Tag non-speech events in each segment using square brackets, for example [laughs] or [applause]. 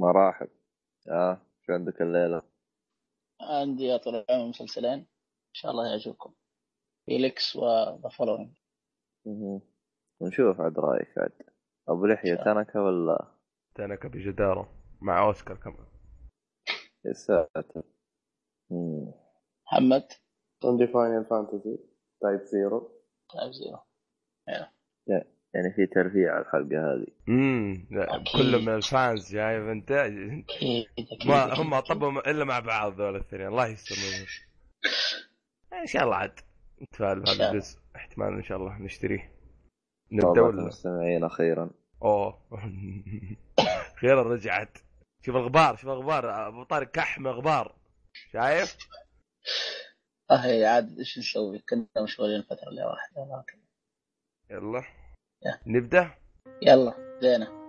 مراحب آه شو عندك الليلة؟ عندي يا طول العمر مسلسلين. إن شاء الله يعجبكم. Helix و The Following. ونشوف عاد رأيك عاد. أبو لحية. تنكه ولا؟ تنكه بجدارة. مع أوسكار كمان. يا ساتر. محمد؟ عندي Final Fantasy Type Zero Type Zero يعني في ترفيه على الحلقة هذه امم. كل من الفانز جايب انت ما. هم طبوا إلا مع بعض ذول الاثنين الله يستر إن شاء الله عاد نتفائل بهذا. الجزء احتمال إن شاء الله نشتريه نبدأ ولا المستمعين أخيرا أوه خيرا رجعت شوف الغبار شوف الغبار أبو طارق كحم غبار شايف؟ آه عاد إيش نسوي؟ كنا مشغولين اللي واحدة لكن يلا. نبدأ؟ يلا بدينا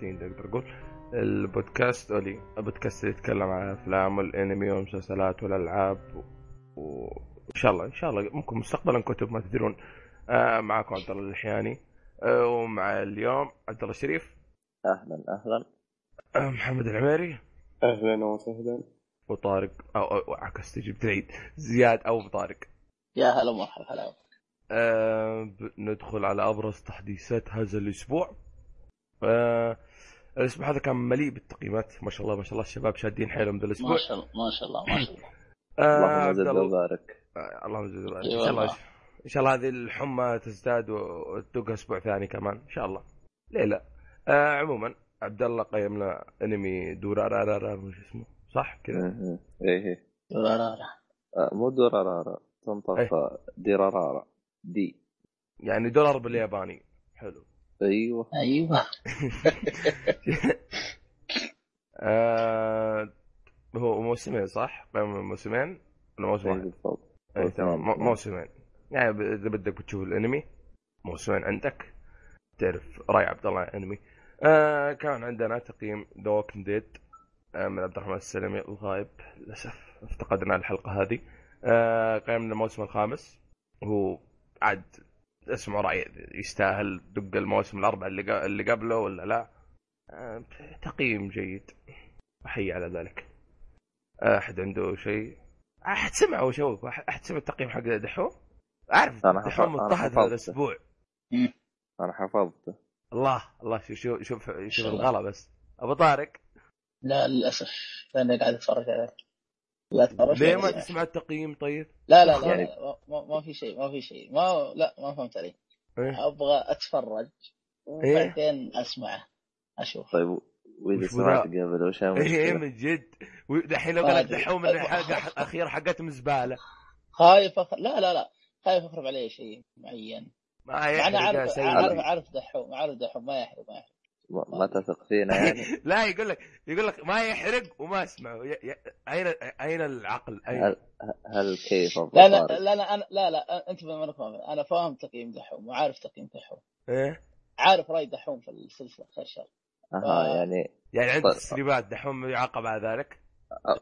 30 تقدر تقول البودكاست اولي البودكاست اللي يتكلم عن الافلام والأنمي والمسلسلات والألعاب وإن شاء الله إن شاء الله ممكن مستقبلا كتب ما تدرون. آه معكم عبد الله الحياني. آه ومع اليوم عبد الله الشريف. أهلا أهلا. آه محمد العميري. أهلا وسهلا. وطارق أو, أو عكس جبت العيد زياد أو طارق. يا هلا ومرحبا هلا آه، ندخل على أبرز تحديثات هذا الأسبوع. آه الأسبوع هذا كان مليء بالتقييمات. ما شاء الله ما شاء الله الشباب شادين حيلهم ذا الأسبوع. ما شاء الله ما شاء الله ما شاء الله. آه اللهم زد الله- وبارك آه اللهم زد وبارك إن شاء الله. إن شاء الله هذه الحمى تزداد و- وتدق أسبوع ثاني كمان إن شاء الله. ليه لا؟ آه عموما عبد الله قيم لنا أنمي دورارارارا وش اسمه صح؟ كذا. إيه إيه. لا لا لا آه، مو دورارارا إيه. تنطق ديرارارا. دي. يعني دولار بالياباني. حلو. أيوه. أيوه. آه هو موسمين صح؟ موسمين ولا موسم إيه واحد؟ اي تمام مو- موسمين. موسمين يعني إذا بدك بتشوف الانمي موسمين عندك. تعرف رأي عبد الله عن الانمي. آه كان عندنا تقييم The Walking Dead من عبد الرحمن السلمي الغايب. للأسف افتقدنا الحلقة هذه. آه قيمنا الموسم الخامس. هو عاد اسمه راي يستاهل دق الموسم الأربع اللي اللي قبله ولا لا؟ آه تقييم جيد. أحيي على ذلك. أحد عنده شيء؟ أحد سمع وش هو احد سمع التقييم حق دحوم أعرف دحوم مضطهد. هذا الأسبوع. أنا حفظته. الله الله شوف شوف شوف, شوف الغلا بس. أبو طارق؟ لا للأسف. لاني قاعد أتفرج عليه اتفرج ليه ولا ما أسمع. تسمع التقييم طيب؟ لا لا لا, يعني- لا ما, ما في شيء ما في شيء ما لا ما فهمت علي إيه؟ أبغى أتفرج وبعدين أسمعه أشوف طيب وإذا وش سمعت؟ قبل وش إيه المشكلة؟ من جد دحين لو قال لك ما أدري. دحوم إن الحلقة الاخيره حقتهم زباله خايف أخ... لا لا لا خايف أخرب عليه شيء معين ما يحرق أنا عارف سيدي عارف عارف دحوم عارف دحوم ما يحرق ما يحرق ما ما تثق فينا [laughs] يعني لا يقول لك يقول لك ما يحرق وما اسمع ي- ي- أين أين العقل؟ أين؟ هل هل كيف لا لا؟ لا لا, أنا لا, لا انت فاهم أنا فاهم تقييم دحوم وعارف تقييم دحوم إيه؟ عارف رأي دحوم في السلسلة خير شر أها آه. يعني يعني عند طيب. تسريبات دحوم يعاقب على ذلك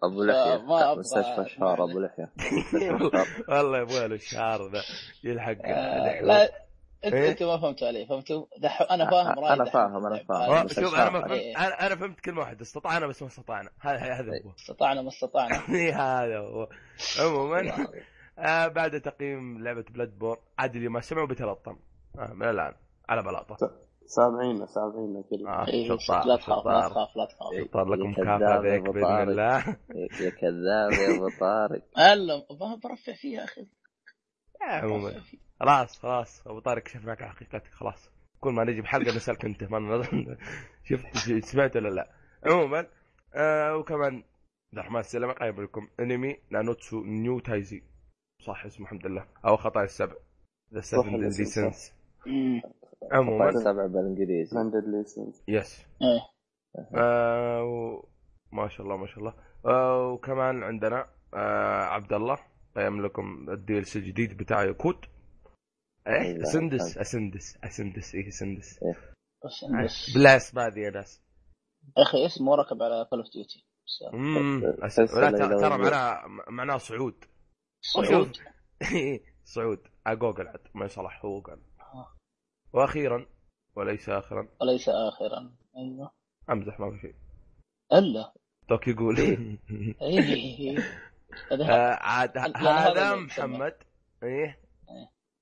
أبو ما لحيه أبغى- مستشفى الشهر أبو لحية [laughs] والله يبغى له الشهر ذا يلحق آه. لا انت إيه؟ انت ما فهمتوا علي فهمتوا دحوم أنا فاهم راي أنا دحوم فاهم، أنا في فاهم. آه، بس شوف أنا ما. فهمت إيه. أنا أنا فهمت كلمة واحدة استطعنا بس ما استطعنا. هذا هذا هو. استطعنا ما استطعنا. [laughs] هذا هو. عموما آه بعد تقييم لعبة بلاد بور عاد اللي ما سمعوا بيتلطم آه من الآن على بلاطة. سامعينا سامعينا كل آه إيه، شطار لا تخاف لا تخاف لا تخاف. شطار لكم يا ذيك أبو باذن طارق. الله. يا كذاب يا ابو طارق [laughs] الا ما برفع فيها يا أخي عموما. خلاص خلاص. أبو طارق كشف معك على حقيقتك خلاص. كل ما نجي بحلقة نسألك أنت ما نظن- [laughs] شفت سمعت ولا لا. عموما آه وكمان عبد الرحمن السلامة قايم لكم أنمي نانوتسو نيو تايزي صح اسمه الحمد لله. أو خطايا السبع. ذا سفن الاسم ديدلي صح. سنس أمم. عموما. طيب سبع بالإنجليزي. ليسنس يس إيه. آه و... ما شاء الله ما شاء الله. آه وكمان عندنا آه عبد الله قيم لكم الدي إل سي الجديد بتاع يكود إيه أيوة، أسندس. أسندس. أسندس إيه أسندس. آه، بس بالله اسمع ذي يا ناس. يا أخي اسمه ركب على كول اوف ديوتي ترى لو- معناه معناه صعود. صعود؟ [laughs] صعود. آه، جوجل عاد ما يصلح هو قال آه. وأخيرا وليس اخرا. وليس اخرا. أيوه. أمزح ما في شيء. ألا. توك يقول. هذا عاد هذا. محمد. إيه إيه.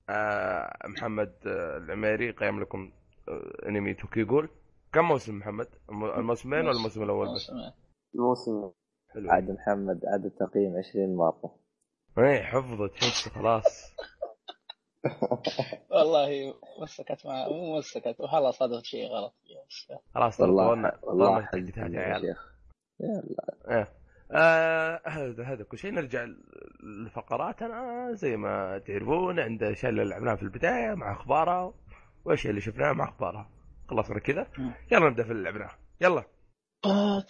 آه محمد آه، العميري قيم لكم آه، أنمي توكيغول كم موسم محمد؟ الم- الموسمين ولا الموسم الأول بس؟ الموسم. حلو. عاد محمد عاد التقييم 20 مره إيه حفظت حفظت خلاص. [laughs] والله مسكت مع مو مسكت والله صادفت شيء غلط. خلاص ترى والله والله طولنا حق التحديثات يا يا عيال. يلا. إيه. آه، هذا هذا كل شيء. نرجع لفقراتنا زي ما تعرفون عند الاشياء اللي لعبناها في البداية مع أخبارها والاشياء اللي شفناها مع أخبارها. خلصنا كذا. يلا نبدأ في اللي لعبناها يلا. آه،.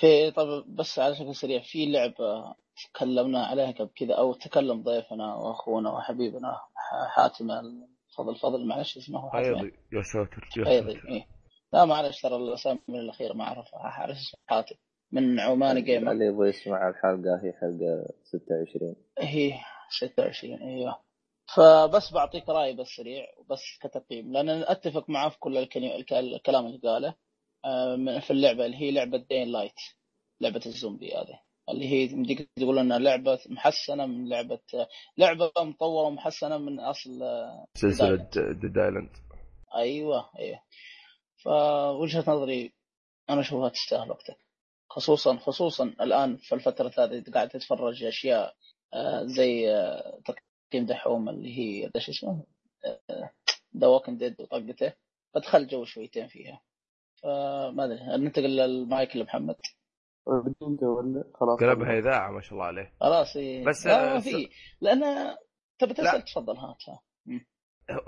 في طب بس على شكل سريع في لعبة تكلمنا عليها قبل كذا أو تكلم ضيفنا وأخونا وحبيبنا حاتم الفضل فضل معلش اسمه حاتم. يا ساتر يا ساتر. إيه. لا معلش ترى الأسامي الأخيرة ما أعرفها. اسمه حاتم. من عماني جيمر اللي يبغى يسمع الحلقة هي حلقة 26 هي 26 أيوه. فبس بعطيك رأي بس سريع وبس كتقييم لأن أتفق معاه في كل الكلام اللي قاله. آه، من- في اللعبة اللي هي لعبة Dying Light لعبة الزومبي هذه. اللي هي تقول إنها لعبة محسنة من لعبة لعبة مطورة ومحسنة من أصل آه، سلسلة Dead Island. Dead Island أيوه أيوه. فوجهة نظري أنا اشوفها تستاهل وقتك. خصوصا خصوصا الآن في الفترة هذه قاعد تتفرج أشياء آه، زي آه، تقييم دحوم اللي هي إيش اسمه The Walking Dead وطقته فدخل جو شويتين فيها فما أدري ننتقل للمايك لمحمد بدي انت ولا خلاص قلبها اذاعه ما شاء الله عليه خلاص إيه. بس، لا آه، ما في لأن تبي لا. تسأل تفضل هات ها.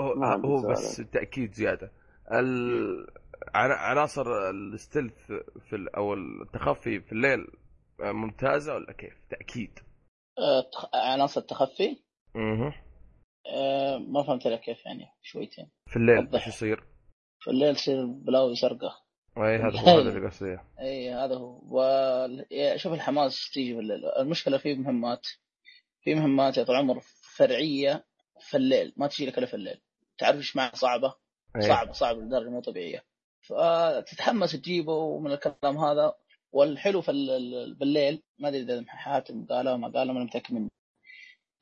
هو, هو. بس تأكيد زيادة ال... عنا- عناصر ال stealth في. أو التخفي في الليل آه، ممتازة ولا كيف؟ تأكيد آه، عناصر التخفي أها ما فهمت لك كيف يعني شويتين في الليل. إيش يصير؟ في الليل يصير بلاوي زرقاء أي هذا هو. هذا اللي [laughs] قصدي. أي هذا هو و... شوف الحماس تيجي في الليل المشكلة في مهمات في مهمات يا طول العمر فرعية في الليل ما تجي لك إلا في الليل تعرف إيش معنى صعبة؟ صعبة صعبة لدرجة مو طبيعية فتتحمس تجيبه من الكلام هذا. والحلو في ال- ال- بالليل ما أدري إذا حاتم قالها ما قالها ما متأكد منه.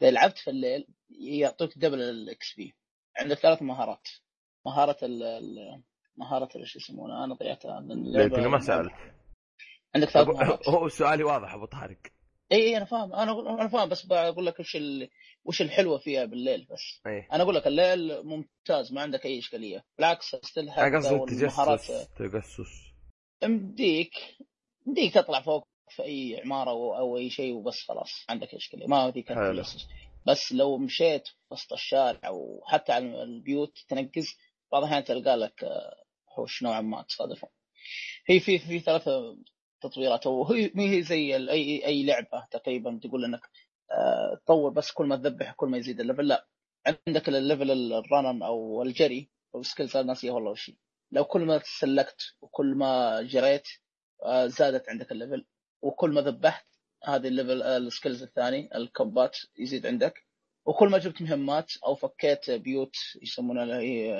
إذا لعبت في الليل يعطيك double ال XP عندك ثلاث مهارات. مهارة ال مهارة إيش يسمونها أنا ضيعتها ليتني ما سألت. عندك ثلاث مهارات. هو سؤالي واضح أبو طارق. إي إي أنا فاهم. أنا أنا فاهم بس بقول لك وش ال... وش الحلوة فيها بالليل بس. اي أنا أقول لك الليل ممتاز ما عندك أي إشكالية. بالعكس أنا قصدي والمهارات التجسس تجسس. مديك مديك تطلع فوق في أي عمارة أو, أي شيء وبس خلاص عندك إشكالية. ما حلو. التجسس بس لو مشيت وسط الشارع وحتى على البيوت تنقز بعض الأحيان تلقى لك آه، وحوش نوعا ما تصادفهم هي في في ثلاثة تطويرات. وهي ما هي زي اي أي لعبة تقريبا تقول إنك تطور بس كل ما تذبح كل ما يزيد ال level. لا عندك ال level ال running أو الجري أو skills ناسيه والله وش هي. لو كل ما تسلكت وكل ما جريت آه، زادت عندك ال level وكل ما ذبحت هذه ال level ال skills الثاني ال combat يزيد عندك. وكل ما جبت مهمات أو فكيت بيوت يسمونها هي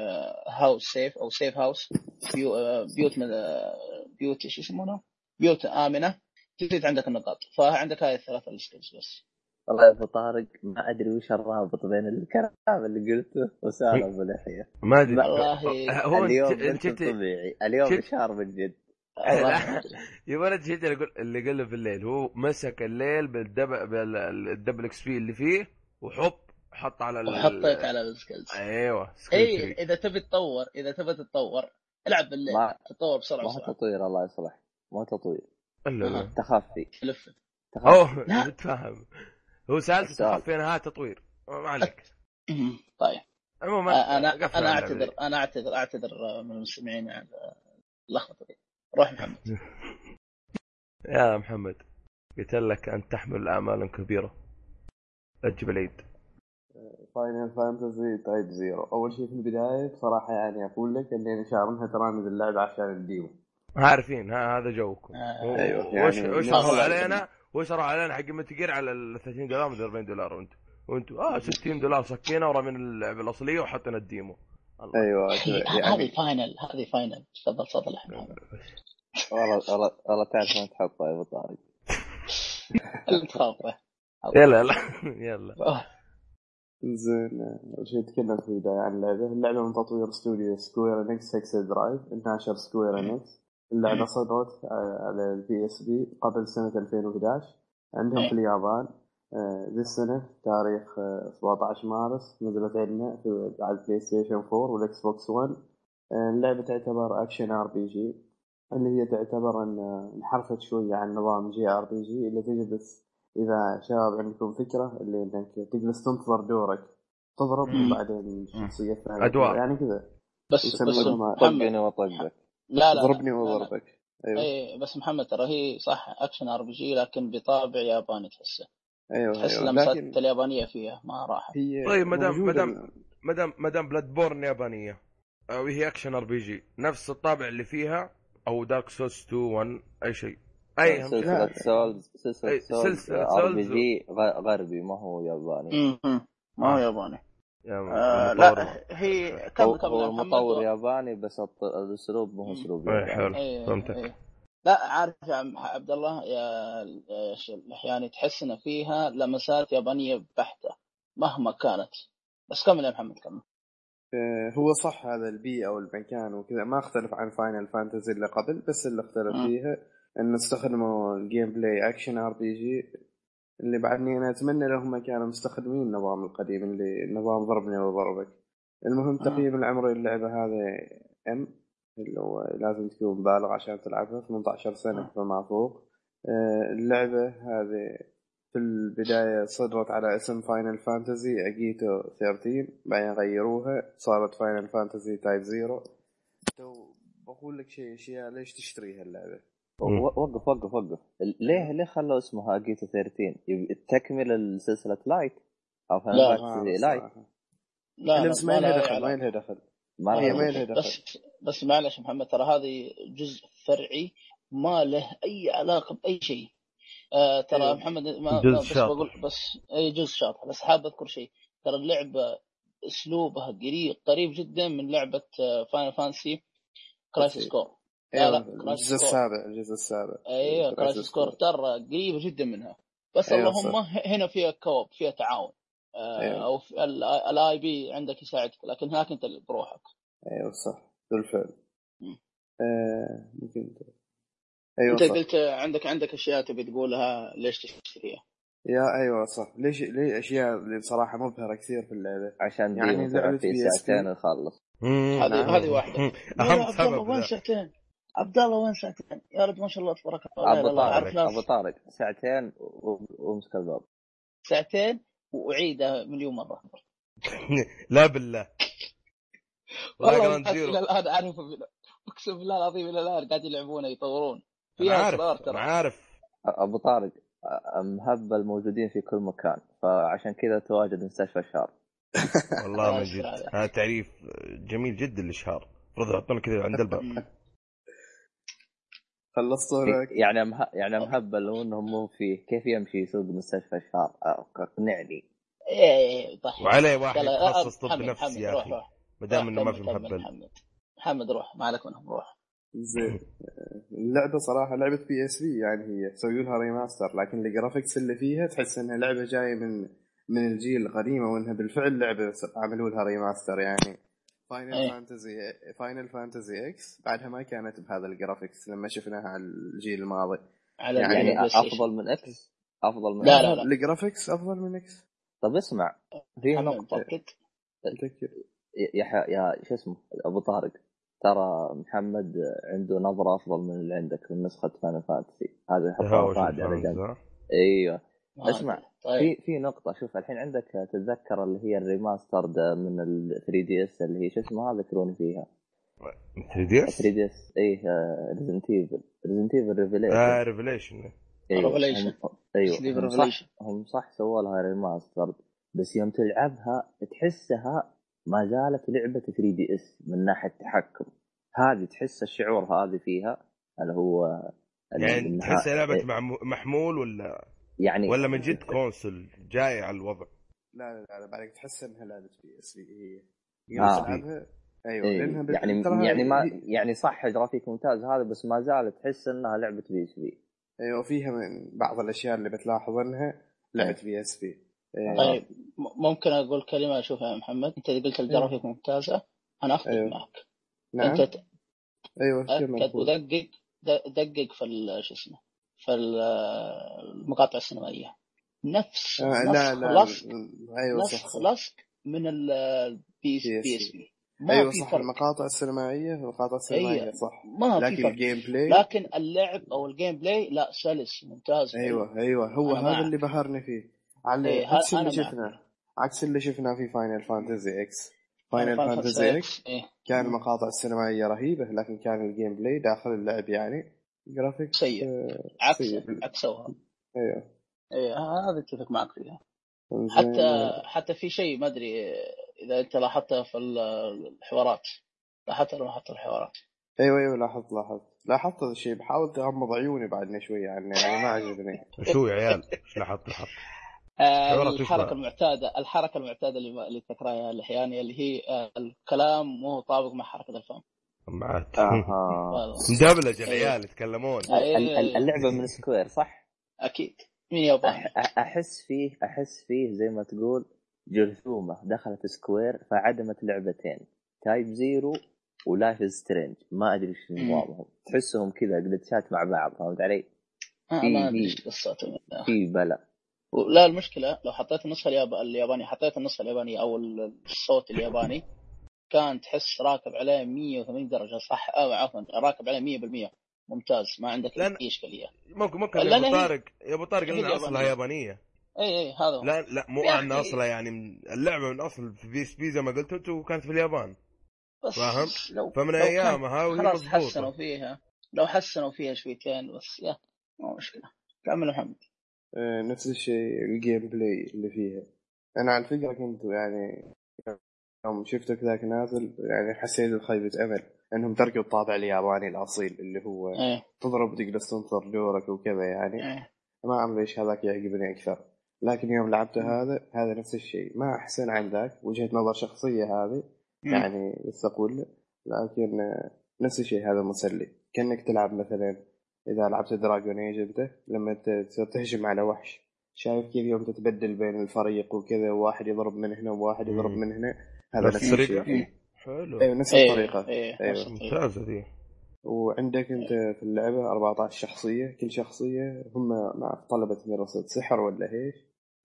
house safe أو safe house آه، بيوت من آه، بيوت إيش يسمونها؟ بيوت آمنة تزيد عندك النقاط. فعندك هاي الثلاثة ال skills بس. والله يا أبو طارق ما أدري وش الرابط بين الكلام اللي قلته وسالم ابو لحيه ما أدري. والله هو اليوم أنت طبيعي. اليوم شهر من جد. يبغى أنا شفت اللي قال له في الليل؟ هو مسك الليل بالدبل بالدبل إكس بي اللي فيه وحب حط على ال... وحطيت على السكيلز. أيوه اي. إذا تبي تطور إذا تبي تتطور العب بالليل. ما تطور بسرعة ما تطوير الله يصلح. ما تطوير. الا لا. تخفي. لف تخفي. أوه لا. [laughs] تفهم. هو سالته السؤال. تخفي نهاية تطوير. ما عليك. طيب. عموما أنا أنا اعتذر أنا اعتذر أعتذر من المستمعين على اللخبطة دي. روح محمد. [laughs] يا محمد قلت لك أن تحمل اعمالا كبيرة. لا تجيب العيد. فاينل فانتسي تايب زيرو أول شيء في البداية بصراحة يعني أقول لك إني أنا شارنها تراني باللعب عشان ال demo. عارفين ها هذا جوكم. آه، وش يعني وش الوقت. علينا؟ وش راحوا علينا حق متجر على ال 30 دولار من 40 دولار وأنتم وأنتم آه 60 دولار سكينا ورمينا اللعبه الأصلية وحطينا ال demo. الله. أيوه هذه يعني Final هذه Final تفضل تفضل يا محمد والله والله والله تعرف وين تحطه يا أبو طارق. [laughs] اللي تخافه. [laughs] يلا يلا. يلا. زين اول شيء تكلم في البداية عن اللعبة؟ اللعبة من تطوير استوديو Square Enix HexaDrive الناشر Square Enix. اللعبه صدرت على ال PSP قبل سنة 2011 عندهم في اليابان آه، ذي السنة تاريخ آه، 17 مارس نزلت عندنا في على ال PlayStation 4 وال Xbox 1 آه، اللعبة تعتبر action RPG اللي هي تعتبر إن آه، انحرفت شوية عن نظام JRPG اللي تجلس إذا شباب عندكم فكرة اللي إنك تجلس تنتظر دورك تضرب. وبعدين الشخصية الثانية أدوار. يعني كذا. بس بس طقني وطقك لا لا ضربني. وضربك أيوه. اي بس محمد ترى هي صح action RPG لكن بطابع ياباني تحسه. أيوه تحس أيوه. لمسات لكن اليابانية فيها ما راحت. هي طيب، مدام- موجودة مدام- ما دام ما دام Bloodborne يابانية أو هي action RPG نفس الطابع اللي فيها أو Dark Souls 2 1 أي شيء. أي شيء. سلسلة Souls سلسلة أي، Souls RPG غربي ما هو ياباني. ما هو ياباني. يا آه. لا هي كمل يا هو محمد مطور ياباني بس الط- الأسلوب مو أسلوب إيه، ياباني حلو إيه، فهمتك. إيه. لا عارف يا عبد الله يا يا ش- يعني تحس إن فيها لمسات يابانية بحتة مهما كانت بس كمل يا محمد كمل آه، هو صح هذا البيئة والمكان وكذا ما اختلف عن Final Fantasy اللي قبل بس اللي اختلف. فيها انه استخدموا ال gameplay action RPG اللي بعدني أنا أتمنى لو هم كانوا مستخدمين النظام القديم اللي نظام ضربني وضربك المهم آه. تقييم العمر اللعبة هذا ام اللي هو لازم تكون بالغ عشان تلعبها 18 سنة آه. فما فوق آه، اللعبة هذه في البداية صدرت على اسم Final Fantasy Agito 13 بعدين غيروها صارت Final Fantasy Type Zero تو بقول لك شيء أشياء ليش مم. و- وقف وقف وقف. ليه ليه خلوا اسمها Agito 13 يبي- تكمل السلسلة Light أو لا، Light. لا لا لا بس ما لها دخل ما. لها دخل. ما لها دخل. بس بس معلش محمد ترى هذه جزء فرعي ما له أي علاقة بأي شيء. آه ترى أيوه. محمد ما بس شاطر. بقول بس اي جزء شاطر بس حاب أذكر شيء. ترى اللعبة أسلوبها قريب قريب جدا من لعبة Final Fantasy Crisis Core Crisis الجزء السابع الجزء السابع أيوه Crisis Crisis Core Core. ترى قريبة جدا منها بس أيوة اللهم. هنا فيها co-op فيها تعاون آه أيوة. أو ال AI عندك يساعدك لكن هناك أنت بروحك أيوه صح بالفعل. آه ممكن أيوه أنت صح قلت عندك عندك أشياء تبي تقولها ليش تشتريها يا أيوه صح ليش ليه أشياء اللي بصراحه مبهرة كثير في اللعبة عشان يعني لعبة تلعب فيه PSP. ساعتين يخلص مم. هذه نعم. هذه واحدة أهم سبب. عبد الله وين ساعتين يا رجل ما شاء الله تبارك الله أبو طارق أبو طارق ساعتين و- وامسك الباب. ساعتين وأعيدها مليون مرة. [laughs] لا بالله. [laughs] والله إلى الآن أعرف أقسم بالله العظيم إلى الآن قاعد يلعبونها يطورون فيها عارف اصرار أنا ترى عارف. أبو طارق مهبل موجودين في كل مكان فعشان كذا تواجد مستشفى الشعر والله [laughs] من جد هذا. تعريف جميل جدا للاشهار المفروض يحطونه كذا عند الباب. خلصتوا لك يعني مه... يعني مهبل وانهم مو فيه كيف يمشي يسوق مستشفى الشعر أقنعني. إيه إيه ضحك وعليه واحد يلا، آه، يتخصص طب نفسي يا أخي روح. ما دام روح، إنه ما في كمل، مهبل محمد روح. ما عليك منهم روح زين. اللعبة صراحة لعبة PSP يعني هي سووا لها remaster لكن ال graphics اللي فيها تحس إنها لعبة جاية من من الجيل القديم وانها بالفعل لعبة عملوا لها remaster يعني. Final أي. Fantasy Final Fantasy X بعدها ما كانت بهذا ال graphics لما شفناها على الجيل الماضي على يعني يعني. أفضل من X أفضل من لا، X. لا، لا. ال graphics أفضل من X طب اسمع في متذكر يا ح- يا شو اسمه أبو طارق ترى محمد عنده نظرة أفضل من اللي عندك من نسخة Final Fantasy هذا يحطها تهاوش قاعدة على جنب؟ إيوه اسمع،. طيب. في في نقطة شوف الحين عندك تتذكر اللي هي ال remastered من ال 3DS اللي هي شو اسمها؟ ذكروني فيها. 3 دي 3 اس دي اس إيه ريزنت ايفل ريزنت ايفل ريفيليشن آه ريفليشن Revelation. أيوه Sleep هم Revelation. صح هم صح سووا لها ريماسترد بس يوم تلعبها تحسها ما زالت لعبة 3 دي اس من ناحية تحكم هذه تحس الشعور هذه فيها اللي هو يعني تحسها لعبة إيه، محمول ولا؟ يعني ولا من جد كونسول جاي على الوضع؟ لا لا لا بعدك تحس إنها لعبة PSP هي آه. تلعبها. أيوه إيه، لانها يعني يعني ما يعني صح جرافيك ممتاز هذا بس ما زالت تحس إنها لعبة PSP أيوه وفيها من بعض الأشياء اللي بتلاحظ إنها لعبة PSP طيب ممكن أقول كلمة أشوفها يا محمد. أنت إذا قلت الجرافيك ممتازة أنا اختلف أيوه. معك. نعم. أنت ت- أيوه. ودقق د- دقق في ال- شو اسمه في ال- المقاطع السينمائية. نفس آه، لا لا لصق أيوه نفس صح. لصق من ال PSP SP ما أيوه في صح فرق. المقاطع السينمائية المقاطع السينمائية أيوة. صح. ما في لكن فرق. ال gameplay لكن اللعب أو ال gameplay لا سلس ممتاز أيوه أيوه هو هذا معك. اللي بهرني فيه. على إيه، عكس اللي. شفناه عكس اللي شفناه في Final Fantasy X Final Fantasy X إيه. كان المقاطع السينمائيه رهيبة لكن كان ال gameplay داخل اللعب يعني. جرافيك سيء. آه، عكس. عكسوها. أيوه. إيه هذا أتفق معك فيها. حتى حتى في شيء ما أدري إذا أنت لاحظته في ال- الحوارات. لاحظت ولا لاحظت الحوارات؟ أيوه أيوه لاحظت لاحظت. لاحظت هذا الشيء بحاول أغمض عيوني بعدني شوية عنه يعني ما عجبني. [laughs] شو يا عيال. إيش لاحظت لاحظت. آه، الحركة. المعتادة الحركة المعتادة اللي اللي تكرهها الأحيان اللي هي آه، الكلام مو طابق مع حركة الفم. معك آها. مدبلج العيال يتكلمون. أي- ال- ال- اللعبة من Square صح؟ أكيد. مين ياباني أح- أح- أحس فيه أحس فيه زي ما تقول جرثومة دخلت Square فعدمت لعبتين. Type Zero و Life Strange. ما أدري إيش. نظامهم. تحسهم كذا جلتشات مع بعض فهمت علي؟ آه، في- ما أدري في- إيش قصتهم في بلا. لا المشكلة لو حطيت النسخة الياب... اليابانية حطيت النسخة اليابانية أو الصوت الياباني كان تحس راكب عليه 180 درجة صح؟ آه عفوا راكب عليه 100% ممتاز ما عندك لأن- أي إشكالية. ممكن ممكن لا، يا ابو طارق يا ابو طارق هي لأن أصلها. يابانية. إي إي هذا هو. لا لا مو أن أخي. أصلها يعني من اللعبة من أصل في PSP زي ما قلت انت وكانت في اليابان. بس فاهم؟ لو فمن لو ايامها وهي خلاص حسنوا فيها. لو حسنوا فيها شويتين بس يا مو مشكلة. كمل يا محمد. آه، نفس الشيء ال gameplay اللي فيها. أنا على فكرة كنت يعني يوم شفتك ذاك نازل يعني حسيت بخيبة امل إنهم تركوا الطابع الياباني الأصيل اللي هو إيه. تضرب وتجلس تنطر دورك وكذا يعني. إيه. ما أعرف ليش هذاك يعجبني أكثر. لكن يوم لعبت هذا هذا نفس الشيء. ما أحسن عن ذاك وجهة نظر شخصية هذه. يعني بس أقول لكن نفس الشيء هذا مسلي. كأنك تلعب مثلا إذا لعبت Dragon Age انت لما تصير تهجم على وحش. شايف كيف يوم تتبدل بين الفريق وكذا وواحد يضرب من هنا وواحد يضرب. من هنا. هذا نفس؟ الشيء حلو أيوه نفس الطريقة إيه أيوة. نفس الطريقة. ممتازة دي وعندك أنت في اللعبة 14 شخصية كل شخصية هم مع طلبة مدرسة سحر ولا إيش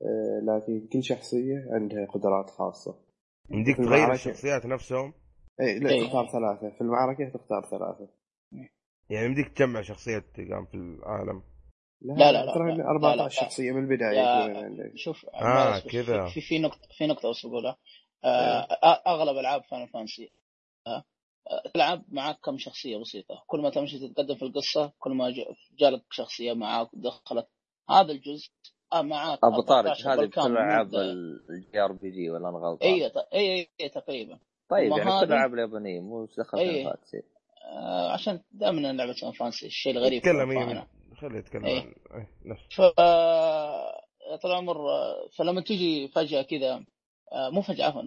آه، لكن كل شخصية عندها قدرات خاصة يمديك تغير. الشخصيات نفسهم اي لا إيه. تختار ثلاثة في المعركة تختار ثلاثة يعني يمديك تجمع شخصيات تقام في العالم لا، لا، لا، ترى لا، 14 لا، لا. شخصية من البداية شوف آه، كذا. في في نقطة في نقطة بس بقولها أغلب ألعاب Final Fantasy تلعب معك كم شخصية بسيطة كل ما تمشي تتقدم في القصة كل ما جا- جالك شخصية معاك ودخلت هذا الجزء آه، معاك أبو طارق 14 هذه بكل العاب. ال JRPG ولا أنا غلطان؟ اي اي اي- تقريبا طيب يعني كل الألعاب اليابانية مو دخل إيه. في Fantasy آه، عشان دائما لعبة Final Fantasy الشيء الغريب يتكلم. إيه خليه يتكلم إيه. عن- إيه، نفس ف طال العمر آه، فلما تيجي فجأة كذا آه، مو فجأة عفوا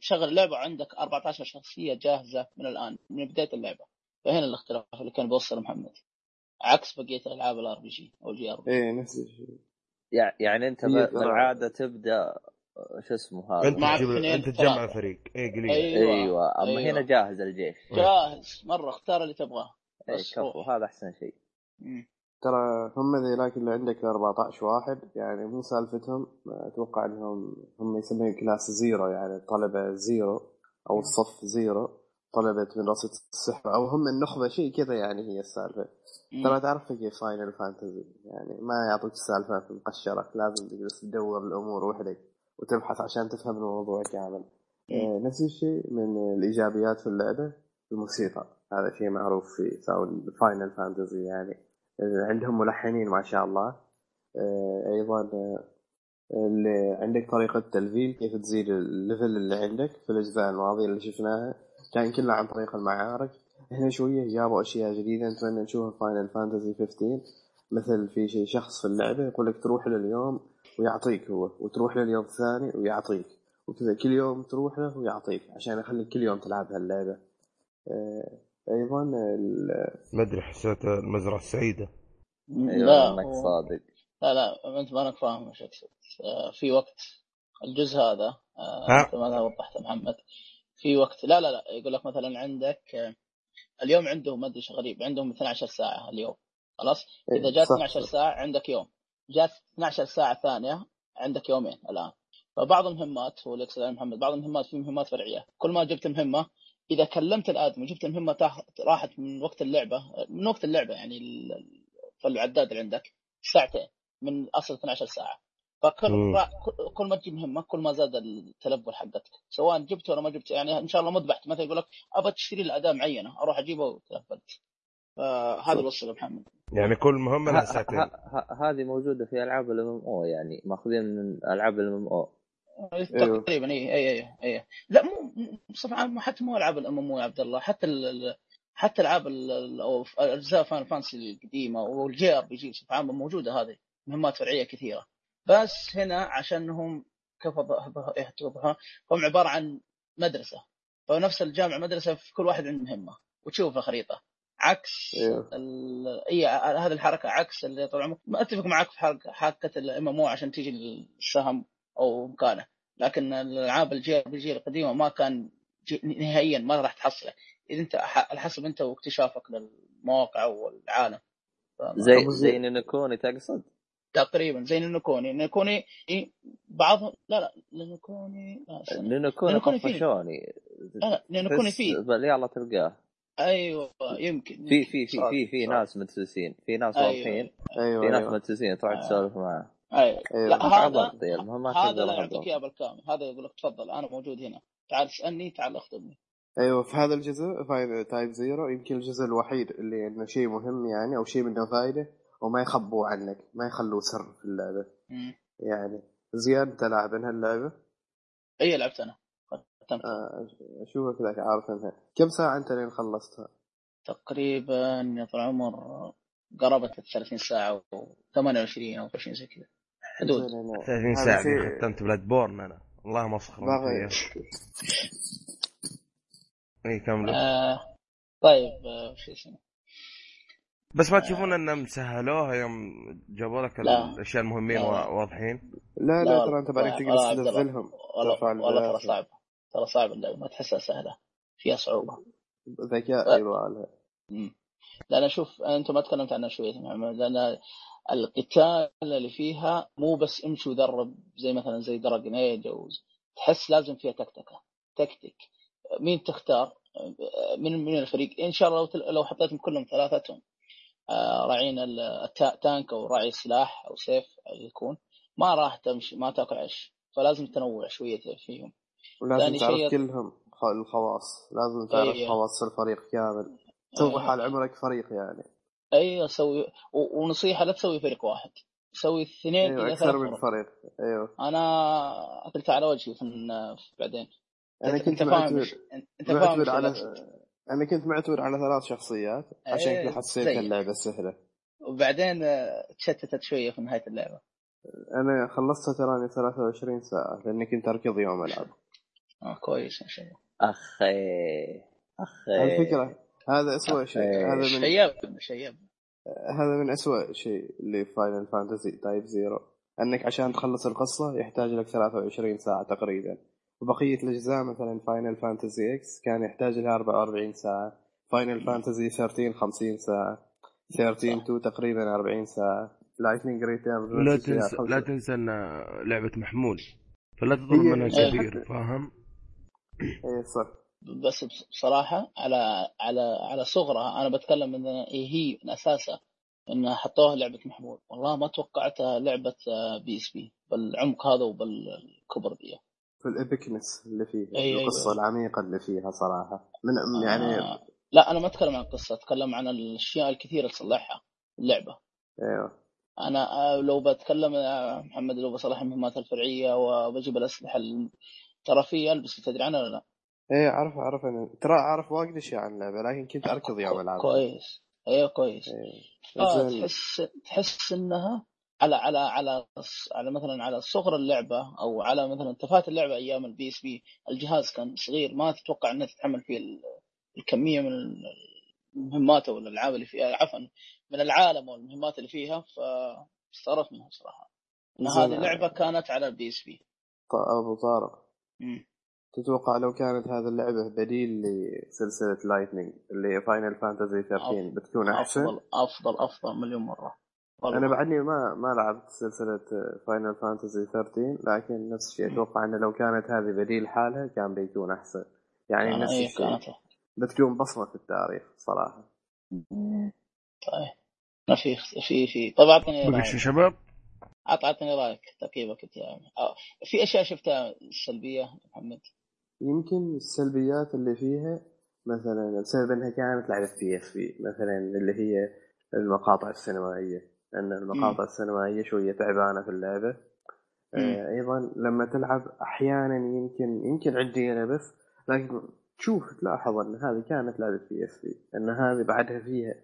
تشغل اللعبة عندك 14 شخصية جاهزة من الآن من بداية اللعبة فهنا الاختلاف اللي كان بيوصل محمد عكس بقية الألعاب ال RPG أو ال JRPG اي نفس الشيء يع- يعني أنت هي ب- ترى- بالعادة تبدأ آه، شو اسمه هذا أنت مع تجيب اثنين، أنت تجمع. الفريق اي قليل أيوة. أيوه أما أيوة. هنا جاهز الجيش إيه. جاهز مرة اختار اللي تبغاه اي بس كفو. هذا أحسن شيء مم. ترى هم ذيلاك اللي عندك 14 واحد يعني مو سالفتهم أتوقع إنهم هم يسمون class zero يعني طلبة zero أو الصف زيرو طلبة مدرسه السحر أو هم النخبة شيء كذا يعني هي السالفة. ترى تعرف كيف Final Fantasy يعني ما يعطيك السالفه مقشرة لازم تجلس تدور الأمور وحدك وتبحث عشان تفهم الموضوع كامل. آه، نفس الشيء من الإيجابيات في اللعبة الموسيقى. هذا شيء معروف في sound Final Fantasy يعني عندهم ملحنين ما شاء الله. آه، أيضا آه، اللي عندك طريقة تلفيل كيف تزيد ال level اللي عندك في الأجزاء الماضية اللي شفناها. كان كلها عن طريق المعارك. هنا شوية جابوا أشياء جديدة. نتمنى نشوفها في Final Fantasy 15 مثل في شيء شخص في اللعبة يقول لك تروح لليوم ويعطيك هو وتروح لليوم الثاني ويعطيك. وكذا كل يوم تروح له ويعطيك عشان يخليك كل يوم تلعب هاللعبة آه، أيضا ال- ما ادري حسيت المزرعة السعيده أيوه لا إنك صادق. لا لا أنت ما انك فاهم إيش اقصد آه، في وقت الجزء هذا آه،؟ انت ما وضحت يا محمد في وقت لا لا لا يقول لك مثلا عندك آه، اليوم عندهم ما أدري إيش غريب عندهم 12 ساعة اليوم خلاص؟ إذا إيه، جات صح، 12 صح. ساعة عندك يوم جات 12 ساعة ثانية عندك يومين الآن. فبعض المهمات هو اللي محمد بعض المهمات في مهمات فرعية كل ما جبت مهمة إذا كلمت الآدمي وجبت المهمه. راحت من وقت اللعبة من وقت اللعبة يعني ال- في العداد اللي عندك ساعتين من اصل 12 ساعة. فكل. كل- كل ما تجيب مهمة كل ما زاد التلبل حقتك سواء جبت ولا ما جبت. يعني إن شاء الله مذبحت مثلا يقول لك أبى تشتري الاداه معينة أروح اجيبه وتلفلت فهذا الوصف محمد. يعني كل مهمة لها ساعتين. ه- ه- هذه موجودة في ألعاب ال MMO يعني ماخذين من ألعاب ال MMO. أيوه. تقريبا اي اي اي اي لا مو بصفه عامه حتى مو ألعاب ال MMO يا عبد الله حتى ال حتى ألعاب أجزاء Final Fantasy القديمة وال JRPG بصفه عامة موجودة هذه مهمات فرعية كثيرة. بس هنا عشانهم كيف أض- يحطوها هم عبارة عن مدرسة. فنفس الجامع مدرسة في كل واحد عنده مهمة وتشوف الخريطه عكس ال- اي هذه الحركة عكس اللي طبعا ما أتفق معك في حركة حركة ال MMO عشان تيجي السهم أو مكانه لكن الألعاب ال JRPG القديمة ما كان نهائيا ما راح تحصله. إذا أنت على حسب أنت واكتشافك للمواقع والعالم. زي زي- Ni no Kuni تقصد؟ تقريبا زي Ni no Kuni إيه، بعضهم لا لا Ni no Kuni فيه. طفشوني. لا لا تحس فيه. يلا تلقاه. أيوه يمكن في في في في في. ناس مدسوسين في ناس أيوة. واضحين. أيوه في ناس أيوه. مدسوسين تروح آه. تسولف معاه. أيوه أيوه لا هذا المهمات هذا لا. يعطيك إياه بالكامل. هذا يقول لك تفضل أنا موجود هنا. تعال اسألني تعال اخطبني. أيوه في هذا الجزء في Type Zero يمكن الجزء الوحيد اللي إنه شيء مهم يعني أو شيء منه فايده وما يخبوه عنك ما يخلوه سر في اللعبة. مم. يعني زياد أنت لاعب إنها اللعبة؟ اي لعبت أنا. ختمت. آه، أشوفك ذاك عارف إنها. كم ساعة أنت لين خلصتها؟ تقريبا يا طال العمر قربت ال 30 ساعة و 28 أو 20 زي كذا. حدود زين أنا- 30 هذا ساعة شيء- ختمت Bloodborne أنا والله مسخره باغي اي [laughs] كملوا آه طيب آه، وش اسمه بس ما تشوفون انهم سهلوها يوم جابوا لك لا. الأشياء المهمين لا، لا. وا- واضحين لا لا لا. ترى أنت بعدين لا، تجلس. تلفلهم والله ترى. صعب ترى صعب اللعبه ما تحسها سهلة فيها صعوبة ذكاء يبغى مم. لأن أشوف انت ما تكلمت عنها شوية لأن القتال اللي فيها مو بس امشي واضرب زي مثلا زي Dragon Age أو تحس لازم فيها تكتكه تكتيك. مين تختار؟ من من الفريق؟ إن شاء الله لو لو حطيتهم كلهم ثلاثتهم. آه، راعين ال- التا- تانك أو راعي سلاح أو سيف يكون. ما راح تمشي ما تاكل عيش. فلازم تنوع شوية فيهم. ولازم تعرف شيء- كلهم الخواص. لازم تعرف أي. خواص الفريق كامل. توضح أي. حال عمرك فريق يعني. أيوه سوي و- ونصيحة لا تسوي فريق واحد سوي اثنين إلى أكثر من فريق أيوه. أنا اكلت على وجهي في بعدين. أنا كنت أنت فاهم معتبر إيش- أنت فاهم على. أنا كنت معتبر على ثلاث شخصيات عشان كذا حسيت. اللعبه سهلة. وبعدين آه، تشتتت شوية في نهاية اللعبة. أنا خلصتها تراني 23 ساعة لأني كنت أركض يوم ألعب. آه كويس ما شاء الله. أخي أخي. الفكرة هذا اسوء شيء. هذا من شياب شياب هذا من أسوأ شيء اللي في Final Fantasy Type Zero. أنك عشان تخلص القصة يحتاج لك 23 ساعة تقريبا. وبقية الأجزاء مثلا Final Fantasy X كان يحتاج لها 44 ساعة. Final Fantasy 13 50 ساعة. 13 2 تقريبا 40 ساعة. Lightning Returns ولا تنسى لا تنسى أن لعبة محمول. فلا تظن منها إيه، كثير فاهم؟ اي صح. بس بصراحة على على على صغرها أنا بتكلم إن هي من أساسها إنها حطوها لعبة محمول والله ما توقعتها لعبة PSP بالعمق هذا وبالكبر دي. في ال epicness اللي فيها أي- أي- القصة أي. العميقة اللي فيها صراحة. من يعني آه لا أنا ما أتكلم عن القصة أتكلم عن الأشياء الكثيرة اللي تصلحها اللعبة. أيوه. أنا آه، لو بتكلم يا محمد لو بصلح المهمات الفرعية وبجيب الأسلحة الترفيه ألبس تدري عنها ولا لا؟ إيه اعرف أعرف أنا ترى أعرف واجد أشياء عن اللعبة لكن كنت أركض يوم العبها كويس أيوه كويس إيه. زين. تحس تحس إنها على على على على مثلا على صغر اللعبة أو على مثلا تفات اللعبة أيام ال PSP الجهاز كان صغير ما تتوقع إنها تتحمل فيه ال- الكمية من المهمات أو الألعاب اللي فيها عفوا من العالم والمهمات اللي فيها فاستغربت منها صراحة إن. هذه اللعبه كانت على ال PSP أبو طارق تتوقع لو كانت هذه اللعبة بديل لسلسلة Lightning اللي Final Fantasy 13 بتكون أحسن؟ أفضل أفضل أفضل مليون مرة. أنا بعدني ما ما لعبت سلسلة Final Fantasy 13 لكن نفس الشيء أتوقع انه لو كانت هذه بديل حالها كان بيكون أحسن. يعني نفس الشيء. كانت بتكون بصمة في التاريخ صراحة. طيب. ما في في في. طيب أعطني رأيك. شو شباب؟ عط عطني رأيك تقييمك أنت يعني. في أشياء شفتها سلبية يا محمد؟ يمكن السلبيات اللي فيها مثلا بسبب إنها كانت لعبة PSP مثلا اللي هي المقاطع السينمائية إن المقاطع السينمائية شوية تعبانة في اللعبة. آه، أيضا لما تلعب أحيانا يمكن يمكن عندي أنا بس لكن تشوف تلاحظ إن هذه كانت لعبة PSP إن هذه بعدها فيها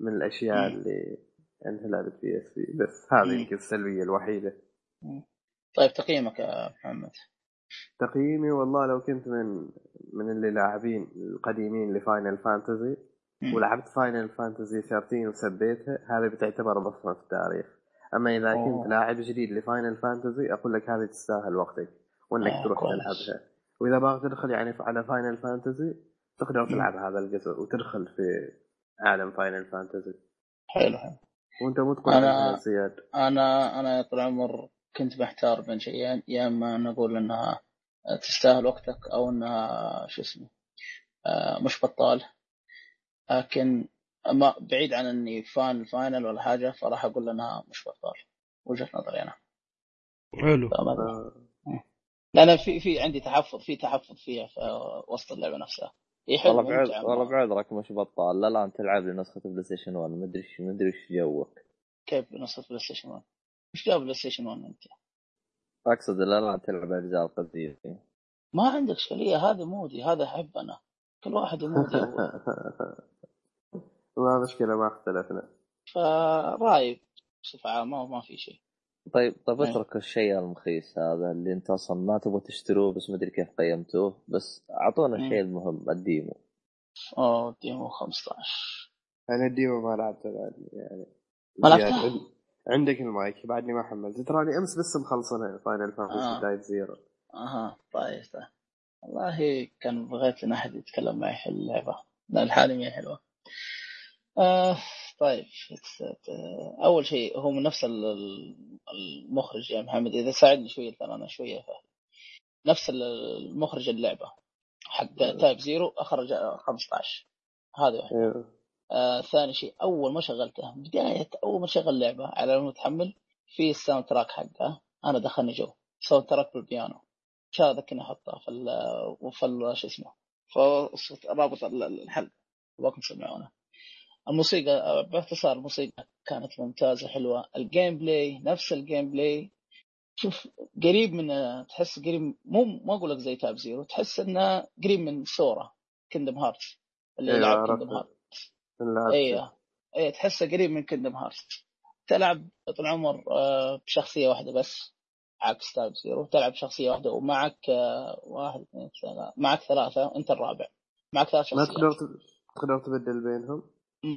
من الأشياء. اللي انها لعبة PSP بس هذه. يمكن السلبية الوحيدة. طيب تقييمك يا محمد؟ تقييمي والله لو كنت من من اللي لاعبين القديمين ل Final Fantasy. ولعبت Final Fantasy 13 وسبيتها هذه بتعتبر بصمة في التاريخ أما إذا أوه. كنت لاعب جديد ل Final Fantasy أقول لك هذه تستاهل وقتك وإنك آه، تروح. تلعبها وإذا باغي تدخل يعني على Final Fantasy تقدر تلعب هذا الجزء وتدخل في عالم Final Fantasy حلو حلو وأنت مو تقول زياد أنا أنا يا طول العمر كنت محتار بين شيئين يا إما نقول إنها تستاهل وقتك أو إنها شو اسمه آه، مش بطال. لكن ما بعيد عن إني fan ال Final ولا حاجة فراح أقول إنها مش بطال. وجهة نظري أنا. حلو. آه، لأن في في عندي تحفظ في تحفظ فيها في وسط اللعبة نفسها. هي حلوة والله والله بعذرك مش بطال. لا لا أنت تلعب لنسخة PlayStation 1 مدري إيش مدري إيش جوك. كيف نسخه PlayStation 1 إيش جاب PlayStation 1 أنت؟ أقصد لا لا تلعب أجزاء القديمة. ما عندك اشكاليه هذا mood ي هذا احب أنا كل واحد و mood ي هو. [laughs] ما مشكلة ما اختلفنا. فرايي بصفة عامة ما في شيء. طيب طيب إيه. اترك الشيء المخيس هذا اللي انت أصلا ما تبغى تشتروه بس مدري كيف قيمتوه بس أعطونا. الشيء المهم ال demo. أوه demo 15 أنا ال demo ما لعبته بعد يعني ما لعبته؟ عند- عندك المايك بعدني ما حملت. تراني أمس بس مخلصنا Final آه. Fantasy Type-0 أها طيب طيب. والله كان بغيت إن أحد يتكلم معي في اللعبة. لأن الحالة ما هي حلوة. آه طيب آه، أول شيء هو من نفس ال- ال- المخرج يا محمد. إذا ساعدني شوية ترى أنا شوية فاهم. نفس ال- المخرج اللعبة. حق Type-0 اخرج 15 هذا واحد أيوه آه ثاني شيء أول ما شغلته بداية أول ما شغل اللعبه على المتحمل في ال soundtrack حقها. أنا دخلني جو. soundtrack بالبيانو عشان ذاك أحطها في ال في شو اسمه رابط ال- الحلقة ابغاكم تسمعونه الموسيقى باختصار الموسيقى كانت ممتازة حلوة. ال gameplay نفس ال gameplay شوف قريب من تحس قريب مو ما أقول لك زي Type-0 تحس إنه قريب من Sora Kingdom Hearts اللي أيوة، يلعب. Kingdom Hearts أيوه إيه. تحسه قريب من Kingdom Hearts تلعب طول العمر آه، بشخصية واحدة بس عكس Type-0 تلعب بشخصية واحدة ومعك آه، واحد اثنين ثلاثة معك ثلاثة أنت الرابع. معك ثلاث ما شخصيات. تقدر تب- تقدر تبدل بينهم؟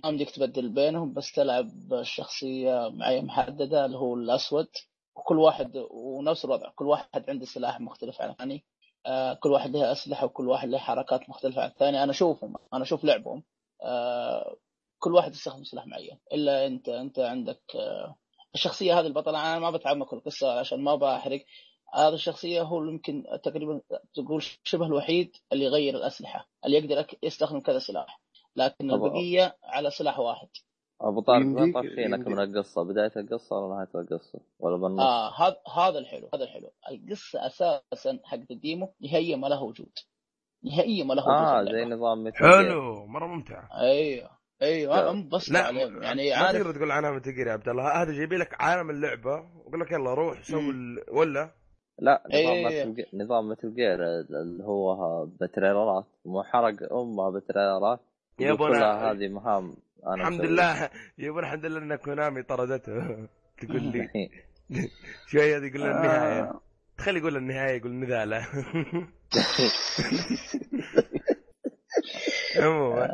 ما بدك تبدل بينهم بس تلعب شخصية معين محددة اللي هو الأسود. وكل واحد ونفس الوضع كل واحد عنده سلاح مختلف عن الثاني. آه، كل واحد له أسلحة وكل واحد له حركات مختلفة عن الثاني. أنا أشوفهم أنا أشوف لعبهم. كل واحد يستخدم سلاح معين إلا أنت أنت عندك آه، الشخصية هذه البطلة أنا ما بتعمق في القصة عشان ما بحرق. هذا الشخصية هو اللي يمكن تقريبا تقول شبه الوحيد اللي يغير الأسلحة اللي يقدر يستخدم كذا سلاح. لكن البقية على سلاح واحد. أبو طارق ما يمديك. من القصة بداية القصة ولا نهاية القصة؟ ولا بالنص آه هذا هذا الحلو هذا الحلو. القصة أساسا حق الديمو نهائيا ما له وجود. نهائيا ما له آه زي. نظام مثل جير. حلو مرة ممتعه أيوه أيوه أنا بس لا عليهم. يعني ما عارف تقدر تقول عنها متقري يا عبد الله. هذا جايب لك عالم اللعبة ويقول لك يلا روح سوي. ولا؟ لا إيه نظام إيه مثل جي- نظام مثل جير اللي هو بتريلرات. مو حرق امها بتريلرات. يا يقول أبو كلها أنا- هذه مهام أنا الحمد. لله يقول الحمد لله إن كونامي طردته. [laughs] تقول لي. [laughs] شوية يقول له النهاية. آه. تخلي يقول النهاية يقول نذالة. [laughs] [laughs] عموما.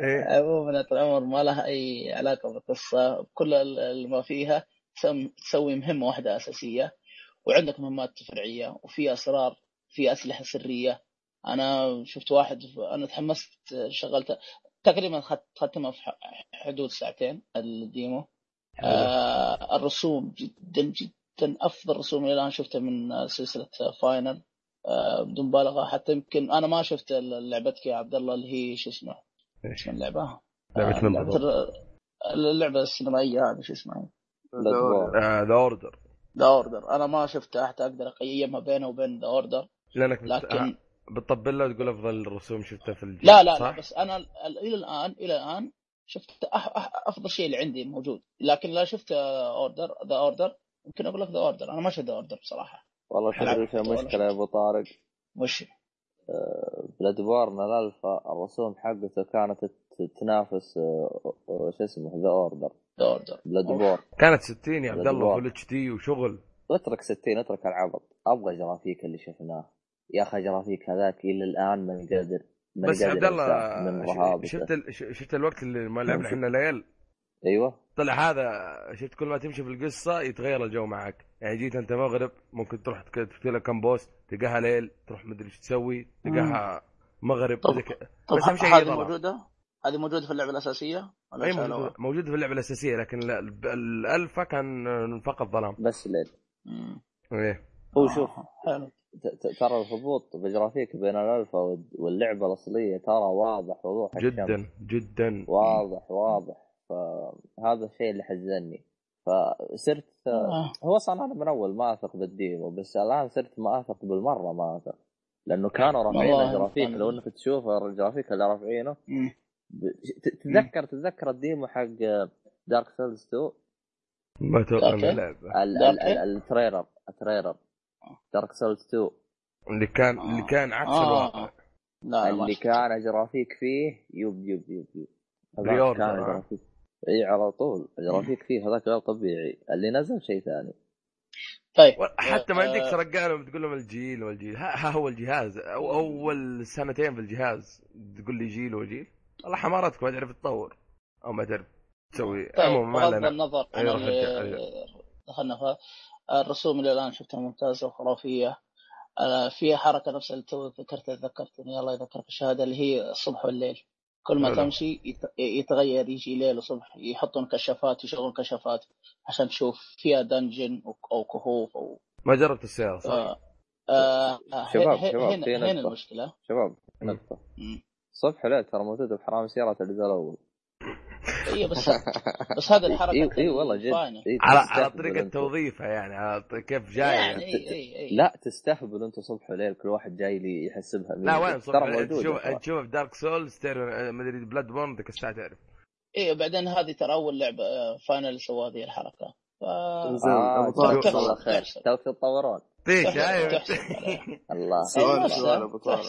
إيه. عموما العمر ما لها أي علاقة بالقصة. كل ما فيها تسوي مهمة واحدة أساسية وعندك مهمات فرعية وفي أسرار في أسلحة سرية. أنا شفت واحد أنا تحمست شغلت تقريبا ختمها في حدود ساعتين الديمو. آه الرسوم جدا جدا أفضل رسوم اللي الآن شفتها من سلسلة Final. آه بدون مبالغة. حتى يمكن أنا ما شفت لعبتك يا عبد الله اللي هي شو اسمه؟ شو اللعبة؟ لعبة آه، من اللعبة السينمائية هذه شو اسمها؟ The Order The Order أنا ما شفتها حتى أقدر أقيمها بينه وبين The Order لأنك. لكن بتطبل له وتقول أفضل الرسوم شفتها في الجيل لا لا, صح؟ لا بس أنا ال- ال- إلى الان إلى الآن شفت أح أح أفضل شيء اللي عندي موجود. لكن لا شفت Order The Order يمكن أقول لك The Order أنا ما شفت The Order بصراحة. والله ألعب تدري شو ولا المشكلة يا أبو طارق؟ وش؟ Bloodborne ال alpha الرسوم حقته كانت تنافس آه، آه، شو اسمه The Order The Order Blood. borne كانت 60 يا عبد الله. Full HD وشغل. اترك 60 اترك العبط. أبغى جرافيك اللي شفناه. يا أخي جرافيك هذاك إلى الآن من قادر بس عبد الله شفت شفت الوقت اللي ما لعبنا إحنا ليل؟ أيوه. طلع هذا شفت كل ما تمشي في القصة يتغير الجو معك يعني جيت أنت مغرب ممكن تروح لك كم post تلقاها ليل تروح مدري إيش تسوي تلقاها مغرب طب-. طب بس أهم شيء هذه. موجودة؟ هذه موجودة في اللعبة الأساسية؟ ولا أي شالوها؟ موجود في اللعبة الأساسية لكن ال- ال- الالفا كان فقط ظلام. بس ليل. إيه. هو آه، شوف حلو. ترى الهبوط بجرافيك بين الالفا وال- واللعبة الأصلية ترى واضح وضوح جدا جدا. واضح واضح. فهذا الشيء اللي حزني فصرت آه. هو أصلا أنا من أول ما أثق بال demo بس الآن صرت ما أثق بالمرة ما أثق. لأنه كانوا رافعين الجرافيك لو انك تشوف الجرافيك اللي رافعينه. تتذكر تتذكر الديمو حق دارك سيلز 2 ما أتوقع أوكي. من اللعبه التريلر التريلر دارك سيلز 2 اللي كان آه. اللي كان عكس آه. الواقع. لا اللي. كان جرافيك فيه يب يب يب يب. كان آه. جرافيك إي على طول. الجرافيك فيه هذاك غير طبيعي. اللي نزل شيء ثاني. طيب. حتى ما عندك آه، ترقى بتقول لهم الجيل والجيل. ها, ها هو الجهاز. أو أول سنتين في الجهاز تقول لي جيل وجيل. والله حمارتك ما تعرف تطور. أو ما تعرف تسوي. طيب بغض لنا. النظر عن. دخلنا الرسوم اللي الآن شفتها ممتازة وخرافية. آه، فيها حركة نفس اللي تو ذكرتها ذكرتني. الله يذكرك الشهادة اللي هي الصبح والليل. كل ما. تمشي يت- يتغير يجي ليل وصبح يحطون كشافات يشغلون كشافات عشان تشوف فيها dungeon أو كهوف أو ما جربت السيارة صح؟ آه آه شباب- شباب، هنا. المشكلة شباب مم. صبح ليل ترى موجودة في حرام سيارات الجزء الأول اي بس [laughs] بس هذه الحركة اي اي والله جد ال Final. إي على على أنتم. توظيفها يعني على كيف جاية يعني اي اي اي لا تستهبل أنتم صبح وليل كل واحد جاي لي يحس بها لا. وين صبح انت تشوف. انت تشوف في Dark Souls تعرف مدري Bloodborne ذيك الساعة تعرف إيه بعدين هذه ترى أول لعبة Final سوى هذه الحركة ف زين آه أبو طارق الله خير. توك تتطورون عليها. الله سؤال إيه، سؤال ابو طارق.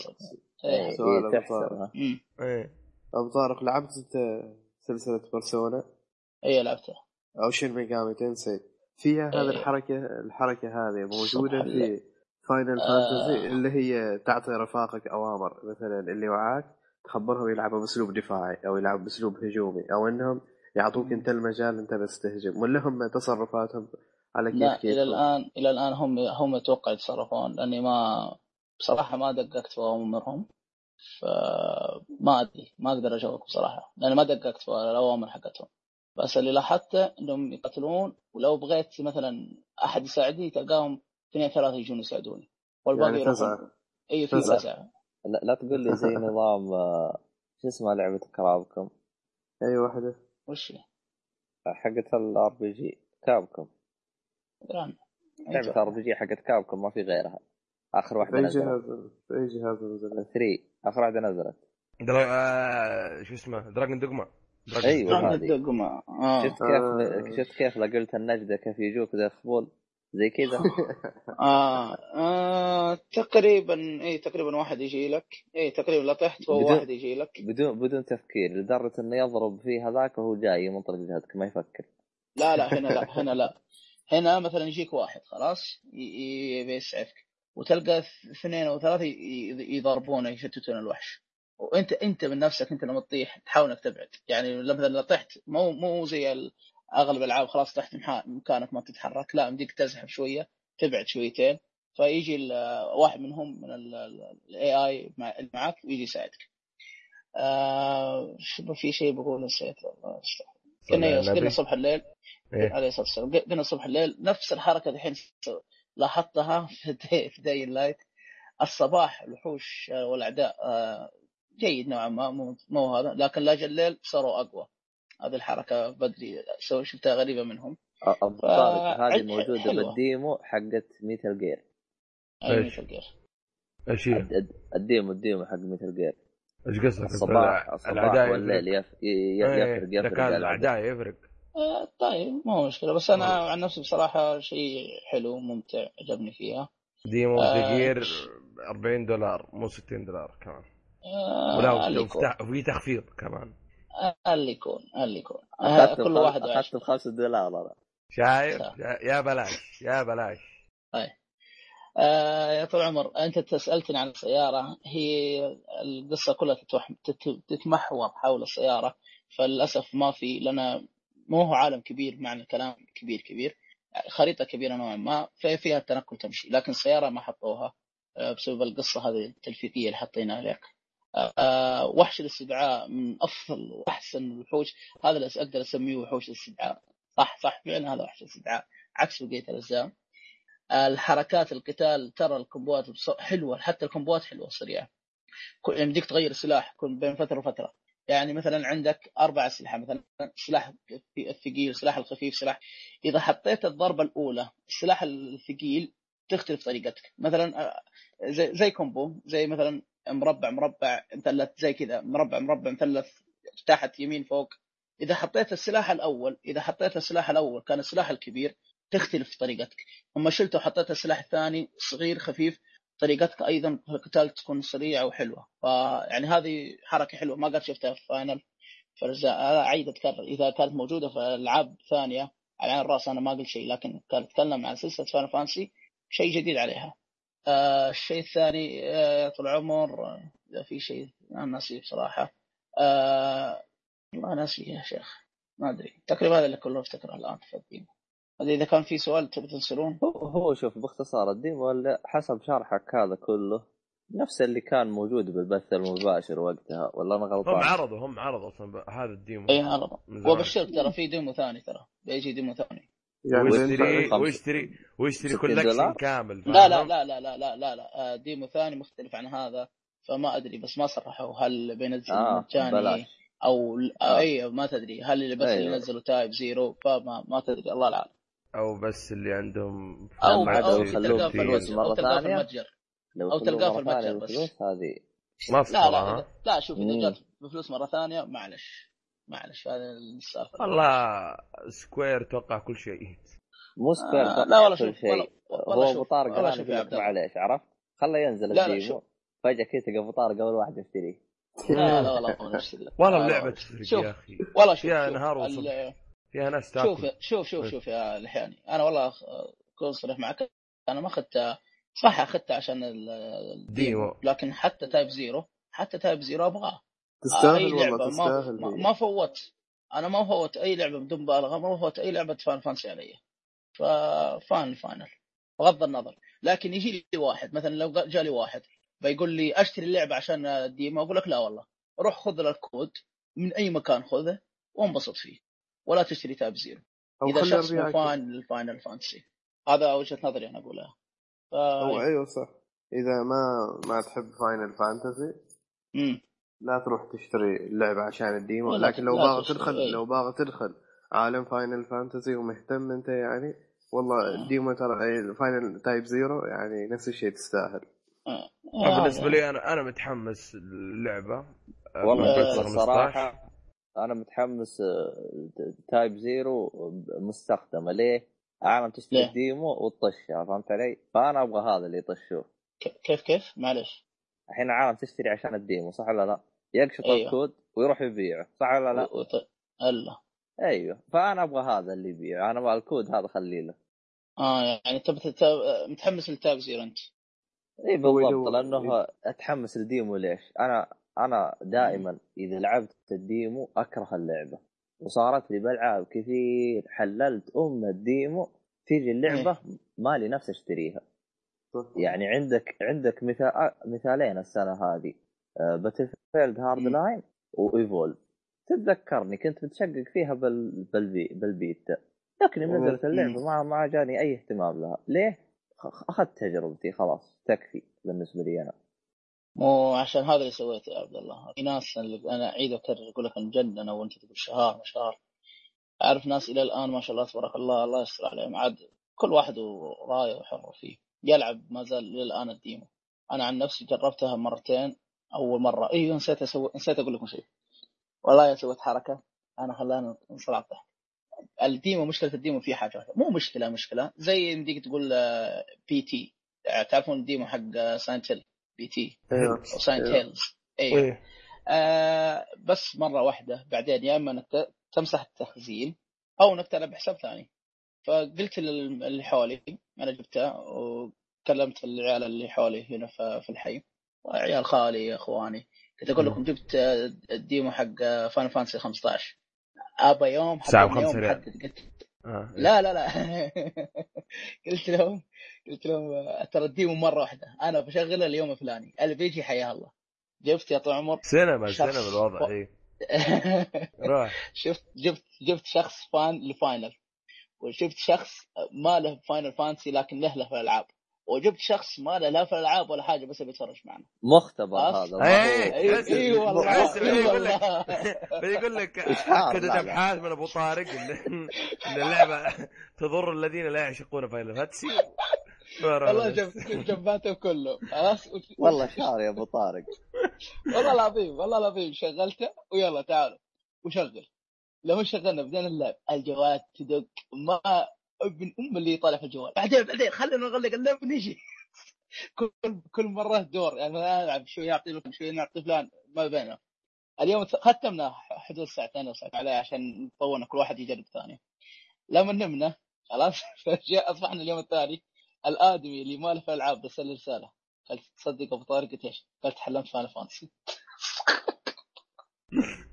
إيه، إيه. سؤال إيه، تحسب طارق. ها. مم. إيه. أبو طارق لعبت أنت سلسله Persona اي لعبتها. أو Shin Megami Tensei فيها هذه إيه. الحركة الحركة هذه موجودة في Final آه. Fantasy اللي هي تعطي رفاقك أوامر مثلا اللي معاك تخبرهم يلعبوا بأسلوب دفاعي أو يلعبوا بأسلوب هجومي أو إنهم يعطوك أنت المجال أنت بس تهجم. ولا هم تصرفاتهم على كيف لا كيف إلى الآن إلى الآن هم هم أتوقع يتصرفون لأني ما بصراحة ما دققت في اوامرهم فما أدري ما أقدر أجاوبك بصراحة لأن ما دققت في الأوامر حقتهم بس اللي لاحظته إنهم يقتلون ولو بغيت مثلا أحد يساعدني تلقاهم اثنين ثلاثة يجون يساعدوني والباقي يعني يروحون. اي في فزع. لا, لا تقول لي زي نظام آه، شو اسمها لعبة Capcom أي واحدة وش هي؟ حقت ال RPG Capcom لعبة. RPG حقت Capcom ما في غيرها آخر واحدة أي نزلت. جهاز في أي جهاز نزل 3 آخر واحدة نزلت. درا... آه... شو اسمه؟ Dragon's Dogma. أيوة. دوغما. آه. شفت كيف شفت كيف لو قلت النجدة كيف يجوك زي الخبول زي كذا. [laughs] آه. آه. تقريبا اي تقريبا واحد يجي لك. اي تقريبا لا طحت وهو بدون- واحد يجي لك. بدون بدون تفكير لدرجة إنه يضرب فيه هذاك وهو جاي منطلق جهتك ما يفكر. لا لا هنا لا [laughs] هنا لا. هنا مثلا يجيك واحد خلاص؟ ي- ي- يبي يسعفك. وتلقى اثنين أو ثلاثة يضربونه يشتتون الوحش وأنت أنت من نفسك أنت لما تطيح تحاول إنك تبعد يعني لما مثلا لو طحت مو مو زي أغلب الألعاب خلاص طحت مكانك ما تتحرك لا يمديك تزحف شوية تبعد شويتين فيجي واحد منهم من ال AI معك ويجي يساعدك. آه في شيء بقوله نسيت والله. صلى قلنا قلنا. صبح الليل إيه. عليه الصلاة والسلام قلنا صبح الليل نفس الحركة الحين لاحظتها [laughs] في Dying Light الصباح الوحوش آه، والأعداء آه، جيد نوعا ما مو مو هذا لكن لاجل الليل صاروا أقوى هذه الحركة بدري سو شفتها غريبة منهم هذه موجودة حلوة. بالديمو حقت ميتال جير أي إيش؟ مثل جير إيش هي؟ الديمو الديمو حق ميتال جير إيش قصدك؟ الصباح الصباح والليل يفرق. إيه، يفرق يفرق كان على الأعداء يفرق آه، طيب مو مشكلة. بس أنا عن نفسي بصراحة شيء حلو ممتع عجبني فيها. ديمو آه. دقير 40 دولار مو 60 دولار كمان. آه، ولا وفي تخفيض كمان. آه، اللي يكون اللي يكون. آه، كل واحد أخذت وعيش. بخمسة دولار أنا. شايف. يا بلاش يا بلاش. آه يا طول العمر أنت تسألتني عن السيارة. هي القصة كلها. تتمحور حول السيارة. فللأسف ما في لنا مو هو عالم كبير معنى الكلام كبير كبير. خريطة كبيرة نوعا ما في- فيها التنقل تمشي. لكن السيارة ما حطوها آه، بسبب القصة هذه التلفيقية اللي حاطينها لك آه، وحش الاستدعاء من أفضل وأحسن الوحوش. هذا اللي أقدر أسميه وحوش الاستدعاء. صح صح. فعلا هذا وحش الاستدعاء. عكس بقية الأجزاء. الحركات القتال ترى الكومبوات بص- حلوة. حتى الكومبوات حلوة سريعه كل- يعني تغير السلاح كل بين فترة وفترة. يعني مثلا عندك أربع اسلحه مثلا سلاح الثقيل سلاح الخفيف سلاح إذا حطيت الضربة الأولى السلاح الثقيل تختلف طريقتك. مثلا آه، زي, زي combo زي مثلا مربع مربع مثلث زي كذا مربع مربع مثلث تحت يمين فوق. إذا حطيت السلاح الأول إذا حطيت السلاح الأول كان السلاح الكبير تختلف طريقتك. أما شلته وحطيت السلاح الثاني صغير خفيف طريقتك أيضا في القتال تكون سريعة وحلوة. فيعني هذه حركة حلوة ما قد شفتها في فاينل أنا أعيد وأكرر إذا كانت موجودة في ألعاب ثانية على عين الرأس أنا ما قلت شيء لكن قاعد اتكلم عن سلسلة فاينل فانتسي شيء جديد عليها. آه الشيء الثاني آه طول العمر إذا في شيء أنا ناسيه بصراحة. آه والله ناسي يا شيخ ما أدري. تقريبا هذا اللي كله افتكره الآن في الديمو هذا إذا كان في سؤال تبي تنسلون هو هو شوف باختصار ال demo حسب شرحك هذا كله نفس اللي كان موجود بالبث المباشر وقتها ولا أنا هم غلطان؟ عرضوا هم عرضوا أصلا ب- هذا ال demo اي عرض من زمان. وبشرك ترى في demo ثاني ترى بيجي demo ثاني يعني واشتري واشتري 60 كولكشن؟ كامل لا لا؟ لا لا لا لا لا, لا. آه، ديمو ثاني مختلف عن هذا فما أدري بس ما صرحوا هل بينزل آه مجاني بلاش أو آه. اي ما تدري هل اللي بس اللي أيوة. نزلوا تايب زيرو فما ما تدري الله العالم أو بس اللي عندهم أو أو تلقاه في فلوس المتجر مرة أو تلقاه في ثانية؟ المتجر. لو تلقاه في بس. هذه مصر لا لا ها إذا لا شوف إذا. جات بفلوس مرة ثانية معلش. معلش هذا السالفة. والله سكوير توقع كل شيء. مو سكوير آه، توقع لا والله كل شوف، شيء. هو شوف، ابو طارق يا. معليش عرفت؟ خله ينزل لا، لا، الديمو فجأة كذا تلقى ابو طارق اول واحد يشتريه. لا لا والله ما [laughs] والله لا، اللعبة لا. تفرق شوف يا أخي. والله شوف شوف. نهار وصبح فيها ناس شوف تاكل شوف شوف إيه. شوف يا لحياني. أنا والله اكون صريح معك. أنا ما اخذتها صح اخذتها عشان ال- الديمو ديمو. لكن حتى تايب زيرو حتى تايب زيرو أبغاه. اي تستاهل والله ما تستاهل ما. ما فوت. أنا ما فوت أي لعبة بدون مبالغة ما فوت أي لعبة فاينل فانتسي علي. ف fan فاينل. بغض النظر. لكن يجي لي واحد مثلا لو جاء لي واحد بيقول لي أشتري اللعبة عشان ال demo أقول لك لا والله. روح خذ الكود من أي مكان خذه وانبسط فيه. ولا تشتري تايب زيرو أو إذا شخص مو fan للفاينل فانتسي. هذا وجهة نظري أنا أقولها. ف... أو أيوه صح. إذا ما ما تحب فاينل فانتسي مم. لا تروح تشتري اللعبة عشان ال demo. لكن لو تشتري، تدخل أي. لو باغي تدخل عالم فاينل فانتسي ومهتم أنت يعني والله ال demo ترى فاينل تايب زيرو يعني نفس الشيء تستاهل. آه. بالنسبة لي أنا أنا متحمس اللعبه والله آه، شوف 15. الصراحه أنا متحمس آه، تايب زيرو مستخدمة ليه؟ عالم تشتري؟ ال demo وتطشها فهمت علي؟ فأنا أبغى هذا اللي يطشوه كيف كيف معلش الحين عالم تشتري عشان ال demo صح ولا لا؟ يقشط أيوه. الكود ويروح يبيعه صح ولا لا؟ و- وط- ألا أيوه فأنا أبغى هذا اللي يبيعه أنا أبغى الكود هذا خليه له آه يعني تبي تت- متحمس للتايب زيرو أنت اي بالضبط لأنه أتحمس ال demo ليش؟ أنا أنا دائما إذا لعبت ال demo أكره اللعبة. وصارت لي بالعاب كثير حللت أم ال demo تيجي اللعبة مالي نفس أشتريها. يعني عندك عندك مثال مثالين السنة هذه. باتل فيلد هارد لاين وايفولف تتذكرني كنت متشقق فيها بال بالبي بالبيتا لكن يوم نزلت اللعبة ما ما جاني أي اهتمام لها. ليه؟ أخذت تجربتي خلاص تكفي بالنسبة لي أنا. مو عشان هذا اللي سويته يا عبد الله. في ناس اللي أنا اعيد واكرر أقول لك نجنن أنا وانت تقول شهر شهر أعرف ناس إلى الآن ما شاء الله تبارك الله الله يستر عليهم. عاد كل واحد ورايه وحر فيه. يلعب ما زال إلى الآن ال demo. أنا عن نفسي جربتها مرتين. أول مرة. أيوه نسيت أسوي نسيت أقول لكم شيء. والله سويت حركة. أنا خلاني انصرعت ضحك ال demo مشكلة ال demo في حاجة مو مشكلة مشكلة. زي يمديك تقول آه، بي تي. تعرفون ال demo حق سايلنت بي تي أيوه سايلنت. هيلز أيوه. آه بس مرة واحدة بعدين يا إما انك تمسح التخزين أو انك تلعب حساب ثاني. فقلت لل- اللي حولي أنا جبته وكلمت العيال اللي حولي هنا في الحي. عيال خالي إخواني. كنت أقول لكم جبت ال demo حق فاينل فانتسي 15 أبا يوم حتى يوم. محدد قلت آه. لا لا لا. [laughs] قلت لهم قلت لهم آه، ترى ال demo مرة واحدة. أنا بشغلها اليوم الفلاني. اللي بيجي حياه الله. جبت يا طول عمر سينما. سينما الوضع اي [laughs] روح شفت جبت جبت شخص fan لفاينل. وشفت شخص ما له فاينل فانتسي لكن له له في الالعاب وجبت شخص ما له لا في الألعاب ولا حاجة بس بيتفرج معنا. مختبر. هذا. إيه. هو اي والله. تحس إنه اي يقول لك- والله. [laughs] بيقول لك اكدت. ابحاث من أبو طارق ان إن اللعبة [laughs] تضر الذين لا يعشقون فاينل [laughs] فانتسي والله جب- جباته كله. خلاص. والله شعر يا أبو طارق. والله العظيم والله العظيم شغلته ويلا تعالوا. وشغل. لما شغلنا بدينا اللعب الجوالات تدق ما ابن أم اللي يطالع في الجوال. بعدين بعدين خلينا نغلق اللعب ونجي [laughs] كل كل مرة دور. يعني أنا ألعب شوي يعطي لكم شوي نعطي فلان ما بينه. اليوم ختمنا حدود ساعتين أو ساعتين عليه عشان طولنا كل واحد يجرب ثاني. لما نمنا خلاص [laughs] فجاء أصبحنا اليوم الثاني. الآدمي اللي ما له في ألعاب بس له رسالة. قلت تصدق ابو طارق قلت إيش؟ قلت حلمت فاينل فانتسي. [laughs]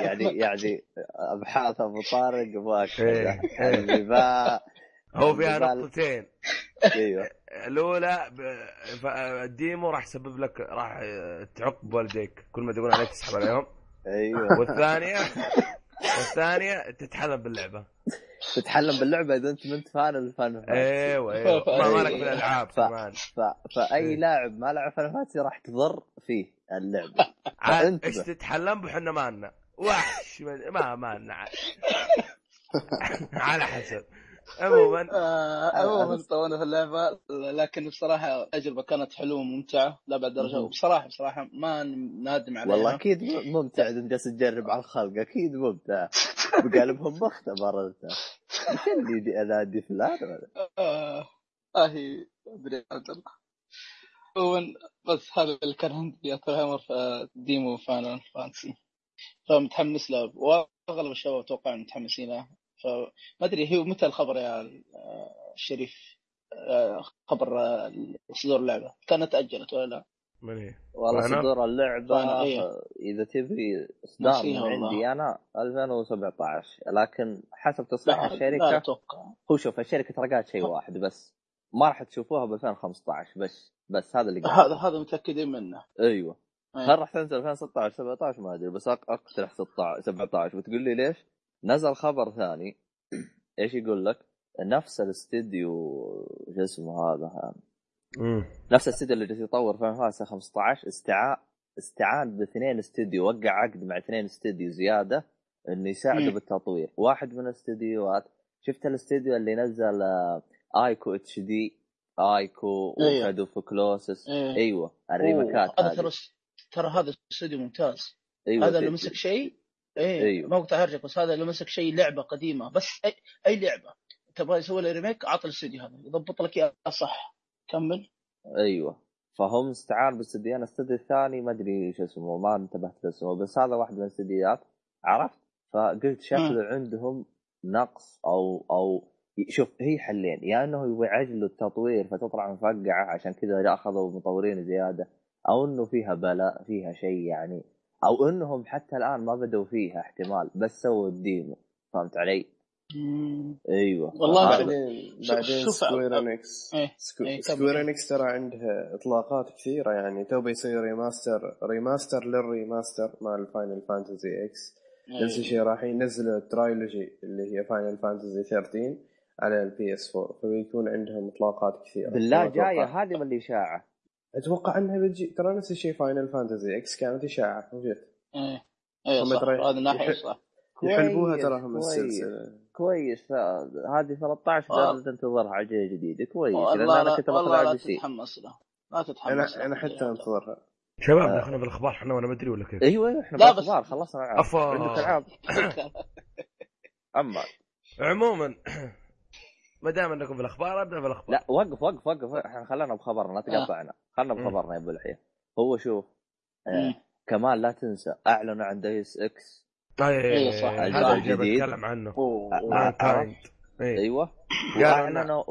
يعني [laughs] يعني أبحاث أبو طارق مؤكده إيه، إيه. اللي با هو فيها نقطتين. أيوه. الأولى ال demo راح يسبب لك راح تعق بوالديك كل ما تقول عليك تسحب عليهم. أيوه. والثانية [laughs] والثانية تتحلم باللعبة. تتحلم باللعبة إذا أنت منت فان الفان أيوه أيوه. [laughs] ما مالك بالألعاب ف... كمان. ف... فأي إيه. لاعب ما لعب فان راح تضر فيه اللعبة. عاد. إيش تتحلم؟ بحنا مالنا وحش. ما ما عاد. [laughs] على حسب. عموما. آه، عموما طولنا في اللعبة لكن بصراحة التجربه كانت حلوة وممتعة لابعد درجة. وبصراحه بصراحة ما نادم عليها. والله أكيد ممتع إذا جالس تجرب على الخلق أكيد ممتع. بقلبهم مختبر انت إيش اللي دي انادي فلان ولا؟ آه آه هي أدري. عبد الله عموما بس هذا اللي كان عندي. يا في demo Final Fantasy فمتحمس له وأغلب الشباب أتوقع متحمسين له فما أدري هو متى الخبر يا آه، الشريف آه، خبر آه، صدور اللعبة كانت تأجلت ولا لا؟ من هي؟ والله؟ صدور اللعبة فانا إيه. إذا تبي إصدار من. عندي أنا 2017 لكن حسب تصريح لا لا الشركة أتوقع هو شوف الشركة ترى قالت شيء واحد بس ما راح تشوفوها ب 2015 بس بس هذا اللي قلت هذا هذا متأكدين منه أيوه. هل راح تنزل 2016 17 ما أدري بس اقترح 16 17 بتقول لي ليش؟ نزل خبر ثاني إيش يقول لك؟ نفس الاستديو شو اسمه هذا. نفس الاستديو اللي جالس يطور Fantasy 15 استعان استعان باثنين استديو وقع عقد مع اثنين استديو زيادة إنه يساعده. بالتطوير واحد من الاستديوهات شفت الاستديو اللي نزل آه، Ico HD Ico أيوه. و Shadow of Colossus إيه. أيوه ال remake ات هذا ترى هذه ترى هذا استوديو ممتاز. أيوه هذا اللي مسك شيء إيه أيوه. ما قلت اهرجك بس هذا اللي مسك شيء لعبة قديمة بس أي, أي لعبة. تبغى يسوي لها ريميك اعطي الاستوديو هذا. يضبط لك إياه صح كمل. أيوه. فهم استعان باستديو أنا الاستديو الثاني ما أدري شو اسمه ما انتبهت لاسمه بس هذا واحد من الاستديوهات عرفت؟ فقلت شكله عندهم نقص أو أو شوف هي حلين. يا إنه يبغى يعجلوا التطوير فتطلع مفقعة عشان كذا أخذوا مطورين زيادة. أو إنه فيها بلاء فيها شيء يعني أو إنهم حتى الآن ما بدوا فيها احتمال بس سووا ال demo. فهمت علي؟ مم. أيوه. والله بعدين بعدين Square Enix سكو... Square Enix ترى عندها إطلاقات كثيرة يعني تو بيصير remaster remaster لل remaster مال ال Final Fantasy X نفس. الشيء راح ينزلوا ال trilogy اللي هي Final Fantasy 13 على ال PS 4 فبيكون عندهم إطلاقات كثيرة. بالله جاية هذه من الاشاعه أتوقع أنها بتجي ترى نفس الشيء Final Fantasy X كانت إشاعة وجت إيه. إيه هم صح ترى هذا الناحيه صح. يحلبوها تراهم كويس. السلسلة. كويس. فهذه 13 آه. لازم تنتظرها على جيل جديد. كويس. لأن والله أنا لا كنت باخذها لا تتحمس له. لا تتحمس أنا. أنا حتى أنتظرها. شباب دخلنا بالاخبار إحنا وأنا ما أدري ولا كيف. أيوه أيوه إحنا لا، بس- بالاخبار خلصنا العاب. أفا. عندك ألعاب؟ [laughs] اما عموما ما دام انكم في الاخبار ابدا في الاخبار لا وقف وقف وقف إحنا خلينا بخبرنا لا تقطعنا خلنا مم. بخبرنا يا أبو الحية هو شوف آه مم. كمان لا تنسى اعلنوا عن Deus Ex إيه صح. هذا اللي. بتكلم عنه. آه. Mankind إيه أيوه وأعلنوا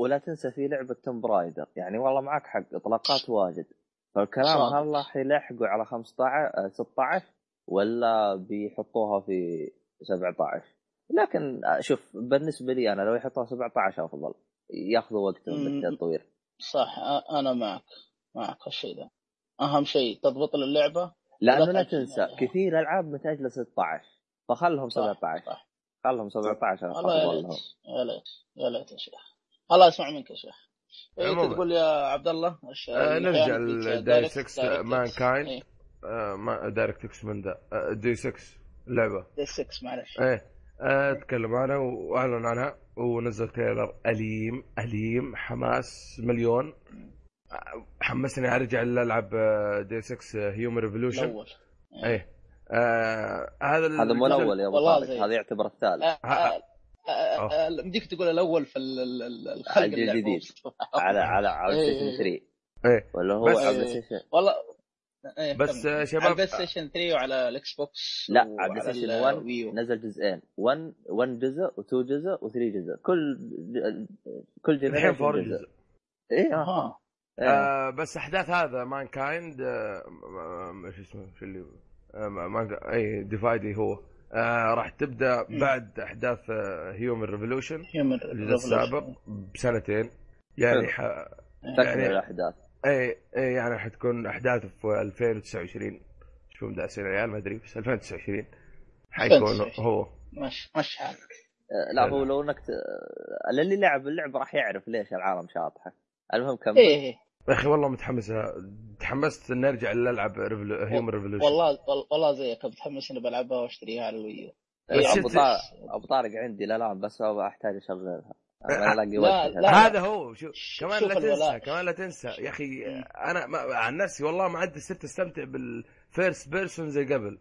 ولا تنسى في لعبة Tomb Raider يعني والله معك حق إطلاقات واجد فالكلام. هل راح يلحقوا على 15 آه، 16 ولا بيحطوها في 17 لكن آه، شوف بالنسبة لي أنا لو يحطوها 17 أفضل. ياخذوا وقتهم مم. بالتطوير صح أنا معك معك هالشيء ذا أهم شيء تضبط اللعبة. لأنه لا تنسى تأجل. كثير ألعاب متأجلة 16 فخلهم صح، 17 صح. خلهم 17 والله يا ليت يا ليت يا ليت يا شيخ. الله يسمع منك يا شيخ. إيه. تقول يا عبد الله آه، نرجع Deus- Ex Deus Ex Mankind ما دايركت إكس من ذا آه، دي 6 اللعبه دايركت 6 معلش. إيه. آه، تكلم عنها واعلن عنها ونزل تريلر أليم أليم حماس مليون. حمسني أرجع العب دي 6 هيومن ريفولوشن الأول. إيه. آه، هذا هذا مو الأول يا أبو والله طارق هذا يعتبر الثالث. آه، آه، آه، مديك تقول الأول في ال- ال- ال- الخلق. الجديد. على على على إيه، ستيشن إيه. 3 إيه. ولا هو بس- على ستيشن والله إيه، بس كمل. آه، على شباب البلاي ستيشن 3 وعلى الإكس بوكس لا على وعلى بلاي ستيشن الويو. 1 نزل جزئين. 1 1 جزء و2 جزء و3 جزء. كل كل الحين جنريشن فور جزء جزء. إيه. آه. أها. إيه. آه بس أحداث هذا مان كايند إيش اسمه شو اللي آه ما اي ديفايدي هو. آه راح تبدأ بعد أحداث هيومن ريفولوشن هيومن الجزء السابق بسنتين. يعني. ح... تكمل يعني- الأحداث. اي اي يعني حتكون أحداث في 2029 شوفوا مدعسين العيال ما أدري بس 2029 حيكون 2029. هو. مش مش حالك. آه، لا هو لو إنك ت... اللي لعب اللعبه راح يعرف ليش العالم شاطحة. المهم كمل. إيه إيه. يا أخي والله متحمس تحمست إني أرجع العب Human Revolution والله وال- والله زيك متحمس إني بلعبها وأشتريها على ال Wii U. إيه، أبو طارق أبو طارق عندي لا لا بس أحتاج أشغلها. لا،. هذا هو شو ش- كمان شوف لا تنسى الولاء. كمان لا تنسى يا أخي أنا ما عن نفسي والله ما عاد صرت أستمتع بال first person زي قبل.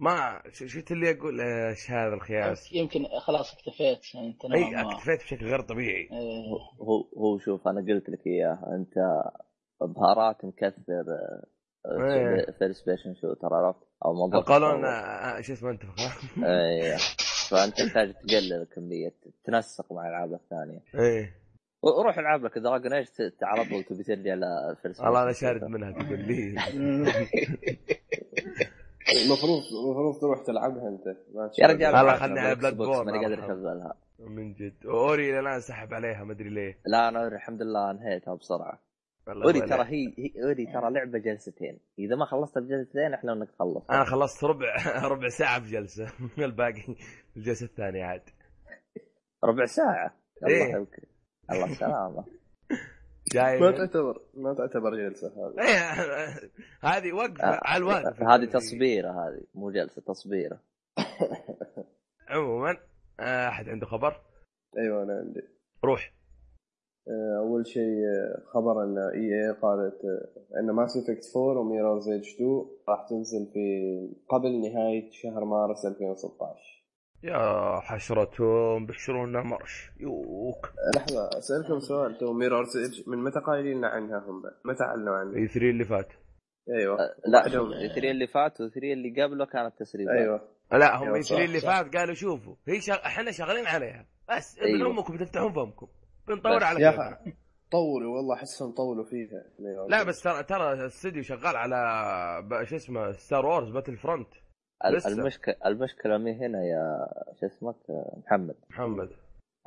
ما ش- شفت اللي أقول إيش هذا الخياس يمكن خلاص اكتفيت يعني أنت إي نوعاً ما. اكتفيت بشكل غير طبيعي إيه. هو هو شوف أنا قلت لك اياه أنت بهارات مكثر إيه. first person shooter عرفت أو موضوع القانون التطور. آه، شو اسمه أنت إيه [laughs] [laughs] فأنت تحتاج تقلل الكمية تنسق مع الألعاب الثانية. إيه. وروح العب لك Dragon Age ت- على طول تبي ترجع ل first والله أنا شارد منها تقول لي. [laughs] المفروض المفروض تروح تلعبها أنت. يا. رجال والله خلني على Bloodborne بوكس ماني قادر. اشغلها من جد. Ori الآن سحب عليها ما أدري ليه. لا أنا الحمد لله أنهيتها بسرعة. اوري. ترى هي هي اوري ترى لعبة جلستين إذا ما خلصت بجلستين إحنا انك تخلص أنا خلصت ربع [laughs] ربع ساعة في جلسة. [laughs] الباقي في الجلسة الثانية عاد. ربع ساعة؟ إيه. الله يوكل الله السلامه [laughs] جاي. ما تعتبر ما تعتبر جلسة هذه. إيه، هذه وقفة آه، على الواقف هذه تصبيرة هذه مو جلسة تصبيرة. عموما آه، أحد عنده خبر؟ أيوه أنا عندي. روح. آه، أول شيء آه، خبر إن EA قالت آه، إن Mass Effect 4 و Mirror's Edge 2 راح تنزل في قبل نهاية شهر مارس 2016 يا حشرتهم بيحشرونا مرش. يوك. لحظة أسألكم سؤال. تو Mirror's Edge من متى قايلين لنا عنها هم؟ متى أعلنوا عنها؟ E 3 اللي فات. أيوه. لا بعدهم- شوف الثري اللي فات والثري اللي قبله كانت تسريبات أيوه. لا هم أيوة، E3 صح، اللي. فات قالوا شوفوا هي شغ... إحنا شغالين عليها. بس ابن أيوة. أمكم تفتحون فمكم بنطور على يا طولوا والله احسهم طولوا فيها لا بس ترى ترى الاستديو شغال على ب- شو اسمه Star Wars Battlefront. المشكلة المشكلة مي هنا يا شو اسمك محمد. محمد.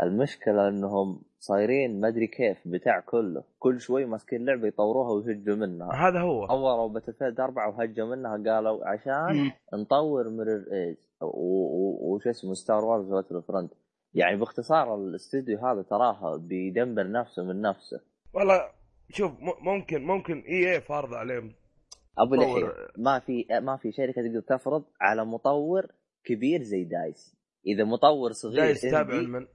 المشكلة إنهم صايرين ما أدري كيف بتاع كله. كل شوي ماسكين لعبة يطوروها ويهجوا منها. هذا هو. طوروا Battle 4 وهجوا منها قالوا عشان. نطور Mirror's Edge وش اسمه Star Wars Battlefront يعني باختصار الاستوديو هذا تراها بيدمر نفسه من نفسه. والله شوف ممكن ممكن EA فارض عليهم. أبو. لحيه ما في ما في شركة تقدر تفرض على مطور كبير زي DICE. إذا مطور صغير جاي يتابع indie، من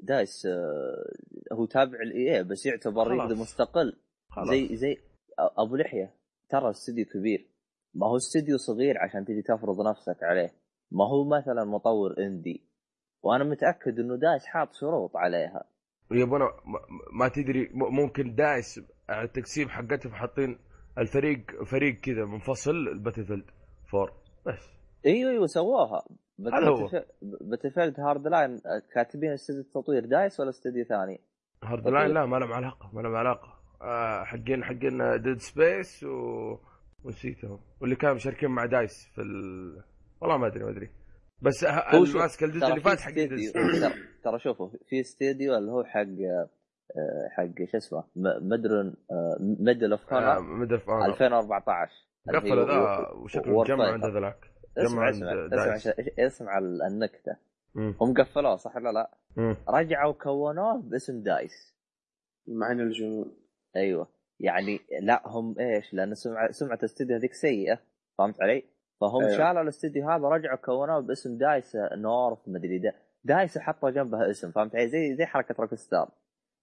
DICE آه، هو تابع ال EA بس يعتبر. يقدر مستقل. خلاص. زي زي أبو لحية ترى استوديو كبير. ما هو استوديو صغير عشان تجي تفرض نفسك عليه. ما هو مثلا مطور indie. وأنا متأكد إنه DICE حاط شروط عليها يبون ما, ما تدري ممكن DICE على التقسيم حقتهم حاطين الفريق فريق كذا منفصل ال Battlefield 4 بس إيوه إيوه سووها هذا هو. Battlefield Hardline كاتبين استوديو التطوير DICE ولا استوديو ثاني؟ هارد. لاين لا ما لهم علاقة ما لهم علاقة آه حقين حقين ديد سبيس و... ونسيتهم واللي كانوا مشاركين مع دايس في ال... والله ما أدري ما أدري بس هو الماسك الجزء اللي فات حق ترى- شوفوا في استديو اللي هو حق آه، حق شو اسمه مدرن ميدل اوف آه ميدل اوف اونر 2014 اللي قفلوا هي ذا و- وشكلهم وور جمعوا فايتر. عند ذاك اسمع اسمع عند اسمع اسمع ال- النكتة. هم قفلوه صح ولا لا؟ رجعوا كونوه باسم DICE. معنا الجنون أيوه. يعني لا هم إيش؟ لأن سمعه سمعة الاستديو هذيك سيئة. فهمت علي؟ فهم أيوة. شالوا الاستديو هذا رجعوا كونوه باسم DICE North مدري دا DICE حطوا جنبها اسم فهمت علي؟ زي زي حركة Rockstar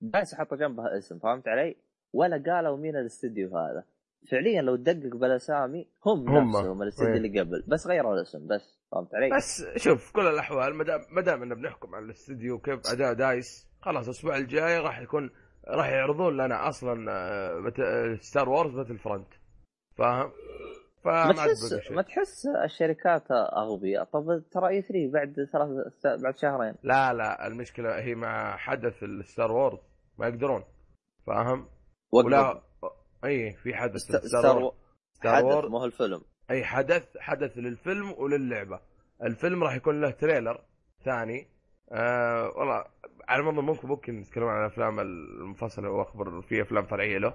DICE حطوا جنبها اسم فهمت علي؟ ولا قالوا مين الاستديو هذا فعليا لو تدقق بالاسامي هم, هم. نفسهم الاستديو. اللي قبل بس غيروا الاسم بس فهمت علي؟ بس شوف كل الأحوال ما دام ما دام بنحكم على الاستديو كيف أداء DICE خلاص الأسبوع الجاي راح يكون راح يعرضون لنا أصلا Star Wars Battlefront فاهم؟ فما ما تحس. ما تحس الشركات أغبياء؟ طب ترى E3 بعد ثلاث بعد شهرين. لا لا المشكلة هي مع حدث ال Star Wars ما يقدرون فاهم؟ ولا إي في حدث St- Star Wars. Star Wars. مو هو الفيلم. إي حدث حدث للفيلم وللعبة. الفيلم راح يكون له trailer ثاني. آه والله على ما أظن ممكن ممكن نتكلم عن الأفلام المنفصله وأخبر في أفلام فرعية له.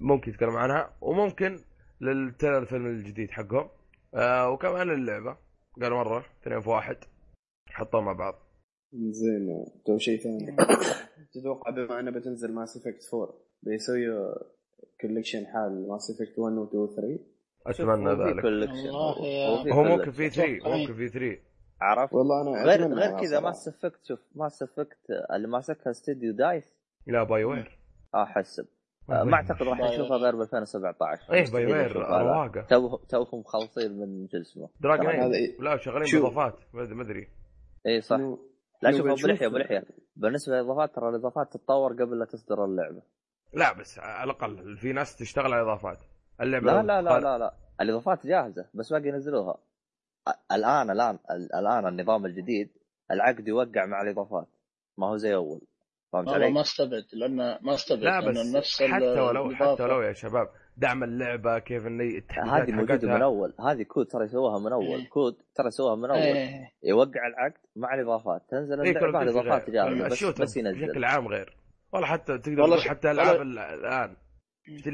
ممكن نتكلم عنها وممكن لل trailer الفيلم الجديد حقهم. آه وكمان اللعبة. قالوا مرة اثنين في واحد. حطوها مع بعض. زين تو شيء ثاني. تتوقع بما انه بتنزل Mass Effect 4 بيسوي collection حال Mass Effect 1 و 2 و 3 أتمنى ذلك. هو. ممكن في 3 أتوقع. ممكن في 3 عرفت؟ والله أنا غير غير كذا. Mass Effect شوف Mass Effect اللي ماسكها استديو DICE لا BioWare أحسب. ما أعتقد راح نشوفها غير ب 2017 إيه BioWare. رواقه تو توهم مخلصين من شو اسمه. Dragon Age. لا شغالين. باضافات ما ادري اي صح. لا شوف ابو لحيه ابو لحيه بالنسبة للإضافات ترى الإضافات تتطور قبل لا تصدر اللعبة. لا بس على الأقل في ناس تشتغل على اضافات اللعبة لا لا لا لا لا. الإضافات جاهزة بس باقي ينزلوها. الآن الآن ال- الآن النظام الجديد العقد يوقع مع الإضافات. ما هو زي أول. فهمت والله علي؟ ما استبعد لأن ما استبعد لا بس نفس حتى ولو. حتى ولو يا شباب دعم اللعبة كيف انه التحديثات هذه موجوده من أول هذه كود ترى يسووها من أول إيه. كود ترى يسووها من أول إيه. يوقع العقد مع الإضافات تنزل إيه، اللعبة شيء الاضافات. جاهزة بس, بس ينزل بشكل عام غير والله حتى تقدر والله حتى ألعاب ال- الآن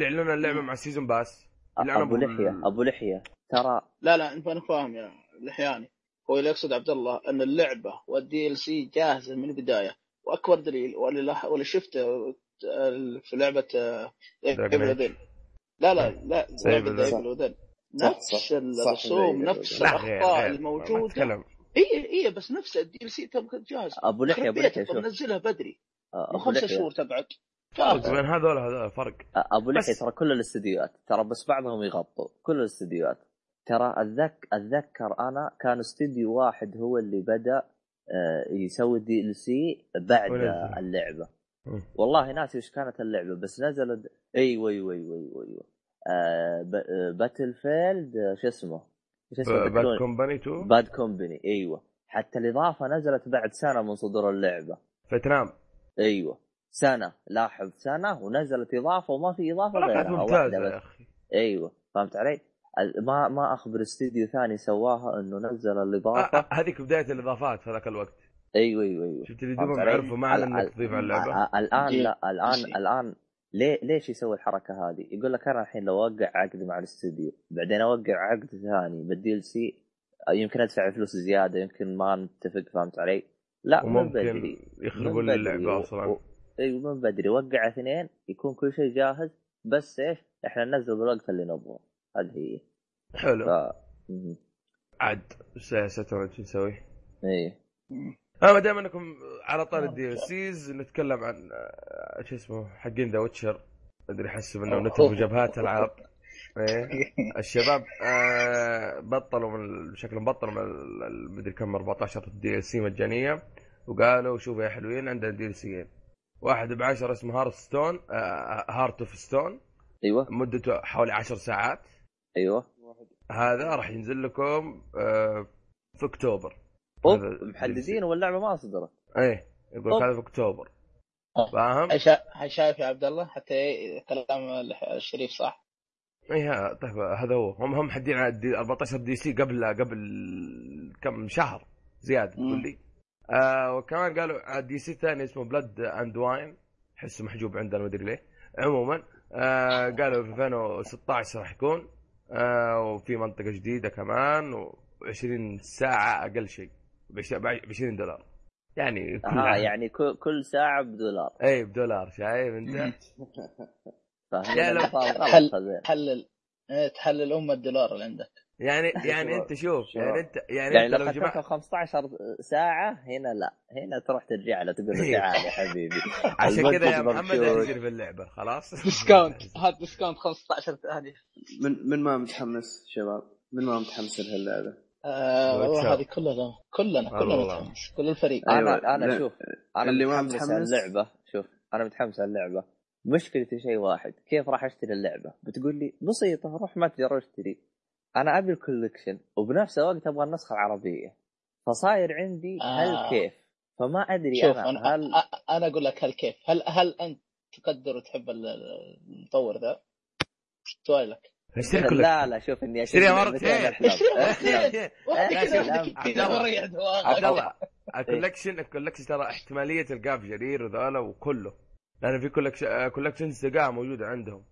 اعلنوا اللعبة مع ال season pass أبو لحية أبو لحية ترى لا لا انت أنا فاهم يا لحياني هو اللي يقصد عبد الله إن اللعبة وال DLC جاهزة من البداية وأكبر دليل واللي لاح- واللي شفته آه، في لعبة آه، Evil. Within لا لا لا Save لعبة Evil Within نفس الرسوم زي نفس لا غير الاخطاء الموجودة. اي اي بس نفس ال DLC تبقى جاهز. أبو لحية أبو لحية شوف. نزلها بدري. آه، مو ابو خمسة شهور تبعد. بين هذول هذول فرق. أبو لحية ترى كل الاستديوهات ترى بس بعضهم يغطوا. كل الاستديوهات. ترى اتذكر أتذكر أنا كان استديو واحد هو اللي بدأ يسوي DLC بعد ونزل. آه، اللعبة. والله ناسي وش كانت اللعبة بس نزلت أيوه أيوه أيوه أيوه أيوه آه ب... آه، Battlefield آه، شو اسمه؟ شو اسمه؟ Bad. Company 2 Bad Company إيوه. حتى الإضافة نزلت بعد سنة من صدور اللعبة. فيتنام. إيوه. سنة. لاحظ سنة ونزلت إضافة وما في إضافة غيرها. ممتازة يا أخي. إيوه. فهمت علي؟ ما ما أخبر استديو ثاني سواها إنه نزل آه، الإضافة آه، هذيك بداية الإضافات في ذاك الوقت أيوه أيوه أيوه شفت اللي دوبهم؟ عرفوا معنى ال- إنك تضيف على اللعبة آه، الآن لا الآن. الآن ليه ليش يسوي الحركة هذه؟ يقول لك أنا الحين لو أوقع عقد مع الاستوديو بعدين أوقع عقد ثاني بال DLC يمكن أدفع فلوس زيادة يمكن ما نتفق فهمت علي؟ لا من بدري يخربون اللعبة أصلا أيوه من بدري وقع اثنين يكون كل شيء جاهز بس إيش؟ إحنا ننزل بالوقت اللي نبغاه هذه هي. حلو. ف... مم. عاد سياستهم شو نسوي؟ إيه أنا دائما أنكم على طار ال DLCs نتكلم عن آه، شو اسمه حقين The Witcher. أدري احسب انه نتفوا جبهات العاب إيه. [laughs] الشباب آه بطلوا من شكلهم بطلوا من مدري كم 14 DLC مجانية. وقالوا شوفوا يا حلوين عندنا DLC ين واحد ب 10 اسمه Heart Stone آه Heart of Stone أيوه. مدته حوالي 10 ساعات. أيوه. هذا راح ينزل لكم آه في أكتوبر. محددين واللعبه ما صدرت إيه يقول هذا في أكتوبر. فاهم؟ شايف يا عبد الله؟ حتى إيه كلام الشريف صح؟ إيه طيب هذا هو. هم هم محدين على الدي 14 دي سي قبل قبل كم شهر زيادة. تقول لي. آه وكمان قالوا على DLC ثاني اسمه Blood and Wine احسه محجوب عندنا ما أدري ليه. عموما آه قالوا في 2016 راح يكون. وفي منطقة جديدة كمان و20 ساعة أقل شيء ب 20 دولار. يعني كل عام. [laughs] يعني كل- كل ساعة بدولار. اي بدولار شايف أنت؟ فاهم حل- زين تحلل إيه، تحلل ام الدولار اللي عندك. يعني [laughs] يعني انت شوف. يعني انت يعني, يعني انت لو جمعت 15 ساعة هنا لا هنا تروح ترجع له تقول له [laughs] إيه. تعال يا حبيبي [laughs] عشان كذا يا محمد. انزل في اللعبة خلاص discount هذا discount 15 هذه من من ما متحمس شباب من ما متحمس لهاللعبة آه. والله هذه كلنا كلنا كلنا. متحمس كل الفريق أيوة. أنا أنا. شوف أنا اللي ما متحمس اللعبه شوف أنا متحمس على اللعبه مشكلتي شيء واحد كيف راح أشتري اللعبة بتقول لي بسيطة روح متجر واشتري أنا أبي الكوليكشن وبنفس الوقت أبغى النسخة العربية. فصاير عندي آه. هل كيف؟ فما أدري شوف أنا, أنا هل أنا أقول لك هل كيف؟ هل هل أنت تقدر وتحب ال- المطور ذا؟ سؤالك؟ اشتري كل لا لا شوف إني اشتري اشتريها مرتين. عبد الله. ال collection ال collection ترى احتمالية تلقاه في جرير وذولا وكله. لأن في collection collections تلقاها موجودة عندهم.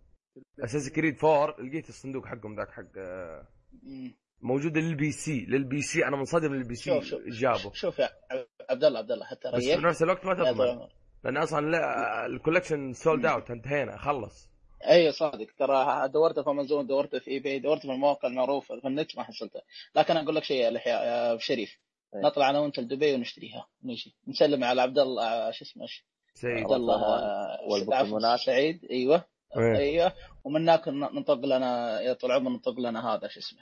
Assassin's Creed 4 لقيت الصندوق حقهم ذاك حق. موجود لل PC لل PC أنا منصدم لل PC شوف شوف جابه. شوف يا عبد الله عبد الله حتى بس في نفس الوقت ما تضمن. لأن أصلا لا ال collection sold out انتهينا خلص. أيوه صادق. ترى دورت في أمازون دورت في eBay دورت في المواقع المعروفة في النت ما حصلتها. لكن أقول لك شيء يا شريف. إيه. نطلع أنا وأنت لدبي ونشتريها. نجي. نسلم على عبد الله شو اسمه سيد. عبد الله والبوكيمونات. سعيد. أيوه. أيوه. ومن هناك ننطق لنا يا طول العمر ننطق لنا هذا شو اسمه؟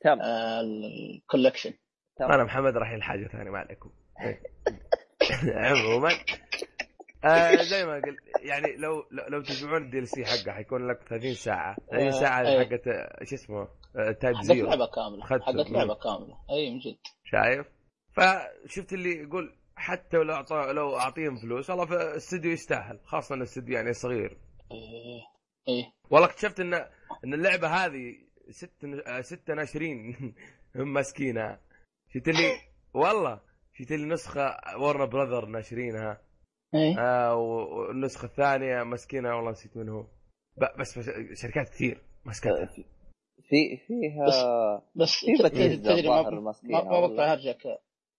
تم آه، ال collection أنا محمد راح الحاجة ثانية ما عليكم. إيه. [laughs] عموما آه زي ما قلت يعني لو لو, تسمعون ال DLC حقه حيكون لك 30 ساعة. 30 ساعة آه، إيه. حقت آه، شو اسمه؟ آه، Type حقت Zero لعبة كاملة. حقت لعبة كاملة. اي من جد. شايف؟ فشفت اللي يقول حتى لو أعطى لو أعطيهم فلوس والله في الاستوديو يستاهل خاصة الاستوديو يعني صغير. إيه. والله اكتشفت ان إن اللعبة هذه ست آه، ستة ناشرين. [laughs] هم ماسكينها شفت لي والله. شفت لي نسخة ورن براذر ناشرينها. إيه. آه و- والنسخة الثانية ماسكينها والله نسيت من هو. ب- بس, شركات كثير. مسكتها. في فيها بس في الظاهر ما ماسكينها ما؟ بقطع هرجك.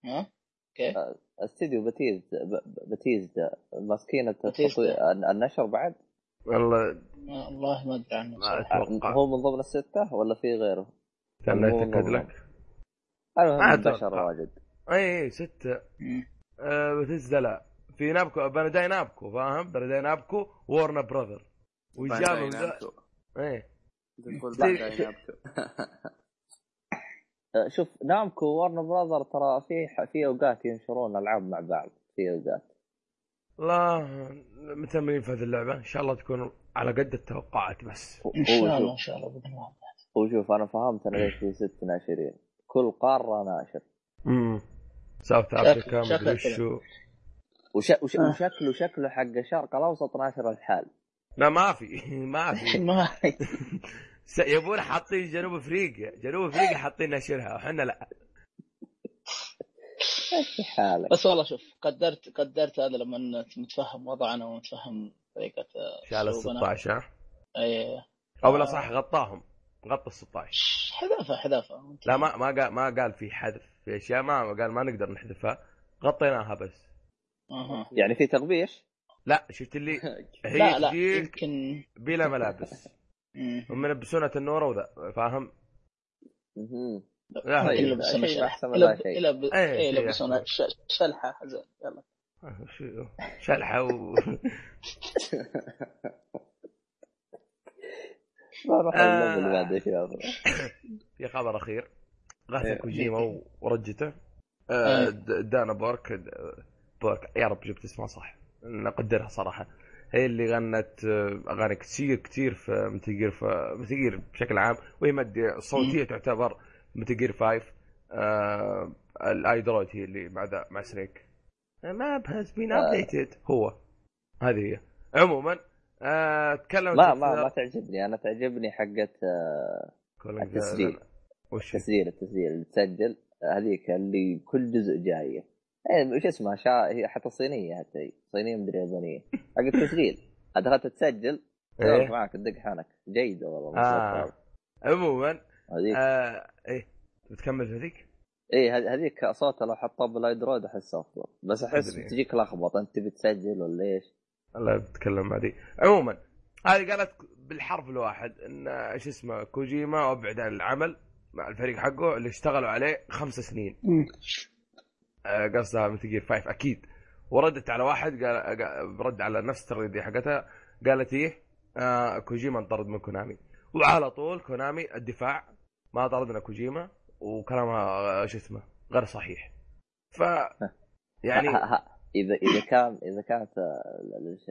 ها؟ كيف؟ استديو باتيزدا ب- باتيزدا ماسكين النشر بعد؟ والله ما- والله ما أدري عنه ما صراحة. أتوقع. هو من ضمن الستة ولا في غيره؟ استنى اتاكد ضمن. لك. المهم ما انتشر أتوقع. واجد. أي أي ستة. مم. آه بتزدا لا. في نابكو بنداي نابكو فاهم؟ بنداي نابكو وورنا براذر ذا إيه. نامكو [laughs] آه، شوف نامكو وورن براذر ترى في في أوقات ينشرون ألعاب مع بعض. في أوقات. لا متأملين في هذه اللعبة؟ إن شاء الله تكون على قد التوقعات بس. إن شاء الله إن شاء الله بإذن الله. هو شوف أنا فهمت أنا ليش في ست ناشرين. كل قارة ناشر. امم ساوث افريكا مدري. شو. وش... وش... آه. وشكله شكله حق الشرق الأوسط ناشر الحال. لا ما في. [laughs] ما في. [laughs] ما [laughs] يبون حاطين جنوب أفريقيا. جنوب أفريقيا حاطين نشرها وحنا لا. في حالك؟ بس والله شوف قدرت قدرت هذا لما نتفهم وضعنا ونتفهم طريقة آه، شال ال أسلوبنا. 16 ها؟ اي أو لا صح غطاهم. غطى ال 16 حذافة حذافة. لا ما ما قال ما قال في حذف في أشياء ما قال ما نقدر نحذفها. غطيناها بس. أها. يعني في تغبيش لا شفت اللي [laughs] هي لا لا يمكن. بلا ملابس. [laughs] هم يلبسونها النورة وذا فاهم؟ لا شيء شلحة. أحسن من لا شيء. يلب- إيه، إيه، شيء يلبسون أحسن. ش- شلحة زين يلا [laughs] شلحة و... [laughs] راح آه. في [laughs] خبر أخير غاثا إيه. كوجيما و- ورجته آه، إيه. دانا بورك بورك يا رب جبت اسمها صح نقدرها صراحة هي اللي غنت آه، أغاني كثير كثير في متجير في متجير بشكل عام وهي مادية صوتية تعتبر Metal Gear 5 آه ال iDroid هي اللي مع ذا مع Snake. Map has been آه. updated هو. هذه هي. عموما آه تكلمت ما ما ما تعجبني. أنا تعجبني حقت آه، التسجيل. وش تسجيل التسجيل اللي تسجل. هذيك اللي كل جزء جاية. إيه وش اسمها؟ شا... هي حتى صينية حتى. هي صينية مدري يابانيه حق التسجيل دخلت تسجل. إيه. معك تدق حنك جيدة والله آه. عموما هذيك. آه إيه. بتكمل في ذيك؟ إيه هذ- هذيك صوتها لو حطها بالايدرويد أحس أفضل. بس أحس. تجيك لخبط أنت تبي تسجل ولا إيش؟ الله بتكلم ذي عموما هذه قالت بالحرف الواحد إن إيش اسمه كوجيما أبعد عن العمل مع الفريق حقه اللي اشتغلوا عليه خمس سنين. آه، قصدها مثل جير 5 أكيد. وردت على واحد قال قال- رد على نفس التغريده حقتها. قالت إيه؟ آه كوجيما انطرد من كونامي. وعلى طول كونامي الدفاع ما طردنا كوجيما وكلامها آه، شو اسمه غير صحيح. ف [laughs] يعني ه- ه- اذا إذا كان إذا كانت آه،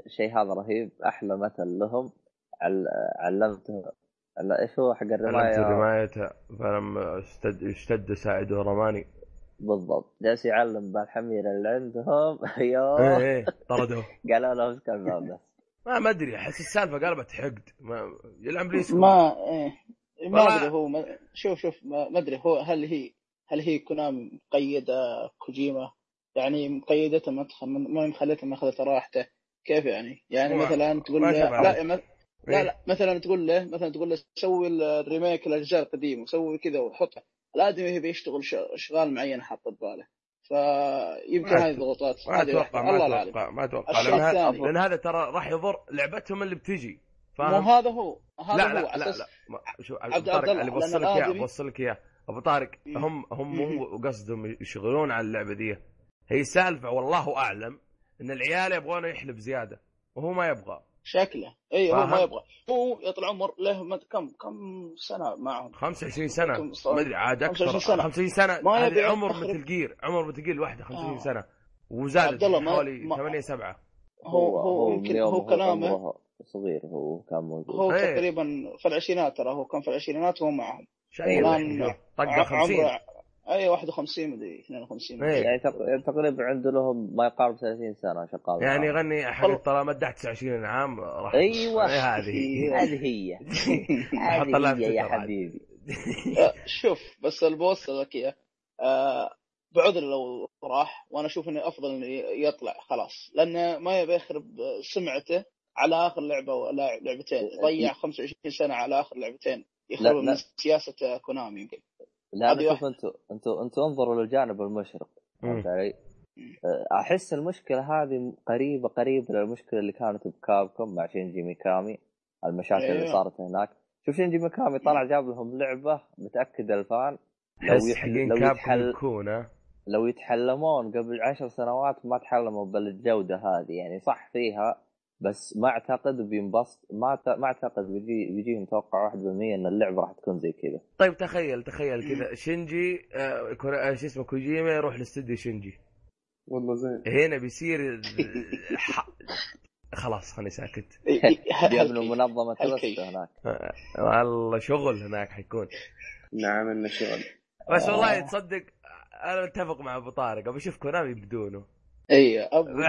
الشيء هذا رهيب أحلى مثل لهم عل... علمته. عل... إيش هو حق علمت الرمايه رمايته فلما اشتد, اشتد ساعده رماني. بالضبط. جالس يعلم بالحمير اللي عندهم. [laughs] إيه أيوه إيه طردوه. [laughs] قالوا له اسكت الباب بس. ما ما أدري أحس السالفة قلبت حقد. ما يلعب لي. ما إيه. ما أدري هو ما شوف شوف ما أدري هو هل هي هل هي كونامي مقيدة كوجيما؟ يعني مقيدته ما تخ... ما مخليته ما أخذت راحته. كيف يعني؟ يعني مثلا تقول له لا مث- لا إيه. لا مثلا تقول له مثلا تقول له سوي ال remake الاجزاء القديمة وسوي كذا وحطها الآدمي يبي يشتغل اشغال معينه حاطه بباله. فيمكن هذه ضغوطات ما أتوقع ما أتوقع ما أتوقع. لأن هذا ترى راح يضر لعبتهم اللي بتجي. مو فاهم؟ هذا هو هذا لا هو لا لا لا عبد- أبو طارق اللي بوصل لك اياه بوصل لك اياه أبو طارق. هم هم. مو قصدهم يشغلون على اللعبة دي هي سالفة والله أعلم إن العيال يبغونه يحلب زيادة وهو ما يبغى شكله إي هو؟ ما يبغى هو يا العمر له كم كم سنة معهم 25 سنة؟ ما أدري عاد أكثر 25 سنة. 50 سنة ما يبي عمر. مثل جير عمر مثل جير الواحده 50 آه. سنة ما- حوالي ما- 8 7 هو هو يمكن يوم هو كلامه عمره صغير هو كان موجود. هو إيه. تقريبا في العشرينات ترى هو كان في العشرينات وهو معهم. شيء الآن طقه ع- 50 عمره أي 51 مدري 52 إيه. يعني تق- تقريبا عنده لهم ما يقارب 30 سنة شغال يعني. يغني والله. طالما مدحت 29 عام راح أيوه. إيه هذه هذه هي. هذه هي. [laughs] يا. حبيبي. آه، شوف بس لك اياه آه، بعذر لو راح وأنا أشوف انه أفضل انه يطلع خلاص. لأنه ما يبي يخرب سمعته. على آخر لعبة ولا لعبتين ضيع 25 سنة على آخر لعبتين يخرب. من سياسة كونامي يمكن لا شوف. أنتوا أنتوا أنتوا انظروا للجانب المشرق فهمت. علي؟ أحس المشكلة هذه قريبة قريبة للمشكلة اللي كانت ب Capcom مع شينجي ميكامي المشاكل اللي أيوه. صارت هناك شوف شينجي ميكامي طلع جاب لهم لعبة متأكد ال fan لو يحل- حقين لو يتحل- لو يتحلمون قبل عشر سنوات ما تحلموا بالجودة هذه يعني صح فيها بس ما أعتقد بينبسط ما ت- ما أعتقد بيجي بيجيهم توقع 1% إن اللعبة راح تكون زي كذا. طيب تخيل تخيل كذا. شينجي آه آه، شو اسمه كوجيما يروح لاستديو شينجي. والله زين. هنا بيصير ح... خلاص خليني ساكت. بيبنوا منظمة كيف؟ هناك. آه، والله شغل هناك حيكون. نعم إنه شغل. بس آه. والله تصدق أنا اتفق مع أبو طارق. ابى أشوف كونامي بدونه. اي أبو [laughs]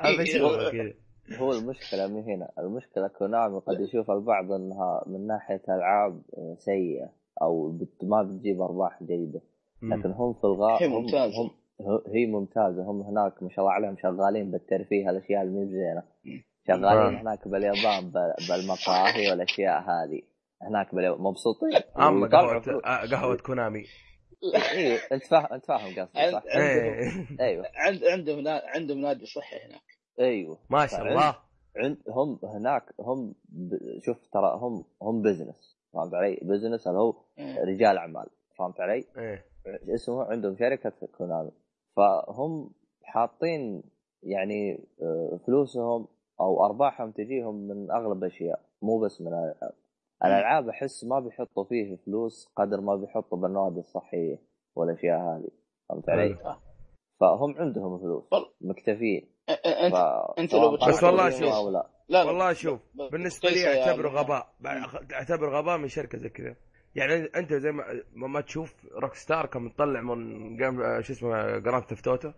ابى اشوفه [laughs] كذا. هو المشكلة من هنا. المشكلة كونامي قد يشوف البعض إنها من ناحية ألعاب سيئة أو بت ما بتجيب أرباح جيدة. لكن هم في الغالب هي ممتازة. هم هي ممتازة. هم هناك ما شاء الله عليهم شغالين بالترفيه الأشياء اللي شغالين آه. هناك باليابان ب- بالمقاهي والأشياء هذه. هناك باليابان مبسوطين. اما قهوه. آه، قهوة كونامي. إيه أنت فاهم أنت فاهم قصدي عند- صح؟ عندهم إيه. أيوه. عند عندهم نا- عندهم نادي صحي هناك. أيوه ما شاء الله عند هم هناك هم. شوف ترى هم هم business فهمت علي؟ business اللي هو. رجال أعمال فهمت علي؟ إيه اسمه عندهم شركة Konami فهم حاطين يعني آه، فلوسهم أو أرباحهم تجيهم من أغلب الاشياء مو بس من الألعاب الألعاب أحس ما بيحطوا فيه فلوس قدر ما بيحطوا بالنوادي الصحية والأشياء هذه فهمت علي؟ حلو. فهم عندهم فلوس. مكتفين انت سواء لو بس والله شوف. لا لا والله شوف بالنسبة لي. اعتبره. غباء اعتبر غباء من شركه زي كذا يعني انت زي ما ما تشوف روك ستار كان مطلع من شو اسمه جراند ثيفت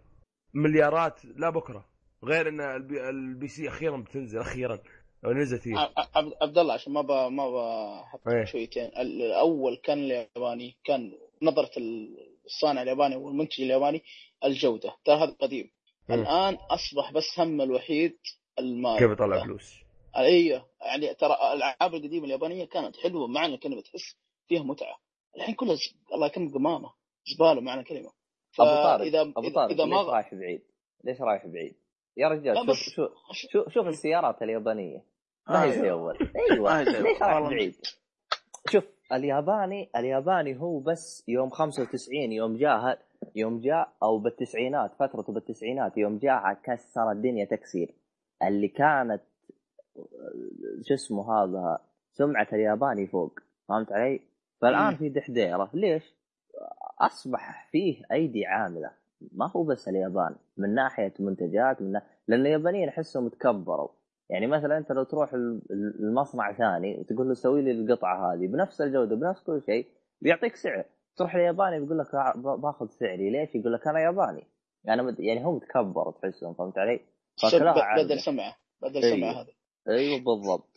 مليارات لا بكره غير ان البي, البي سي أخيرا بتنزل أخيرا نزلت هي عبد الله عشان ما ب... ما بحط إيه. شويتين الأول كان الياباني كان نظره الصانع الياباني والمنتج الياباني الجوده ترى هذا قديم. الآن أصبح بس هم الوحيد المال كيف يطلع فلوس أيوه يعني ترى الألعاب القديمة اليابانية كانت حلوة معنى الكلمة تحس فيها متعة الحين كلها ز... الله يكرمك قمامة زبالة معنى الكلمة أبو طارق فاذا أبو اذا, طارق إذا ليش ما رايح بعيد؟ ليش رايح بعيد؟ يا رجال شوف بس- شوف شوف, شوف السيارات اليابانية ما هي آه. [laughs] زي أول أيوه ليش. رايح. بعيد؟ شوف الياباني الياباني هو بس يوم 95 يوم جاء يوم جاء أو بالتسعينات فترته بالتسعينات يوم جاء كسر الدنيا تكسير اللي كانت شو اسمه هذا سمعة الياباني فوق فهمت علي؟ فالآن. في دحديرة ليش؟ أصبح فيه أيدي عاملة ما هو بس اليابان من ناحية منتجات من نا... لأن اليابانيين أحسهم تكبروا يعني مثلا أنت لو تروح ال- ال- المصنع ثاني وتقول له سوي لي القطعة هذه بنفس الجودة بنفس كل شيء بيعطيك سعر تروح الياباني بيقول لك باخذ سعري ليش؟ يقول لك أنا ياباني يعني مد- يعني هم تكبروا تحسهم فهمت علي؟ بدل سمعه بدل أيوه. سمعه هذا أيوه بالضبط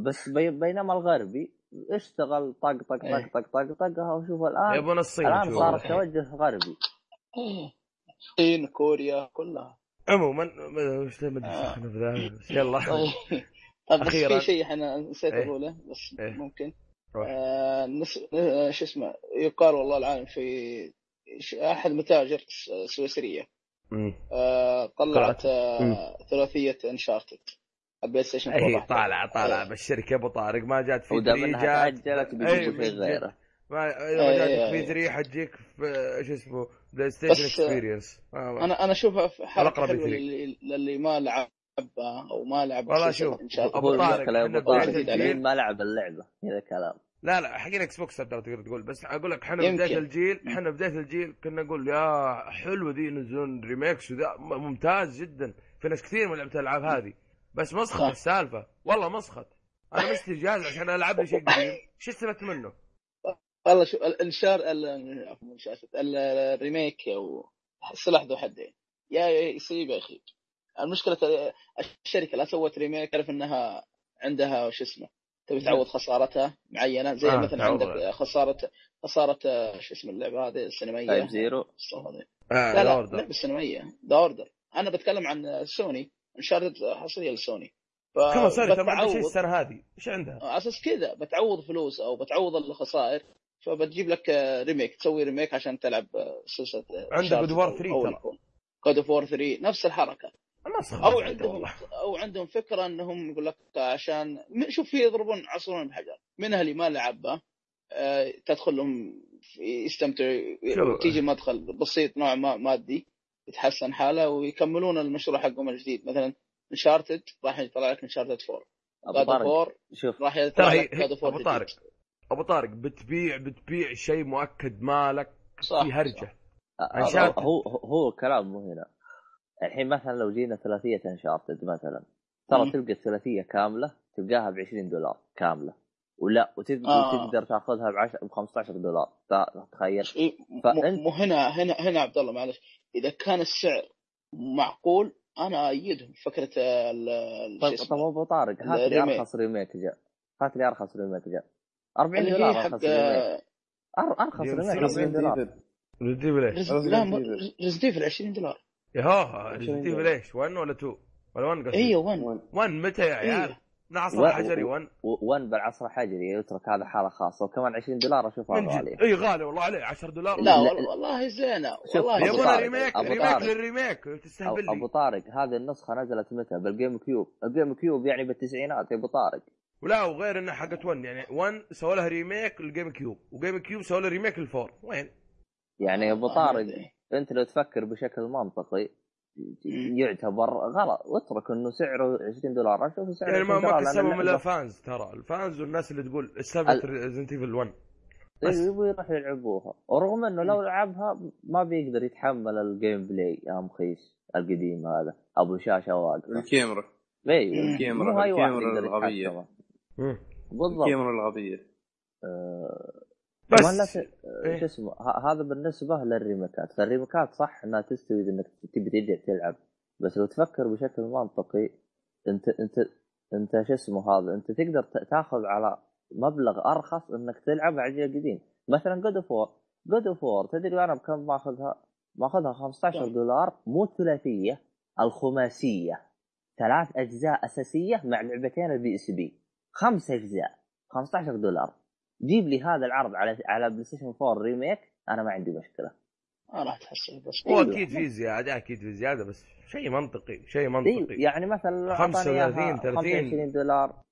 بس بي... بينما الغربي اشتغل طق طق إيه. طق طق طق طق وشوف الان يبون الصين الان. صار التوجه غربي إيه. الصين كوريا كلها عموما ما- وش ما ادري آه. يلا طيب طب بس. في شيء إحنا نسيت إيه. اقوله بس إيه. ممكن. آه نس... آه شو اسمه يقال والله العالم في ش- أحد متاجر س- سويسرية مم. آه طلعت. آه ثلاثية انشارتد البلاي ستيشن اي 4 طالع طالع إيه. بالشركة أبو طارق ما جات في ودام 3 انها جات بيجيبوا شيء جد. غيره ما إذا إيه، ما جاتك إيه، في إيه. 3 حتجيك في شو اسمه بلاي ستيشن اكسبيرينس أنا أنا أشوفها في حركه الأقرب حلوة يثري. للي, للي ما لعبها أو ما لعب والله شوف، المشكلة يا إحنا أبو طارق ما لعب اللعبة هذا كلام. لا لا حقين إكس بوكس تقدر تقول بس أقول لك إحنا. بداية الجيل إحنا بداية الجيل كنا نقول يا حلوة ذي ينزلون ريميكس وذا ممتاز جدا. في ناس كثير من لعبة الألعاب هذه. بس مسخط صح. السالفة. والله مسخط أنا مشتري جهاز عشان ألعب لي شيء قديم. شو استفدت منه؟ والله شو ال Unchar- ال- عفوا ال remake أو سلاح ذو حدين. يا يصيب يا يخيب المشكلة الشركة لا سوت remake تعرف إنها عندها شو اسمه تبي تعوض خسارتها معينة زي آه، مثلا تعوض. عندك خساره خسارة شو اسمه اللعبة هذه السينمائية Type Zero؟ آه لا لا. اللعبه السينمائيه The Order أنا بتكلم عن سوني Uncharted حصرية لسوني ف- كمان سوني ترى ما عندها شيء بتعوض- السنة هذه إيش عندها؟ على أساس كذا بتعوض فلوس أو بتعوض الخسائر فبتجيب لك آه، remake تسوي ريميك عشان تلعب آه، سلسلة عندك of War 3 ترى. God of War 3 نفس الحركة الناس أو عندهم أو عندهم فكرة إنهم يقول لك عشان شوف في يضربون عصفورين بحجر منها اللي ما لعبها آه، تدخل لهم يستمتع تيجي مدخل بسيط نوع ما مادي يتحسن حاله ويكملون المشروع حقهم الجديد. مثلا Uncharted راح يطلع لك Uncharted 4 أبو God War شوف. راح يطلع لك God أبو طارق أبو طارق بتبيع بتبيع شيء مؤكد مالك صح في هرجة. هو Uncharted. هو هو الكلام مو هنا. الحين مثلا لو جينا ثلاثية Uncharted مثلا ترى. تلقى الثلاثية كاملة تلقاها ب 20 دولار كاملة ولا وتقدر آه. وتقدر تأخذها ب 10 ب 15 دولار تا- تخيل إيه، فأنت- مو هنا هنا هنا عبد الله معلش إذا كان السعر معقول أنا ايدهم فكرة ال- طيب. طب ابو طارق هات لي. أرخص ريميك جاء هات لي أرخص ريميك جاء 40 اللي هي دولار ارخص ريميك أرخص. ريميك 40 دولار ريزنت ليش؟ رز- Resident ريزنت ايفل 20 دولار يا هو ريزنت ليش؟ 1 ولا 2؟ ولا 1 قصدي؟ أيوه وين 1 متى يا عيال؟ إيه. نعصر و- حجري 1 ون بالعصر حجري يترك هذا حالة خاصة. وكمان 20 دولار اشوفها من جد. غاليه اي غالي والله عليه. 10 دولار لا والله زينة. والله يبغى ريميك أبو ريميك طارق. للريميك تستهبل أبو طارق هذه النسخة نزلت متى؟ بالجيم كيوب. الجيم كيوب يعني بالتسعينات يا أبو طارق. ولا وغير انها حقت 1 يعني 1 سووا لها ريميك للجيم كيوب وجيم كيوب سووا لها ريميك للفور وين؟ يعني يا ابو طارق انت لو تفكر بشكل منطقي. يعتبر غلط. واترك انه سعره 20 دولار. أشوف سعره يعني ما 20 ما كسبهم إلا ال fans ترى. ال fans والناس اللي تقول استهبلت Resident Evil 1 بس. إيه، يبغوا يروحوا يلعبوها. ورغم إنه لو لعبها ما بيقدر يتحمل ال gameplay يا مخيس القديم هذا. أبو شاشة واقفة. الكاميرا. أيوه الكاميرا- الكاميرا مم. بالضبط. الكاميرا الغبية. كمان بس. ت- إيه. شو اسمه هذا بالنسبة للريميكات فالريميكات صح إنها تستوي اذا إنك تبي ترجع تلعب بس لو تفكر بشكل منطقي انت انت أنت شو اسمه هذا أنت تقدر تاخذ على مبلغ أرخص إنك تلعب على الجيل القديم مثلا God of War God of War تدري أنا بكم ماخذها؟ ماخذها 15 كم؟ دولار مو الثلاثية الخماسية. ثلاث أجزاء أساسية مع لعبتين ال PSP خمس أجزاء 15 دولار. جيب لي هذا العرض على على PlayStation 4 remake أنا ما عندي مشكلة. ما راح تحصل بس هو. أكيد في زيادة أكيد في زيادة بس شيء منطقي شيء إيه منطقي. يعني مثلا لو 35 أعطاني إياها 30. 25 دولار.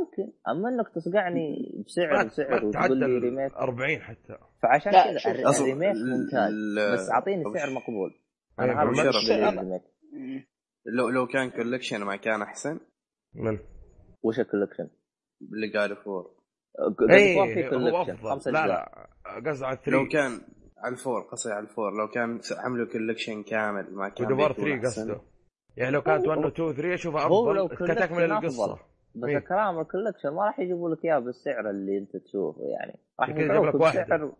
ممكن أما إنك تصقعني بسعر بسعر وتقول لي remake. 40 حتى. فعشان كذا ال remake ال- ممتاز بس أعطيني سعر مقبول. أنا هذا. لو لو كان collection ما كان أحسن. من؟ وش ال collection؟ لقال فور. اي هو أفضل لا. لا قصدي على 3 لو كان على ال four قصدي على ال four لو كان عملوا collection كامل ما كان بيكون 3 أحسن. قصده يعني لو كانت هو- 1 و 2 و 3 اشوفها افضل كتكمل القصة. بس. الكلام ال collection ما راح يجيبوا لك إياه بالسعر اللي أنت تشوفه يعني راح يجيب لك. بسعر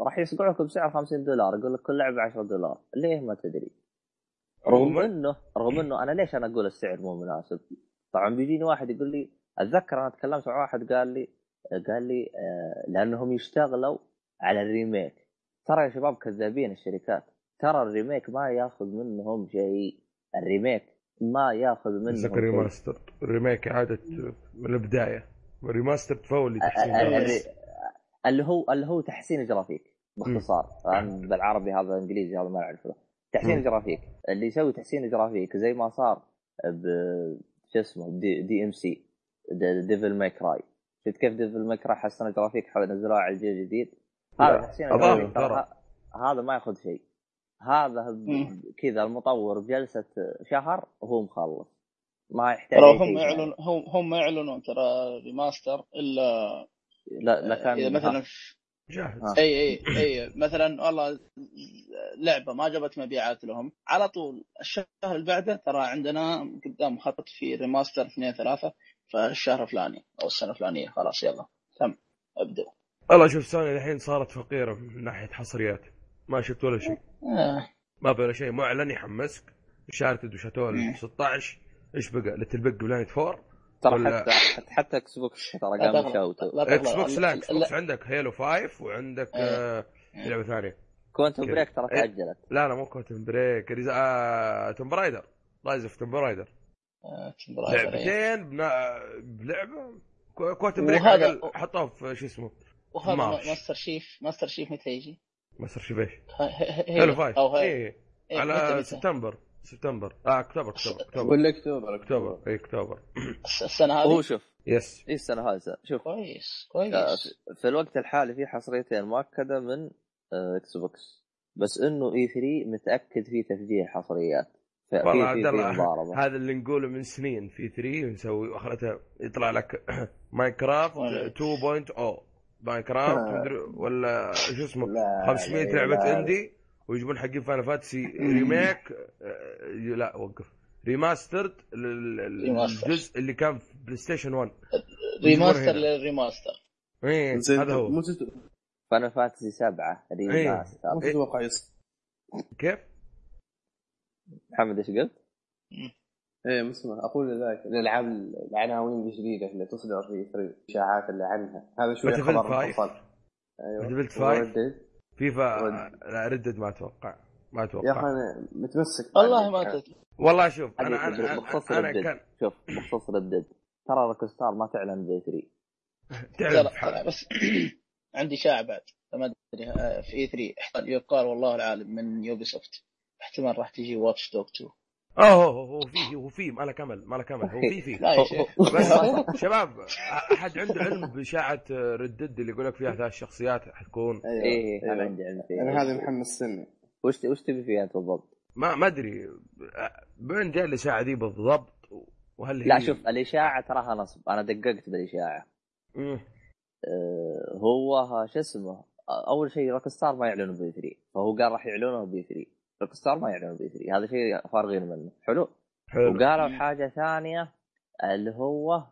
راح يصقعوك بسعر 50 دولار يقول لك كل لعبة 10 دولار ليه ما تدري رغم انه رغم إنه أنا ليش أنا أقول السعر مو مناسب طبعا بيجيني واحد يقول لي أتذكر أنا تكلمت مع واحد قال لي قال لي آه لأنهم يشتغلوا على ال remake. ترى يا شباب كذابين الشركات. ترى ال remake ما ياخذ منهم شيء. ال remake ما ياخذ منهم شيء. remaster ال remake اعاده من البداية. ال remaster تفول لتحسين اللي هو اللي هو تحسين جرافيك باختصار. بالعربي هذا انجليزي هذا ما اعرفه تحسين. جرافيك. اللي يسوي تحسين جرافيك زي ما صار ب شو اسمه؟ دي, DmC Devil May Cry شفت كيف Devil Cry حسن جرافيك حاول نزلوها على الجيل الجديد هذا تحسين. ه- هذا ما ياخذ شيء هذا. كذا المطور بجلسة شهر وهو مخلص ما يحتاج ترى هم. يعلنون هم هم ما يعلنون ترى remaster إلا لا لا كان اذا مثلا جاهز آه. اي اي اي مثلا والله لعبة ما جابت مبيعات لهم على طول الشهر اللي بعده ترى عندنا قدام خط في remaster اثنين ثلاثة فالشهر الفلاني أو السنة الفلانية. خلاص يلا تم ابدوا والله شوف سوني الحين صارت فقيرة من ناحية حصريات. ما شفت ولا شيء. آه. ما في ولا شيء. معلن يحمسك. Uncharted وشاتول مم. 16 إيش بقى؟ Little Big Planet 4 ترى ولا- حتى حتى, حتى Xbox ترى يشوتوا لا Xbox لا Xbox عندك Halo 5 وعندك. آه لعبة ثانية. Quantum Break ترى إيه. تأجلت. لا لا مو Quantum Break Rise... آه... Tomb Raider Rise of Tomb Raider آه، إيه. لعبتين بنا... بلعبة. كو- Quantum Break وهذا- حطوه في شو اسمه وهذا. Master Chief Master Chief متى يجي؟ Master Chief إيش؟ Halo Five. أو هي إيه. إيه، متى- على؟ سبتمبر. سبتمبر. آه أكتوبر أكتوبر أكتوبر. ولا أكتوبر أكتوبر. اي أكتوبر. الس- السنة هو هذه شوف. يس اي السنة هذه شوف. كويس آه، كويس. في- الوقت الحالي في حصريتين مؤكدة من آه، إكس بوكس بس إنه اي 3 متأكد في تفجير حصريات. والله في عبد الله هذا اللي نقوله من سنين في 3 نسوي اخرتها يطلع لك [coughs] ماينكرافت ولا- 2.0 ماينكرافت. مدري ولا شو اسمه لا 500 لا، لعبة لا. اندي ويجيبون حقين فانا فاتسي ريميك لا وقف. remastered remaster. الجزء اللي كان في PlayStation 1 remaster. لل remaster إيه هذا هو. Fantasy سبعة مو remaster تتوقع يصير كيف؟ محمد إيش قلت؟ إيه مسمع أقول ذاك الالعاب العناوين الجديدة اللي تصدر في E3 إشاعات اللي عنها. هذا شوي خبر 5. مفصل. أيوه. Battlefield 5. و Red Dead. فيفا. لا Red Dead ما أتوقع. ما يا أخي أتوقع أنا متمسك. والله ما تدري والله شوف أنا أنا أنا بخصوص أنا, Red Dead. كان شوف بخصوص Red Dead. ترى Rockstar ما تعلن ب E3 تعرف ترى في حال- ترى بس [clears throat] عندي شائع بعد. ما أدري آه، في E3 احتمال يقال والله العالم من Ubisoft احتمال راح تجي Watch Dog 2 اوه هو هو في هو في ما له كمل ما له كمل هو في في لا يا شيخ. بس شباب أحد عنده علم بإشاعة Red Dead اللي يقول لك فيها ثلاث شخصيات؟ حتكون. إيه أنا أيوة. عندي علم فيه أنا هذا محمد سنه وش وش تبي فيها بالضبط؟ ما ما أدري. وين جاء الإشاعة دي بالضبط وهل هي لا شوف الإشاعة تراها نصب. أنا دققت بالإشاعة. مم. آه، هو شو اسمه؟ أول شيء Rockstar ما يعلنوا ب E3 فهو قال راح يعلنوا ب E3 Rockstar ما يعلنوا ب E3 هذا شيء فارغين منه. حلو. حلو. وقالوا مم. حاجة ثانية اللي هو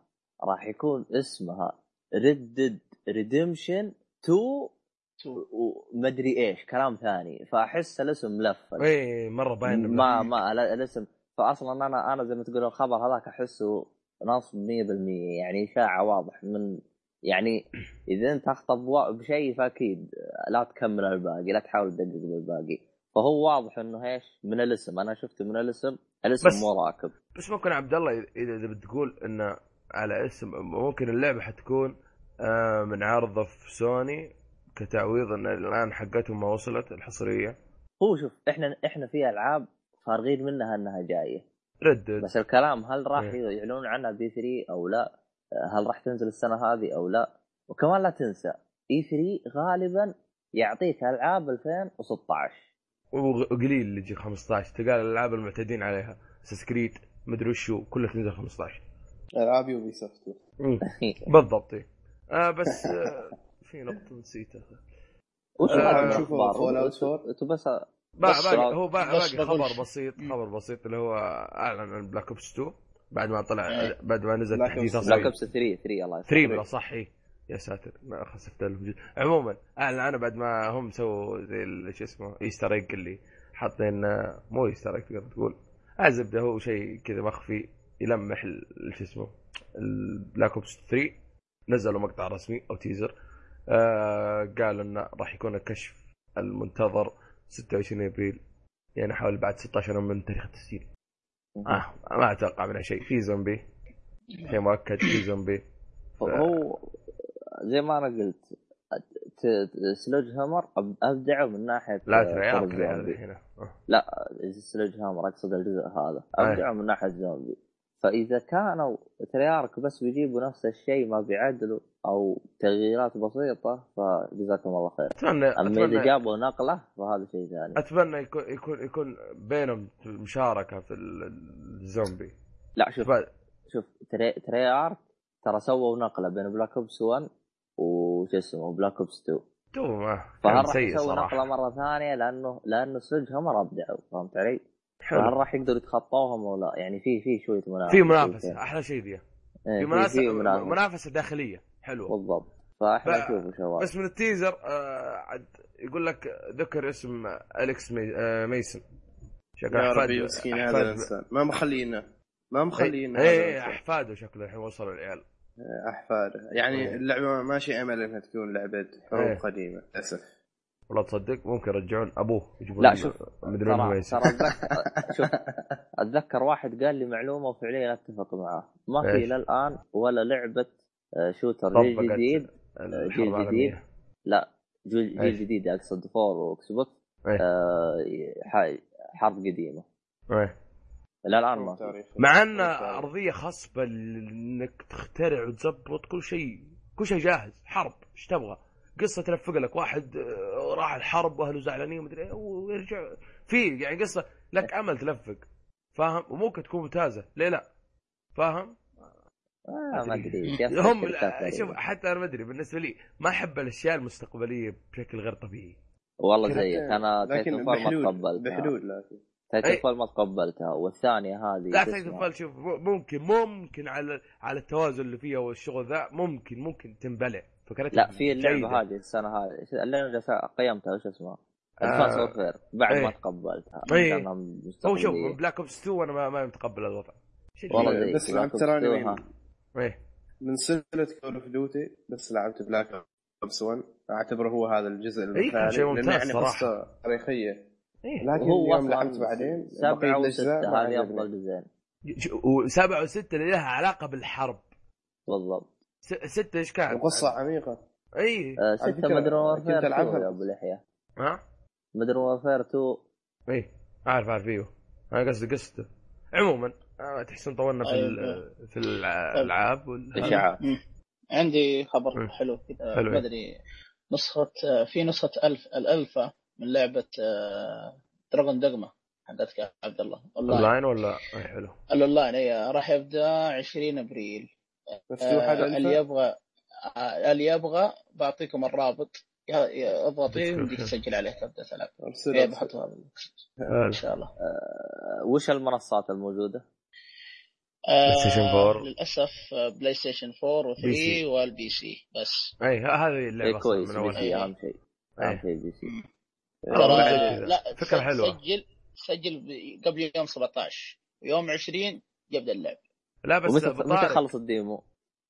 راح يكون اسمها ردد ريدمشن 2 ومدري إيش. كلام ثاني. فأحس الاسم ملفل إيه مرة باين ما ما ال- الاسم. فاصلا أنا أنا زي ما تقول الخبر هذاك أحسه نصب 100% يعني إشاعة واضح من يعني إذا أنت اخطب بشيء فأكيد لا تكمل الباقي لا تحاول تدقق بالباقي. فهو واضح إنه إيش؟ من الاسم. أنا شفته من الاسم الاسم بس- مو راكب. بس ممكن عبد الله اذا اذا بتقول إنه على اسم ممكن اللعبة حتكون آه، من عارضه في سوني كتعويض إن الآن حقتهم ما وصلت الحصرية. هو شوف إحنا إحنا في ألعاب فارغين منها إنها جاية. ردد. بس الكلام هل راح إيه. يعلنون عنها بي 3 أو لا؟ هل راح تنزل السنة هذه أو لا؟ وكمان لا تنسى E3 غالبا يعطيك ألعاب 2016 وقليل اللي يجي 15 تلقى الألعاب المعتادين عليها. Creed مدري وشو كلها تنزل 15 ألعاب Ubisoft [laughs] بالضبط. آه بس آه في نقطة نسيتها. وش آه، رايك نشوفه بالأخبار؟ Fallout أنتوا 4. أنتوا بس با- بس باقي هو باقي خبر بسيط خبر بسيط اللي هو أعلن عن Black Ops 2 بعد ما طلع إيه. بعد ما نزل تحديث Black Ops 3 3 الله 3 بلا صح. يا ساتر ما خسفت الوجود عموما اعلن عنه بعد ما هم سووا زي شو اسمه Easter egg اللي حاطين آه، مو Easter egg تقدر تقول. الزبدة هو شيء كذا مخفي يلمح شو اسمه ال Black Ops 3 نزلوا مقطع رسمي أو teaser آه قالوا إنه راح يكون الكشف المنتظر 26 أبريل يعني حوالي بعد 16 يوم من تاريخ التسجيل. آه. ما أتوقع منها شيء. في زومبي. شيء مؤكد في زومبي. هو زي ما أنا قلت سلوج هامر أبدعوا من ناحية لا زومبي. هنا. آه. لا سلوج هامر أقصد الجزء هذا. أبدعوا من ناحية زومبي فإذا كانوا تريارك بس بيجيبوا نفس الشيء ما بيعدلوا أو تغييرات بسيطة فجزاكم الله خير. اتمنى أما إذا جابوا نقلة فهذا شيء ثاني. أتمنى يكون يكون يكون بينهم مشاركة في ال- الزومبي. لا شوف. ف- شوف Trey, Treyarch ترى سووا نقلة بين Black Ops 1 وش اسمه Black Ops 2 two ما فهل كان راح سيء يسوي نقله مرة ثانية؟ لأنه لأنه Sledgehammer ابدعوا فهمت علي؟ حلو. راح يقدروا يتخطوهم ولا؟ لا؟ يعني في في شوية منافسة. في منافسة أحلى شيء ذي إيه، في منافسة في منافسة. داخلية. حلوة. بالضبط. فإحنا نشوف شباب بس من ال teaser آه عد يقول لك ذكر اسم أليكس مي آه ميسن. شكله يا ربي مسكين هذا الإنسان. ما مخلينا. ما مخلينا اي. أحفاده شكله الحين وصلوا العيال. احفاده يعني. اللعبة ماشي أمل إنها تكون لعبة. حروب قديمة للأسف والله تصدق ممكن يرجعون أبوه يجيبون لا شوف مدري ترى ترى اتذكر شوف أتذكر واحد قال لي معلومة وفعليا أتفق معاه ما في؟ إلى الان ولا لعبة آه، shooter جيل جديد الحرب جيل. جديد. لا جيل جديد اقصد four و Xbox إيه. آه، حرب قديمة إيه. إلى الان ما. مع أن. أرضية خصبة انك تخترع وتزبط كل شيء. كل شيء جاهز. حرب. إيش تبغى؟ قصة تلفق لك. واحد آه، راح الحرب وأهله زعلانين ومدري إيه ويرجع. في يعني قصة لك امل تلفق. فاهم؟ وممكن تكون ممتازة. ليه لا؟ فاهم؟ آه ما أدري. [laughs] هم. شوف حتى أنا ما أدري. بالنسبة لي ما أحب الأشياء المستقبلية بشكل غير طبيعي. والله زيك أنا لكن تقبلتها بحدود لكن Titanfall ما تقبلتها والثانية هذه لا Titan؟ fall شوف ممكن ممكن على على التوازن اللي فيها والشغل ذا ممكن ممكن تنبلع فكرتها لا في جيدة. اللعبه هذه السنة هذه إيش- اللي أنا جالس قيمتها وش اسمها؟ آه. Advanced Warfare بعد إيه. ما تقبلتها. لأنها هو شوف Black Ops 2 أنا ما ما متقبل الوضع والله. زي بس لعبت تراني 2 ها. من- إيه من سلسلة Call of Duty بس لعبت Black Ops 1 أعتبره هو هذا الجزء المثالي شيء ممتاز يعني تاريخية إيه لكن وهو يوم لعبت بعدين وستة ما هذه. أفضل جزئين وسبعة وستة اللي لها علاقة بالحرب بالضبط س- ستة إيش كان؟ وقصه عميقة إي آه، Modern كنت Warfare 2 ألعبها. يا أبو لحية ها؟ Modern Warfare 2 إي عارف عارف إيوه أنا قصدي قصته عموما آه، تحسون طولنا في ال- أيوة. في الألعاب. مم. عندي خبر. حلو كذا أدري نسخة في نسخة ألف الألفا من لعبة Dragon's Dogma حقتك يا عبد الله اونلاين ولا أي حلو الاونلاين اي راح يبدأ 20 أبريل مفتوحه آه، اللي؟ يبغى آه، اللي يبغى بعطيكم الرابط أحطه في Description. يمديك تسجل عليه تبدا تلعب أرسل- إيه، أرسل. بحط هذا حلو. إن شاء الله آه، وش المنصات الموجودة؟ آه، PlayStation 4. للاسف PlayStation 4 PC. و3 وال PC بس اي هذه اللعبة أصلاً كويس من سي أهم شيء أهم إيه. شيء PC كذا. لا فكرة س- حلوة. سجل سجل قبل يوم 17 ويوم 20 يبدا اللعب لا بس ومتى أبو متى طارق خلص ال demo؟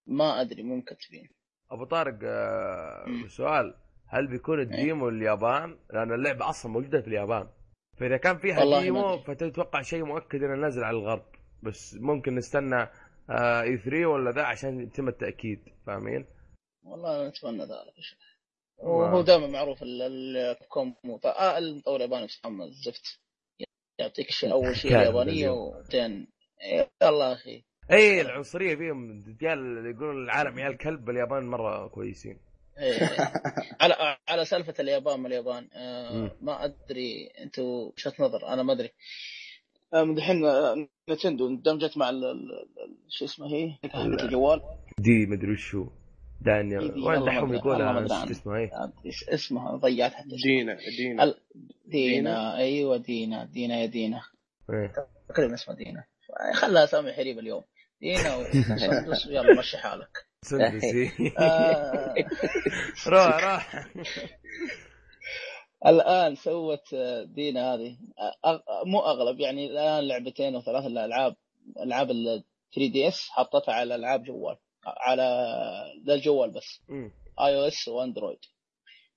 ما أدري مو مكتبين أبو طارق آه،. سؤال هل بيكون ال demo اليابان؟ لأن اللعبة أصلا موجوده في اليابان فإذا كان فيها demo. فتتوقع شيء مؤكد إنه نازل على الغرب بس ممكن نستنى E3 ولا ذا عشان يتم التأكيد فاهمين؟ والله نتمنى ذلك. وهو دائما معروف ال- ال- الكوم آه المطور الياباني بسام الزفت يعطيك الشيء أول شيء اليابانية. وبعدين يلا أخي. اي العنصرية فيهم رجال يقولون العالم عيال كلب اليابان مرة كويسين. إيه. [laughs] على على سالفة اليابان ما اليابان. آه. ما أدري أنتم وجهة نظر أنا ما أدري. آه، من دحين آه، نتندو اندمجت مع شو اسمه هي؟ حقت الجوال. دي مدري وشو دي وين دحوم. يقولها. اسمها إيه؟ اسمها ضيعت حتى اسمها. دينا دينا. ال- دينا؟ أيوه دينا دينا يا دينا. إيه. تقريبا اسمها دينا. خلها أسامي حريب اليوم. دينا وسندس ويلا مشي حالك. سندسي [laughs] آه. [laughs] روح روح. الآن سوت آه، دينا هذه. أغ... مو أغلب يعني الآن لعبتين أو ثلاث الألعاب ألعاب ال 3 دي اس حطتها على ألعاب جوال. على للجوال بس. مم. iOS و Android.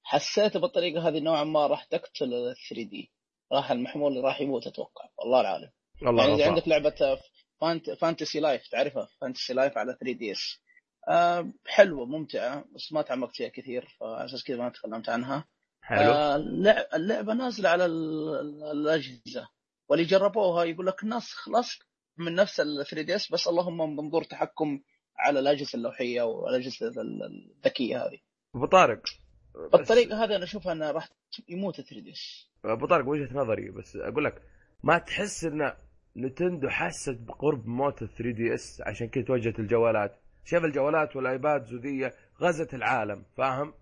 حسيت بالطريقة هذه نوعا ما راح تقتل ال 3D راح المحمول راح يموت أتوقع. والله العالم. والله يعني إذا. عندك لعبة Fant... Fantasy Life تعرفها؟ Fantasy Life على 3DS آه حلوة ممتعة بس ما تعمقت فيها كثير فعلى أساس كذا ما تكلمت عنها. حلو. اللع- اللعبة نازلة على ال- ال- الأجهزة. واللي جربوها يقول لك الناس خلاص من نفس ال 3DS بس اللهم منظور تحكم على الأجهزة اللوحية والأجهزة ال- الذكية هذه. أبو طارق بس- بالطريقة هذه أنا اشوفها انها راح يموت 3DS أبو طارق وجهة نظري بس أقول لك ما تحس إن Nintendo حست بقرب موت ال 3DS عشان كذا توجهت الجوالات؟ شايف الجوالات وال iPad وذي غزت العالم فاهم؟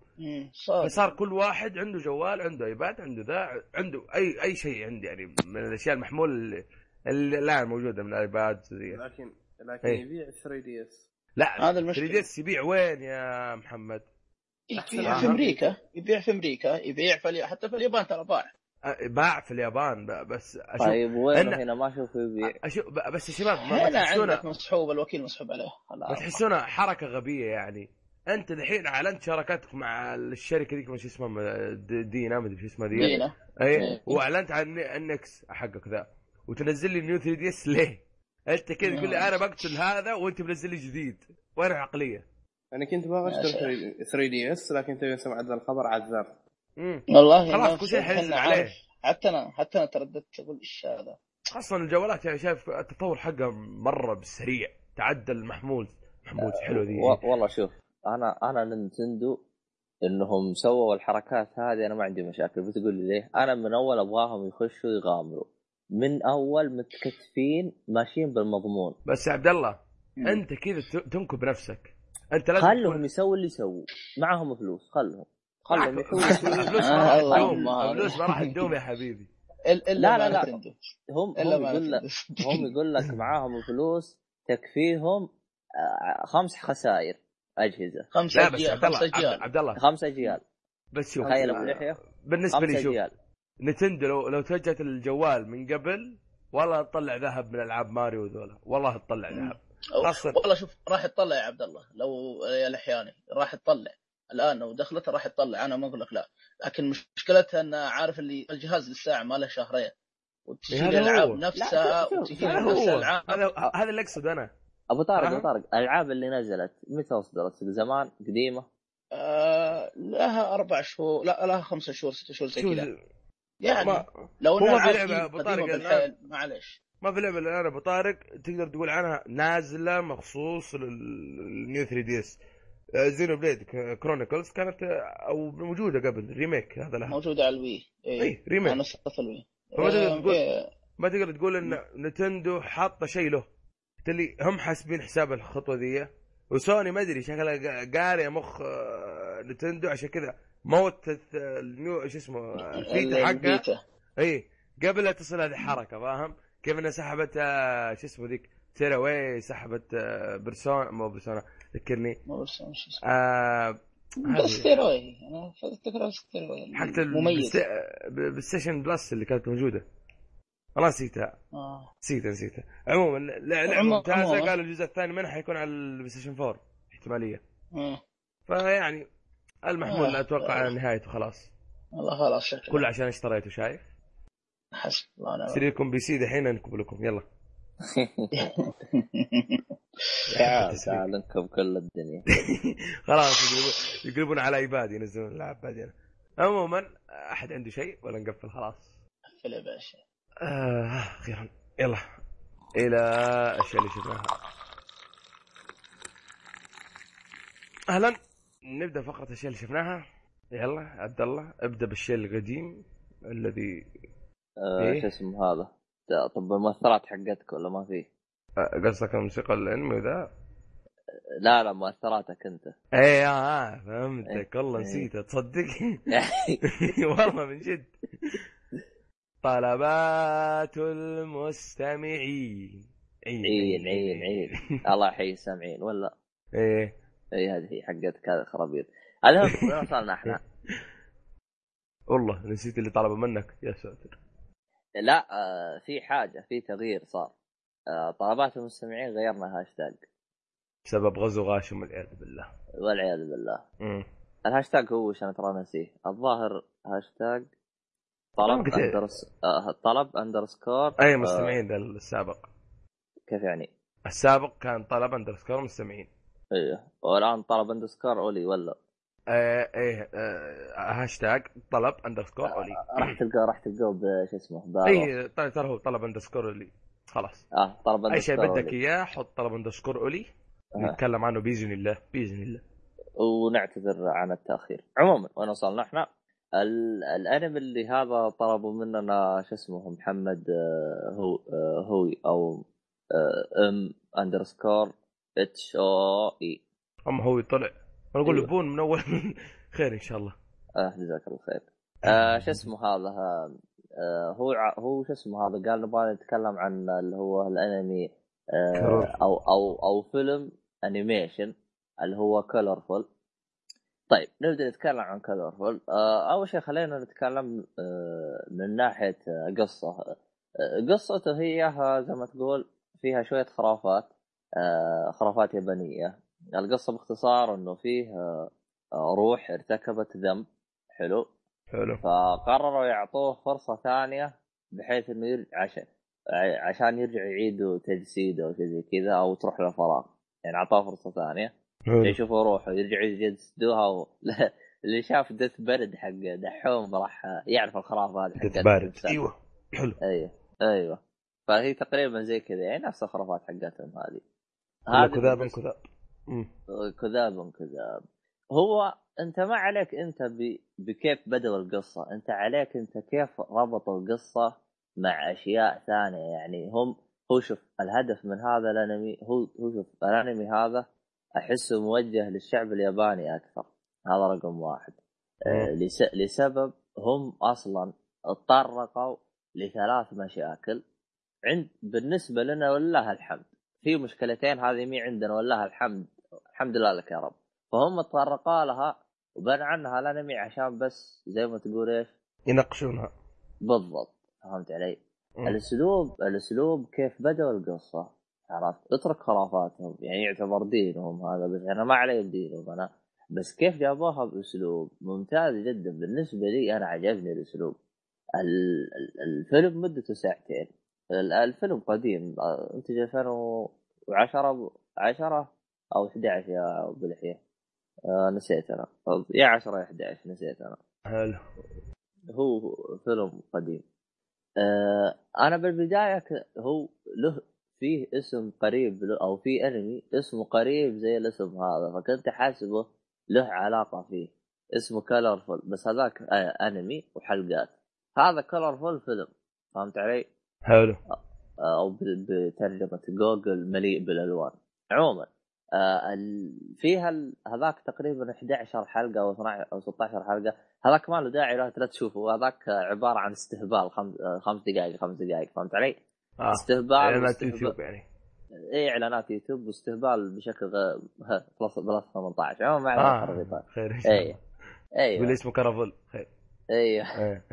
صار فصار كل واحد عنده جوال عنده iPad عنده ذا عنده أي أي شيء عندي يعني من الأشياء المحمول اللي, اللي الآن موجودة من ال iPad ذي لكن لكن إيه. يبيع 3DS لا هذا المشكلة. 3DS يبيع وين يا محمد؟ يبيع في أمريكا يبيع في أمريكا يبيع في. حتى في اليابان ترى باع أه، باع في اليابان ب- بس أشوف طيب وين إن- هنا ما أشوف يبيع أشوف بس يا شباب ما, هنا عندك مسحوب الوكيل مسحوب عليه ما خلاص تحسونها حركة غبية يعني أنت دحين أعلنت شراكتك مع الشركة ذيك مش اسمها د- DeNA ما أدري شو اسمها DeNA اي. وأعلنت عن ال NX حقك ذا وتنزل لي New 3DS ليه؟ انت كذا تقول لي أنا بقتل هذا وانت منزل لي جديد. وين العقلية؟ أنا كنت باغي اشتري 3DS لكن تبي سمعت ذا الخبر عذاب امم والله خلاص، كل شيء عليه. حتى أنا حتى أنا ترددت أقول إيش هذا؟ خاصة الجوالات يعني شايف التطور حقها مرة بالسريع تعدى المحمول محمول حلو ذي. والله شوف أنا أنا Nintendo إنهم سووا الحركات هذه أنا ما عندي مشاكل. بتقول لي ليه؟ أنا من أول أبغاهم يخشوا يغامروا من أول متكتفين ماشيين بالمضمون. بس يا عبد الله. أنت كذا تنكب نفسك. أنت لازم خلهم تكون- يسووا اللي يسووا. معهم فلوس خلهم. خلهم يحوسوا الفلوس [laughs] ما آه، راح تدوم. ما راح تدوم. يا حبيبي. لا، لا، لا. هم هم يقول لك. هم يقول لك معاهم فلوس تكفيهم آه، خمس خسائر أجهزة. خمس لا بس أجيال عبد الله خمس عبد- اجيال خمس أجيال. بس شوف تخيل أبو لحيه بالنسبة خمس لي شوف أجيال. نتندو لو لو توجهت الجوال من قبل والله تطلع ذهب من ألعاب ماريو ذولا. والله تطلع ذهب. خاصة- والله شوف راح تطلع يا عبد الله لو يا لحياني راح تطلع الآن لو دخلت راح تطلع أنا ما أقول لك لا. لكن مشكلتها إن عارف اللي الجهاز للساعة ما له شهرين. وتجي هذا الألعاب. نفسها هذا نفس الالعاب هذا اللي أقصد أنا. أبو طارق. أبو طارق الألعاب اللي نزلت متى اصدرت زمان؟ قديمة؟ آه لها أربع شهور لا لها خمسة شهور ست شهور زي كذا. يعني ما لو هو إنها في أبو قديمة طارق بالحيل معليش ما في لعبة اللي أنا ابو طارق تقدر تقول عنها نازلة مخصوص لل New 3DS Xenoblade Chronicles كانت آه، أو موجودة قبل remake هذا لها. موجودة على ال Wii اي اي remake. نسخة ال Wii. فما تقدر آه، تقول- إيه. ما تقدر تقول إن Nintendo حاطة شيء له. قلت لي هم حاسبين حساب الخطوة ذي. وسوني ما أدري شكلها قا- قاريه مخ آه، Nintendo عشان كذا موتت آه، ال New شو اسمه آه، ال Vita حقها ال Vita. إي قبل لا تصل هذه الحركة فاهم؟ كيف انها سحبت آه، شو اسمه ذيك Tearaway سحبت آه، Persona مو Persona ذكرني ما أعرف شو اسمه. آه بس هذه Tearaway أنا افتكر ستيروي حقت مميز البلايستيشن بلس اللي كانت موجودة والله نسيتها آه. نسيتها نسيتها عموما لعبه ممتازة. قالوا الجزء الثاني منها حيكون على البلاي ستيشن 4 احتمالية آه. فيعني المحمول آه. أتوقع على نهايته خلاص. والله خلاص شكله كله عشان اشتريته شايف؟ حسب الله ونعم اشتري لكم بي سي دحين انكب لكم. يلا. [laughs] تعال تعال نكب كل الدنيا. [laughs] خلاص يقلبون- على ايباد ينزلون الالعاب بعدين عموما أحد عنده شيء ولا نقفل؟ خلاص. قفل يا باشا. آه أخيرا. يلا. إلى الأشياء اللي شفناها. أهلا. نبدأ فقرة الاشياء اللي شفناها. يلا عبد الله ابدأ بالشيء القديم الذي آه، إيه؟ شو اسمه هذا؟ طب المؤثرات حقتك ولا ما فيه؟ آه، قصدك الموسيقى الانمي وذا؟ لا لا مؤثراتك أنت. إيه آه فهمتك. والله إيه. نسيتها تصدق؟ [laughs] [laughs] والله من جد. طلبات المستمعين. عين عين. عين. الله يحيي السامعين. ولا؟ إيه. اي هذه هي حقتك هذا خرابيط. المهم وصلنا إحنا؟ [laughs] والله نسيت اللي طلبه منك. يا ساتر. لا آه في حاجة في تغيير صار. آه طلبات المستمعين غيرنا هاشتاج. بسبب غزو غاشم والعياذ بالله. والعياذ بالله. مم. الهاشتاج هو وش أنا ترى نسيه. الظاهر هاشتاج طلب. underس آه طلب underscore أي مستمعين ذا السابق. كيف يعني؟ السابق كان طلب underscore مستمعين. أيوه والآن طلب underscore أولي ولا؟ آه إيه آه هاشتاج طلب اندرسكور أولي. راح تلقاه راح تلقاه بش اسمه. اي طيب ترى هو طلب اندرسكور أولي. خلاص. آه طلب أي شيء اندرسكور بدك. إياه حط طلب اندرسكور أولي. آه. نتكلم عنه بإذن الله بإذن الله. ونعتذر عن التأخير. عموما وين وصلنا إحنا؟ ال- الأنمي اللي هذا طلبوا مننا شو اسمه محمد آه، هو آه، هوي أو آه، أم اندرسكور اتش أو اي اما هو طلع أنا أقول أيوه. بون من أول [laughs] خير إن شاء الله. آه جزاك الله خير. آه شو اسمه هذا؟ آه هو ع- هو شو اسمه هذا؟ قال نبغى نتكلم عن اللي هو الأنمي. آه أو أو أو فيلم animation اللي هو Colorful طيب نبدأ نتكلم عن Colorful آه أول شيء خلينا نتكلم آه من ناحية آه، قصة. آه قصته هي زي ما تقول فيها شوية خرافات. خرافات يابانية. القصة باختصار إنه فيه آه، آه، روح ارتكبت ذنب. حلو. حلو. فقرروا يعطوه فرصة ثانية بحيث إنه يرجع عشان عشان يرجع يعيدوا تجسيده أو شيء زي كذا أو تروح له فراغ يعني أعطوه فرصة ثانية. يشوفوا روحه يرجعوا يجسدوها و... [laughs] اللي شاف دث برد حق دحوم راح يعرف الخرافات دث حقت بارد نفسها. أيوه. حلو. أيوه. أيوه. فهي تقريبا زي كذا. يعني نفس الخرافات حقتهم هذه. كذاب كذاب. كذاب كذاب هو انت ما عليك انت ب... بكيف بدأوا القصة. انت عليك انت كيف ربطوا القصة مع أشياء ثانية. يعني هم هو شوف الهدف من هذا الأنمي هو هو شوف الأنمي هذا أحسه موجه للشعب الياباني أكثر. هذا رقم واحد. آه، لس... لسبب هم أصلا تطرقوا لثلاث مشاكل. عند بالنسبة لنا ولله الحمد. في مشكلتين هذه مي عندنا ولله الحمد الحمد لله لك يا رب. فهم تطرقوا لها وبنى عنها الانمي عشان بس زي ما تقول إيش؟ يناقشونها بالضبط فهمت علي؟ مم. الأسلوب الأسلوب كيف بدأوا القصة عرفت؟ اترك خرافاتهم يعني يعتبر دينهم هذا بس أنا ما علي بدينهم أنا. بس كيف جابوها بأسلوب ممتاز جدا. بالنسبة لي أنا عجبني الأسلوب. ال- ال- الفيلم مدته ساعتين. الفيلم قديم انتج 2010 10 أو 11 يا أبو لحيه آه نسيت أنا. يا 10 يا 11 نسيت أنا. حلو. هو فيلم قديم. آه أنا بالبداية هو له فيه اسم قريب له أو في أنمي اسمه قريب زي الاسم هذا فكنت حاسبه له علاقة فيه. اسمه Colorful بس هذاك آه أنمي وحلقات. هذا Colorful فيلم فهمت علي؟ حلو. آه، أو بترجمة جوجل مليء بالألوان. عموما آه فيها هذاك تقريبا 11 حلقة أو 12 أو 16 حلقة. هذاك ما له داعي لا تشوفه. هذاك عبارة عن استهبال خمس آه، دقائق خمس دقائق فهمت علي؟ آه استهبال إعلانات يوتيوب يعني. اي إعلانات يوتيوب واستهبال بشكل بلس بلس 18 عموما ما خريطات خير اي يقول أيوه اسمه كرفل خير. أيوه إيه.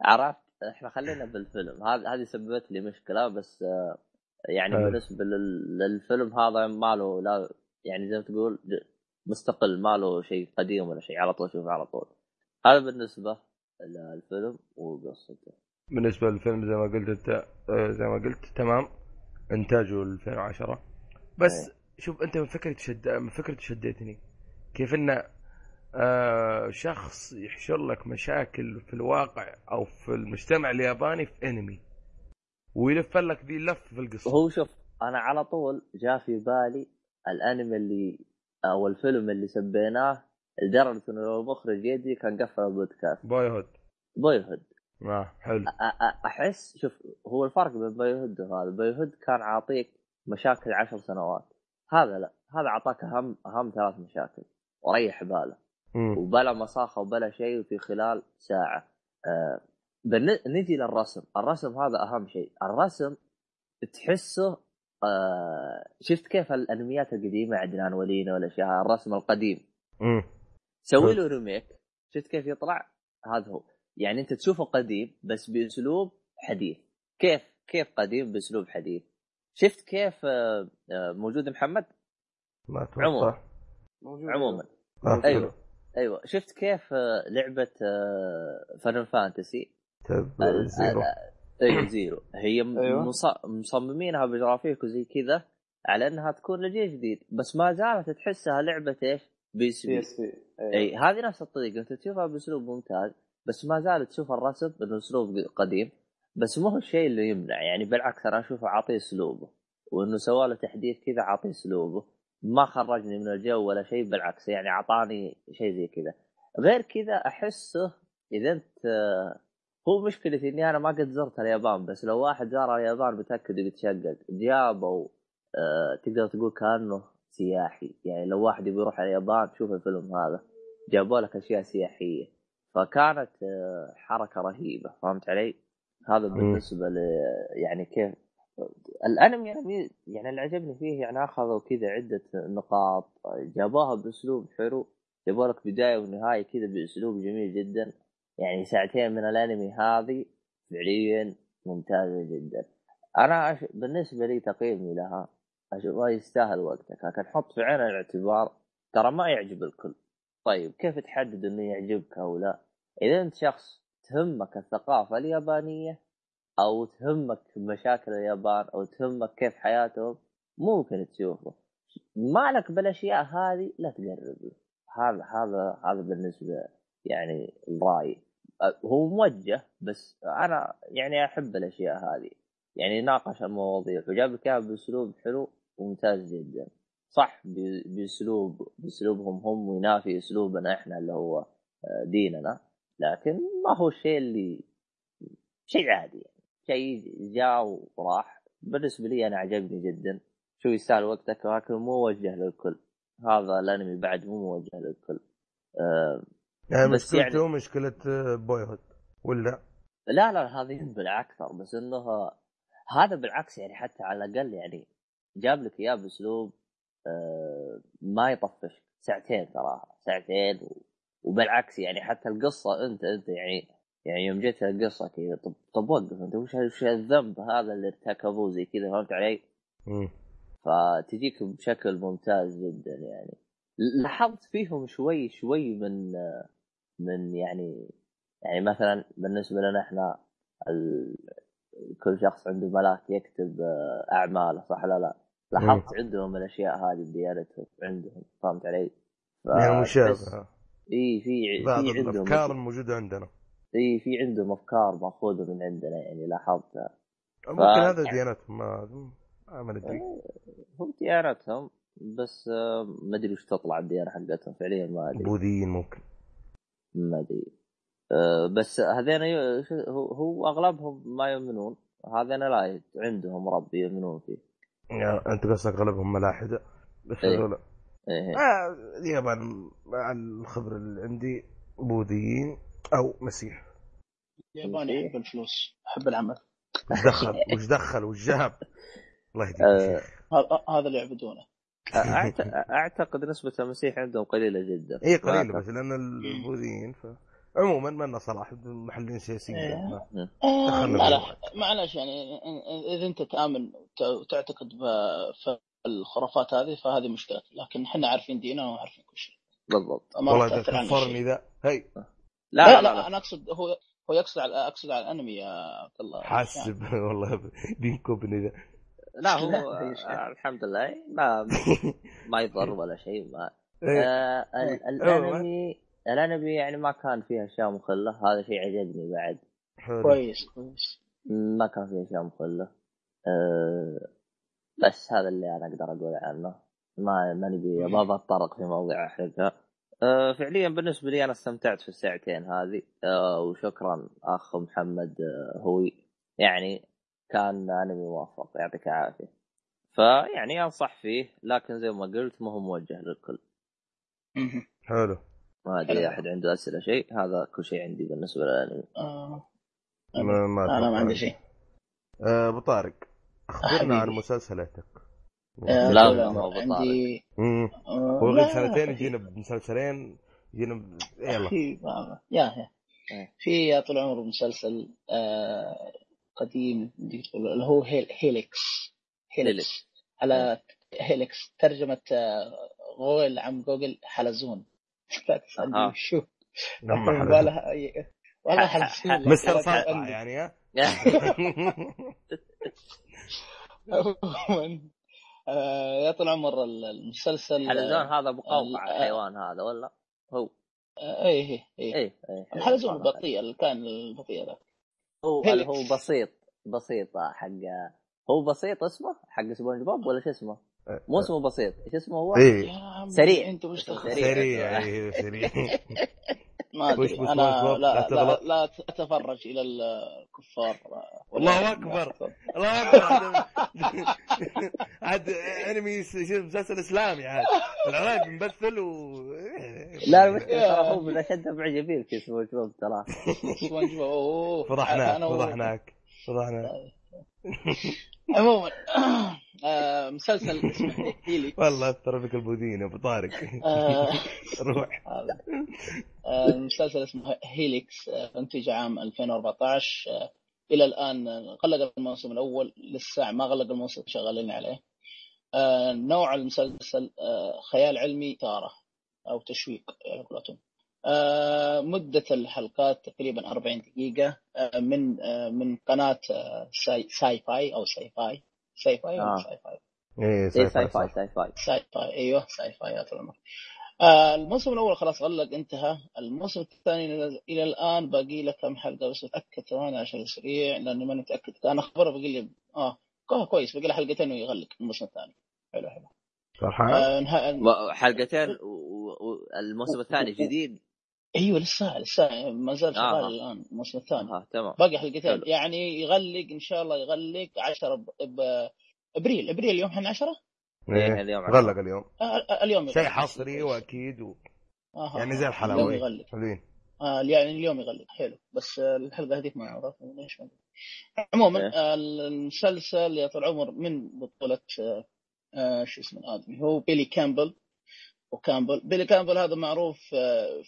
عرفت [laughs] [laughs] إحنا خلينا بالفيلم. هذه هذه سببت لي مشكلة بس آه، يعني. بالنسبة لل- للفيلم هذا ما له لا يعني زي ما تقول مستقل ما له شيء قديم ولا شيء. على طول شوف على طول. هذا بالنسبة للفيلم وقصته. بالنسبة للفيلم زي ما قلت انت آه، زي ما قلت تمام. انتاجه 2010 بس إيه. شوف انت من فكرة شد من فكرة شديتني. كيف انه آه شخص يحشر لك مشاكل في الواقع أو في المجتمع الياباني في انمي ويلف لك ذي اللف في القصة. هو شوف أنا على طول جاء في بالي الأنمي اللي أو الفيلم اللي سبيناه لدرجه إنه لو المخرج يدي كان قفل البودكاست. بوي هود بوي هود آه حلو أحس شوف هو الفرق بين بايهود وهذا. بايهود كان عاطيك مشاكل عشر سنوات. هذا لا هذا اعطاك أهم أهم ثلاث مشاكل. وريح باله مم. وبلا مصاخه وبلا شيء في خلال ساعة. آه بن- نجي للرسم. الرسم هذا أهم شيء. الرسم تحسه آه شفت كيف الأنميات القديمة عدنان ولينا والأشياء الرسم القديم. مم. سوي له remake. شفت كيف يطلع؟ هذا هو. يعني أنت تشوفه قديم بس بأسلوب حديث. كيف؟ كيف قديم؟ بأسلوب حديث. شفت كيف آه، آه، موجود محمد؟ ما عموما. موجود. عموما. آه، أيوه. أيوه. شفت كيف آه، لعبة فاينل Fantasy طيب Zero. أيوه Zero. هي أيوة. مص- مصممينها بجرافيك وزي كذا على إنها تكون لجيل جديد. بس ما زالت تحسها لعبة إيش؟ PS PSP أي هذه نفس الطريقة. أنت تشوفها بأسلوب ممتاز بس ما زالت تشوف الرسم انه اسلوب قديم. بس مو هو الشيء اللي يمنع. يعني بالعكس أنا أشوفه عاطيه أسلوبه وإنه سوى له تحديث كذا عاطيه أسلوبه. ما خرجني من الجو ولا شيء بالعكس يعني أعطاني شيء زي كذا. غير كذا أحسه إذا أنت هو مشكلتي إني أنا ما قد زرت اليابان بس لو واحد زار اليابان متاكد بيتشقق جابوا آه تقدر تقول كأنه سياحي. يعني لو واحد يبي يروح اليابان شوف الفيلم هذا. جابوا لك أشياء سياحية. فكانت آه، حركة رهيبة. فهمت علي؟ هذا. بالنسبة ل يعني كيف الأنمي يعني يعني اللي عجبني فيه يعني أخذوا كذا عدة نقاط جابوها بأسلوب حلو جابوا لك بداية ونهاية كذا بأسلوب جميل جدا. يعني ساعتين من الأنمي هذه فعليا ممتازة جدا. أنا أش... بالنسبة لي تقييمي لها اشوفه يستاهل وقتك لكن حط في عين الاعتبار ترى ما يعجب الكل. طيب كيف تحدد إنه يعجبك أو لا؟ إذا أنت شخص تهمك الثقافة اليابانية أو تهمك مشاكل اليابان أو تهمك كيف حياتهم ممكن تشوفه. ما لك بالأشياء هذه لا تقرب. له هذا هذا هذا بالنسبة يعني رأيي. هو موجه بس أنا يعني أحب الأشياء هذه. يعني ناقش المواضيع وجاب لك بأسلوب حلو وممتاز جدا. صح بأسلوب بأسلوبهم هم وينافي أسلوبنا إحنا اللي هو آه، ديننا. لكن ما هو الشيء اللي شيء عادي يعني. شيء جاء وراح. بالنسبة لي أنا عجبني جدا. شو يستاهل وقتك؟ لكن مو موجه للكل. هذا الأنمي بعد مو موجه للكل. أه يعني بس مشكلته يعني... مشكلة بوي هود ولا؟ لا لا هذه ينبلع أكثر بس إنه هذا بالعكس يعني حتى على الأقل يعني جاب لك إياه بأسلوب آه ما يطفش ساعتين تراها ساعتين وبالعكس يعني حتى القصة أنت أنت يعني يعني يوم جيت القصة كذا طب طب وقف أنت وش الذنب هذا اللي ارتكبوه زي كذا فهمت علي؟ م. فتجيك بشكل ممتاز جدا يعني لاحظت فيهم شوي شوي من من يعني يعني مثلا بالنسبة لنا إحنا ال... كل شخص عنده ملاك يكتب أعماله صح لا لا لاحظت عندهم الأشياء هذه بديانتهم عندهم فهمت علي؟ ف... يعني مشابهه إي في في عندهم الافكار الموجودة عندنا إي في عندهم أفكار مأخوذة من عندنا يعني لاحظتها ممكن هذا ديانتهم ما ما ندري. آه، هم ديانتهم بس آه، ما أدري وش تطلع الديانة حقتهم فعليا ما أدري. بوذيين ممكن. ما أدري. أه بس هذين هو, أغلبهم ما يؤمنون. هذين لا عندهم رب يؤمنون فيه. يعني أنت قصدك أغلبهم ملاحدة؟ بس إيه. هذول. إيه. آه اليابان الخبره اللي عندي بوذيين. أو مسيح. اليابان يحب الفلوس. يحب العمل. وش دخل؟ وش دخل؟ وش جاب الله يهديك أه هذا اللي يعبدونه. أعتقد نسبة المسيح عندهم قليلة جدا. اي قليلة بس لأن البوذيين ف... عموما ما صلاح محلين سياسيين. إيه. آه، لا معلش يعني إذا أنت تآمن وتعتقد في الخرافات هذه فهذه مشكلة. لكن إحنا عارفين ديننا وعارفين كل شيء. بالضبط. والله كفرني ذا. هي. لا لا, لا, لا, لا. أنا أقصد هو هو يقصد على أقصد على الأنمي يا عبد الله. حاسب والله بينكبني ذا لا هو الحمد لله. ما [laughs] ما يضر ولا شيء ما. إيه. آه الأنمي الأنمي يعني ما كان فيه أشياء مخلة. هذا شيء عجبني بعد. كويس كويس. ما كان فيه أشياء مخلة. آه بس هذا اللي أنا أقدر أقول عنه. ما ما نبي ما بتطرق في موضوع أحرقها. أه فعليا بالنسبة لي أنا استمتعت في الساعتين هذه. أه وشكرا أخ محمد أه هوي يعني كان أنمي موفق يعطيك العافية. فيعني أنصح فيه لكن زي ما قلت ما هو موجه للكل. حلو. ما أدري أحد عنده أسئلة شيء؟ هذا كل شيء عندي بالنسبة للأنمي. آه. ما, ما أنا ما عندي شيء. آه، أبو طارق أخبرنا عن مسلسلاتك آه، لا لا ما عندي هو غير سنتين يجينا بمسلسلين يجينا. يلا. يا يا. في طول عمره مسلسل آه قديم اللي هو Helix. Helix. على Helix. ترجمة آه، غوغل عم جوجل حلزون. [laughs] لا شو. والله والله [laughs] حلزون. مستر ساقع يعني ها؟ [laughs] آه، يا طول عمر المسلسل حلزون هذا مقوقع الحيوان هذا ولا؟ هو. اي اي اي الحلزون البطيء اللي كان البطيء ذاك هو هو بسيط بسيط حق هو بسيط اسمه؟ حق سبونج بوب ولا شو اسمه؟ مو اسمه بسيط إيش اسمه هو؟ إيه؟ سريع. أنت مش سريع. سريع [laughs] سريع. [laughs] ما أدري. أنا لا, لا, لا أتفرج إلى الكفار. الله أكبر. [laughs] الله أكبر. [laughs] عاد انمي مسلسل إسلامي عاد. العراق ممثل و لا [laughs] المشكلة هو من اشد معجبين في سبونج بوب ترى. سبونج بوب. فضحناك فضحناك فضحناك عموما آه، مسلسل اسمه [laughs] هيلي والله أثر بك البودين أبو طارق. آه، [laughs] روح. آه، مسلسل اسمه هيليكس انتج عام 2014 إلى الآن غلق الموسم الأول لسه ما غلق الموسم شغالين عليه. آه، نوع المسلسل آه، خيال علمي إثارة أو تشويق على قولتهم. آه، مدة الحلقات تقريبا 40 دقيقة آه، من آه، من قناة آه، Sy, Syfy أو Syfy Syfy أو آه. Syfy إيه إيه، ساي ساي فاي. ساي فاي ساي فاي أيوه ساي فاي يا طول العمر. آه الموسم الأول خلاص غلق انتهى. الموسم الثاني إلى إلى الآن باقي له كم حلقة؟ بس أتأكد ثواني عشان سريع لأني ماني متأكد. كان أخبره باقي لي آه كو- كويس باقي له حلقتين ويغلق الموسم الثاني. حلو حلو. فرحان آه حلقتين والموسم الثاني جديد؟ أيوه لسه لسه ما زال شغال آه. الآن الموسم الثاني. آه تمام. باقي حلقتين. حلو. يعني يغلق إن شاء الله يغلق 10 ب... ب... أبريل. أبريل اليوم إحنا 10 إيه، إيه. اليوم غلق اليوم. آه آه، اليوم شيء. حصري وأكيد و... آه يعني زي يغلق. حلوين. آه يعني اليوم يغلق. حلو. بس آه الحلقة هذيك ما أعرف ليش ما. عموما إيه. آه المسلسل يا طول العمر من بطولة آه آه شو اسمه الادمي هو بيلي كامبل. وكامبل بيلي كامبل هذا معروف آه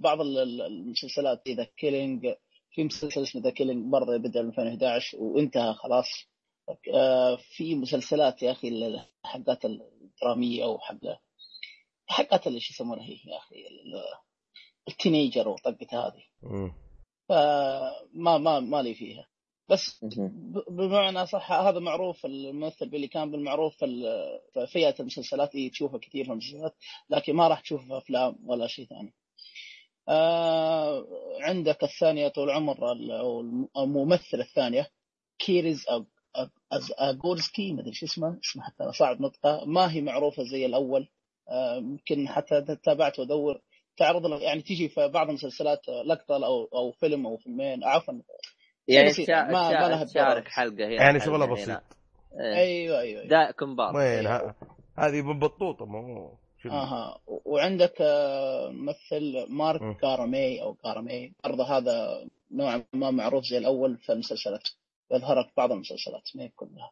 بعض ال- ال- المسلسلات زي The Killing في مسلسل اسمه The Killing برضه بدأ من 2011 وانتهى خلاص آه في مسلسلات يا أخي حقات الدرامية أو حق حقات اللي شو يسمونها هي يا أخي ال- ال teenager وطقتها هذه. فما ما ما لي فيها بس بمعنى صح هذا معروف الممثل بيلي كامبل معروف في فئة المسلسلات اللي تشوفها كثير في المسلسلات لكن ما راح تشوفها في أفلام ولا شيء ثاني. آه عندك الثانية طول العمر ال- أو الم- الممثله الثانية كيرا ز- زاغورسكي ما أدري شو اسمه اسمه حتى صعب نطقه ما هي معروفة زي الأول آه، يمكن حتى تابعت وأدور تعرض لك- يعني تيجي في بعض المسلسلات آه، لقطة أو أو فيلم أو فيلمين عفوا يعني تشا- ما- ما تشا- لها تشارك. حلقة هنا يعني شغله. بسيط إيه. أيوه أيوه, أيوة. دا كومبار وين هذه بالبطوطه ما هو شو اللي- آها وعندك آه، ممثل م. مارك كارامي أو كارامي برضه هذا نوعا ما معروف زي الأول في المسلسلات يظهر في بعض المسلسلات ما هي كلها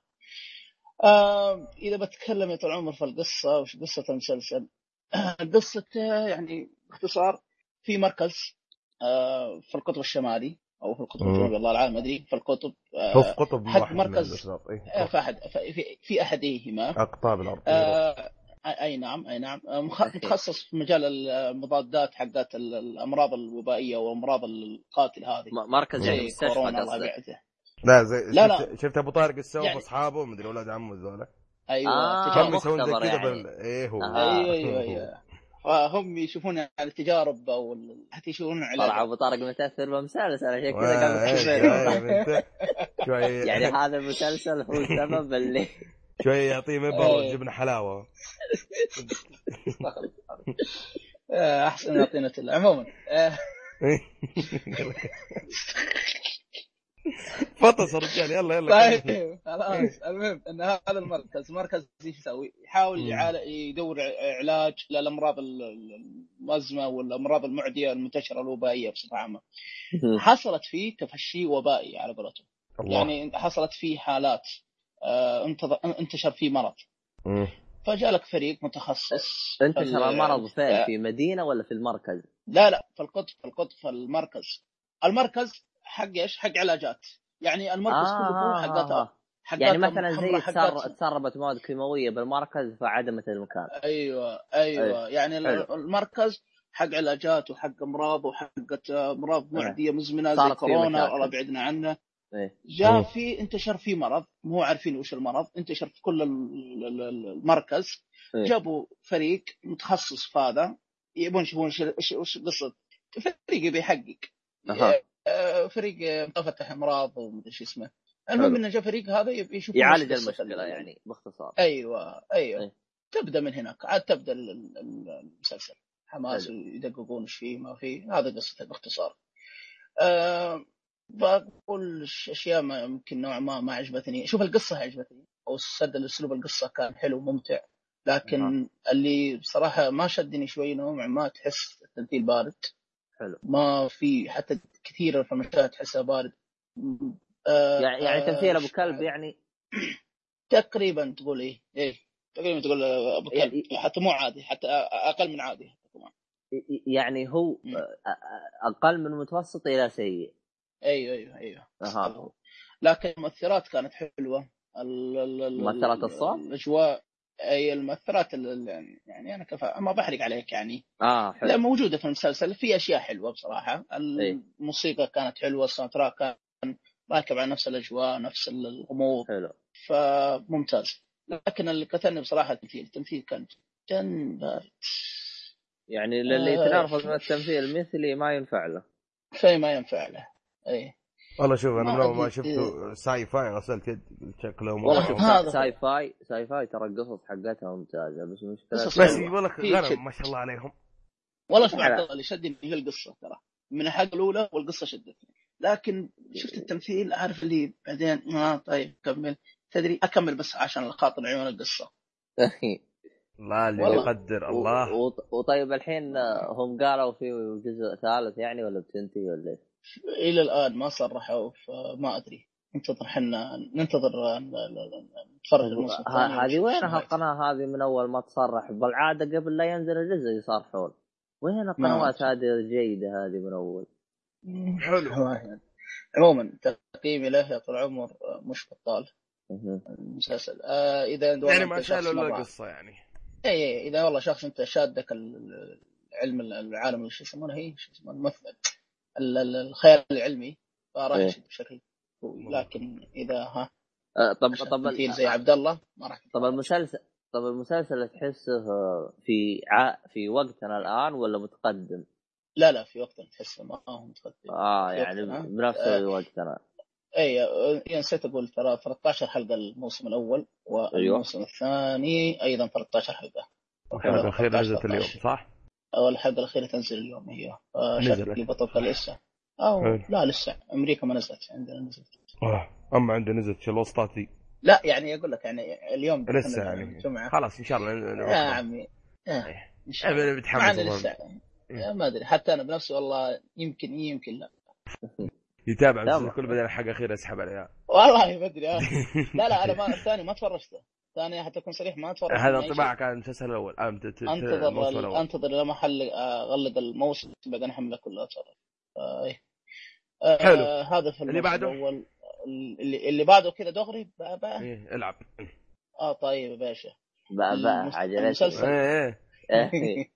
آه إذا بتكلم يا طول العمر في القصة وش قصة المسلسل [clears throat] قصته يعني باختصار في مركز آه في القطب الشمالي أو في القطب. الجنوبي الله العالم أدري في القطب آه هو في قطب مركز-. إيه. آه، في أحد في, أحديهما أقطاب الأرض آه، أي نعم أي نعم. مخ- متخصص في مجال المضادات حقت ال- الأمراض الوبائية والامراض القاتله هذه. مركز يعني زي مستشفى لا زي لا، شفت, شفت أبو طارق السوف يعني- وأصحابه مدري أولاد عمه ذولا أيوه آه، تجارب. كم يسوون زي كذا يعني. بال... إيه هو. آه. أيوه أيوه [laughs] أيوه. فهم يشوفون يعني تجارب أو ال- حتى يشوفون طلع علاج أبو طارق متأثر بمسلسل عشان كذا قام إيه، [laughs] يعني هذا المسلسل هو السبب اللي [laughs] شوي يعطيه مبر إيه. وجبنة حلاوة آه، أحسن يعطينا تل- عموما آه، فطس الرجال يلا يلا. طيب خلاص المهم إن هذا المركز مركز إيش يسوي؟ يحاول يدور ع- علاج للأمراض ال- ال- المزمه والأمراض المعدية المنتشرة الوبائية بصفة عامة. حصلت فيه تفشي وبائي على قولتهم، يعني حصلت فيه حالات انتشر فيه مرض،. فجاء لك فريق متخصص انتشر في- المرض فين آه، في مدينة ولا في المركز؟ لا لا في القطب في القطب في المركز. المركز حق إيش؟ حق علاجات. يعني المركز كله هو حقات حقات يعني مثلا زي تسربت مواد كيماوية بالمركز فعدمت المكان أيوه أيوه يعني حلو. المركز حق علاجات وحق أمراض وحقت أمراض معدية مزمنة زي كورونا. الله بعدنا عنه جاء مم. في انتشر في مرض مو عارفين وش المرض انتشر في كل ال- ال- ال- المركز إيه. جابوا فريق متخصص في هذا يبون يشوفون وش- قصة فريق يبي يحقق. آه، فريق مفتح امراض ومدري شو اسمه المهم. إنه جاء فريق هذا يبي يشوفون يعالج المشكلة ال- يعني باختصار أيوه أيوه إيه. تبدأ من هناك عاد تبدأ ال- ال- المسلسل حماس. يدققون إيش فيه ما فيه هذا قصته باختصار أه بقول أشياء ما يمكن نوعا ما ما عجبتني. شوف القصة عجبتني. أو سد الاسلوب القصة كان حلو ممتع لكن اللي بصراحة ما شدني شوي نوعا ما تحس التمثيل بارد. حلو. ما في حتى كثير في المشاهد تحسها بارد. أه يعني يعني آه، تمثيل أبو كلب يعني؟ [clears throat] تقريبا تقول إيه. إيه. تقريبا تقول أبو كلب. يعني- حتى مو عادي. حتى أقل من عادي. يعني هو مم. أقل من متوسط إلى سيء. أيوه أيوه أيوه. أها. لكن المؤثرات كانت حلوة. مؤثرات الصوت؟ الأجواء. أي المؤثرات ال- يعني أنا كفا ما بحرق عليك يعني. آه لا حلو موجودة في المسلسل. في أشياء حلوة بصراحة. الموسيقى كانت حلوة ال soundtrack كان راكب على نفس الأجواء نفس الغموض. حلو. فممتاز. لكن اللي قتلني بصراحة التمثيل. التمثيل كان جدا بارد. يعني اللي آه. يتنرفز من التمثيل المثلي ما ينفع له. شيء ما ينفع له. اي والله شوف أنا أول ما. شفته Syfy غسلت يد شكله والله. شوف هذا- Syfy Syfy ترى القصص حقتها ممتازة بس مشكلة قصص بس. يقول لك شيء. ما شاء الله عليهم والله شوف الله اللي شدني هي القصة ترى من الحلقة الأولى والقصة شدتني لكن شفت التمثيل عارف اللي بعدين ما طيب كمل تدري أكمل بس عشان خاطر عيون القصة لا اللي. يقدر الله وطيب الحين هم قالوا في جزء ثالث يعني ولا بتنتهي ولا إيش؟ إلى الآن ما صرحوا فما أدري. ننتظر حنا ننتظر نتفرج الموسم هذه وينها؟ القناة هذه من أول ما تصرح. بالعادة قبل لا ينزل الجزء يصرحون. وين القنوات هذه الجيدة هذه من أول؟ حلو. ما- [laughs] عموما تقييمي له يا طول العمر مش بطال. المسلسل. آه إذا والله يعني ما شالوا إلا القصة يعني. اي اي إذا والله شخص أنت شادك ال- العلم العالم شو يسمونه هي؟ شو يسمونه؟ المثل ال- ال- الخيال العلمي فراح إيه. بشكل قوي لكن إذا ها آه، طب طب زي عبد الله ما راح طب المسلسل طب المسلسل تحسه في ع... في وقتنا الآن ولا متقدم؟ لا لا في وقت تحسه ما هو متقدم آه يعني وقتنا. بنفس آه. وقتنا اي آه، نسيت أقول ترى 13 حلقة الموسم الأول والموسم الثاني أيضا 13 حلقة الحلقة الاخيره 13 نزلت اليوم 13. صح؟ أو الحلقة الاخيره تنزل اليوم هي آه، نزلت. شكلي بطلتها لسه أو حلو. لا لسه أمريكا ما نزلت عندنا نزلت آه. أما عندنا نزلت دي لا يعني أقول لك يعني اليوم لسه يعني خلاص إن شاء الله يا. عمي آه، إيه. إن شاء الله متحمس لسه. آه، ما أدري حتى أنا بنفسي والله يمكن يمكن لا [laughs] يتابع المسلسل كله بعدين الحلقة الاخيره يسحب عليها والله ما أدري آه. [laughs] لا لا أنا ما الثاني ما تفرجته الثاني حتى أكون صريح ما تفرجت هذا. انطباع كان المسلسل الأول آه، أنتظر أنتظر لما حل اغلق الموسم بعدين أحمله كله أتفرج آه، إيه. آه، حلو. هذا في اللي بعده؟ الأول اللي اللي بعده كذا دغري بقى بقى إيه العب آه طيب يا باشا المسلسل. إيه إيه إيه.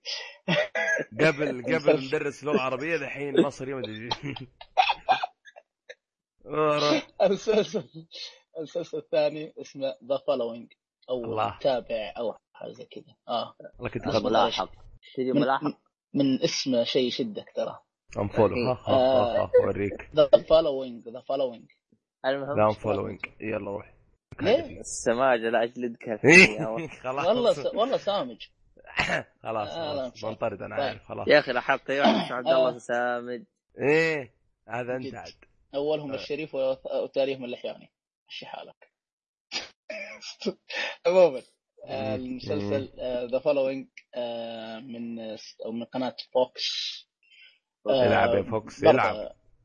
[laughs] قبل قبل مدرس لغة عربية دحين مصري ما أدري ورا. [laughs] المسلسل [laughs] المسلسل الثاني اسمه The Following أو الله. تابع أو حاجة زي كذا. آه. والله كنت أصبر. خبر ملاحق تجي من- ملاحق من اسمه شيء يشدك ترى. ها ها اوريك The Following The Following المهم لا Following يلا روح. ليه؟ السماجه لا اجلدك ولد. [laughs] خلاص. والله. والله سامج. [laughs] خلاص آه، خلاص. بنطرد أنا طيب. عارف خلاص. يا أخي لاحظت. يوحنا عبد الله آه. سامج. إيه هذا انت. عاد أولهم آه. الشريف وتاريخهم اللحياني مشي حالك [laughs] عموما آه،. المسلسل The Following من أو من قناة فوكس آه، يلعب يا فوكس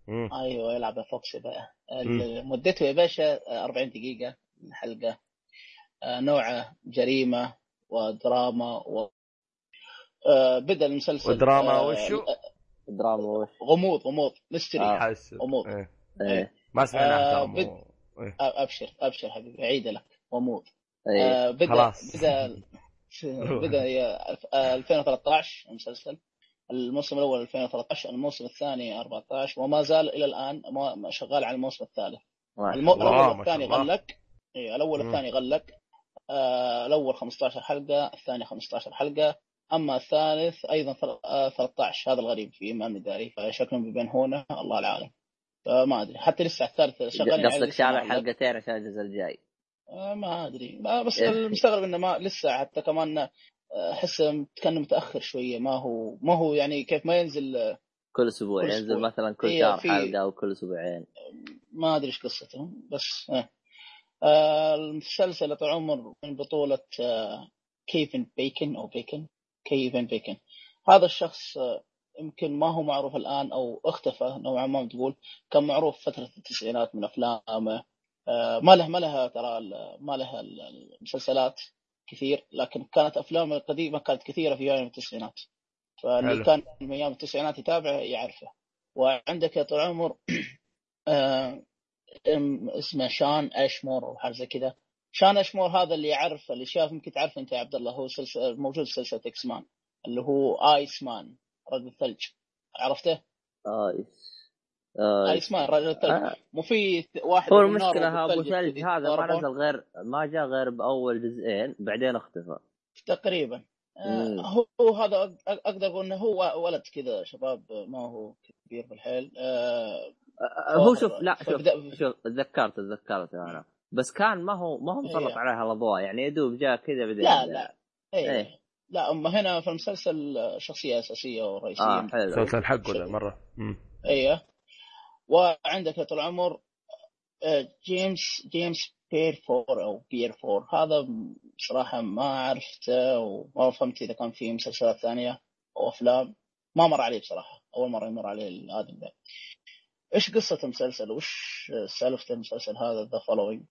مم. أيوه يلعب يا فوكس بقى مدته يا باشا آه، 40 دقيقة الحلقة آه، نوعه جريمة ودراما و آه، بدأ المسلسل ودراما آه، وشو؟ دراما وش غموض غموض mystery آه. غموض. إيه. إيه. ما سمعناه آه، بد- إيه. أبشر أبشر حبيبي عيد لك غموض إيه. آه، بدا خلاص. بدأ [laughs] بدأ يا- آه، 2013 المسلسل. الموسم الأول 2013 الموسم الثاني 14 وما زال إلى الآن ما- شغال على الموسم الثالث. ما المو... الأول ما والثاني. غلق. إيه الأول. والثاني غلق. آه الأول 15 حلقة الثاني 15 حلقة. أما الثالث أيضا ثل- آه 13 هذا الغريب فيه ماني داري فشكلهم بيبينونه الله العالم. فما أدري حتى لسه الثالث عليه قصدك ما علق. حلقتين عشان الجزء الجاي آه ما أدري ما بس إيه. المستغرب إنه ما لسه حتى كمان آه، أحس كان متأخر شوية ما هو ما هو يعني كيف ما ينزل آه، كل أسبوع ينزل. مثلا كل إيه، شهر في- حلقة أو كل أسبوعين ما أدري إيش قصته بس آه. آه المسلسل طول عمر من بطولة آه كيفن بيكن أو بيكن كيفن بيكن هذا الشخص آه يمكن ما هو معروف الآن أو اختفى نوعا ما تقول كان معروف فترة التسعينات من أفلامه. آه ما له ما لها ترى ما لها ال- المسلسلات كثير لكن كانت أفلامه القديمة كانت كثيرة في أيام التسعينات. فاللي حلو. كان من أيام التسعينات يتابعه يعرفه. وعندك يا طول العمر آه، اسمه شان أشمور أو حاجة زي كذا. شان أشمور هذا اللي يعرف اللي شاف يمكن تعرف أنت يا عبد الله هو سلسله موجود في سلسلة إكس مان اللي هو آيس مان. رجل الثلج. عرفته؟ آيس. آه، آيس. مان رجل الثلج. آه، مو في واحد هو المشكلة أبو ثلج هذا ما. نزل غير ما جاء غير بأول جزئين بعدين اختفى. تقريبا. آه،. هو هذا أقدر أقول إنه هو ولد كذا شباب ما هو كبير بالحيل آه، آه، هو شوف لا شوف شوف تذكرت تذكرت أنا. بس كان ما هو ما هو مسلط إيه. عليها الاضواء يعني يدوب جاء كذا بعدين لا لا. إيه, إيه. لا اما هنا في المسلسل شخصية أساسية ورئيسية. آه حلو. مسلسل حقه ذا مرة. أيوه. وعندك يا طول العمر آه، جيمس جيمس بير فور أو بير فور هذا بصراحه ما عرفته وما فهمت إذا كان في مسلسلات ثانية أو أفلام. ما مر علي بصراحة. أول مرة يمر علي الادمي ذا إيش قصة المسلسل؟ وش سالفة المسلسل هذا؟ The Following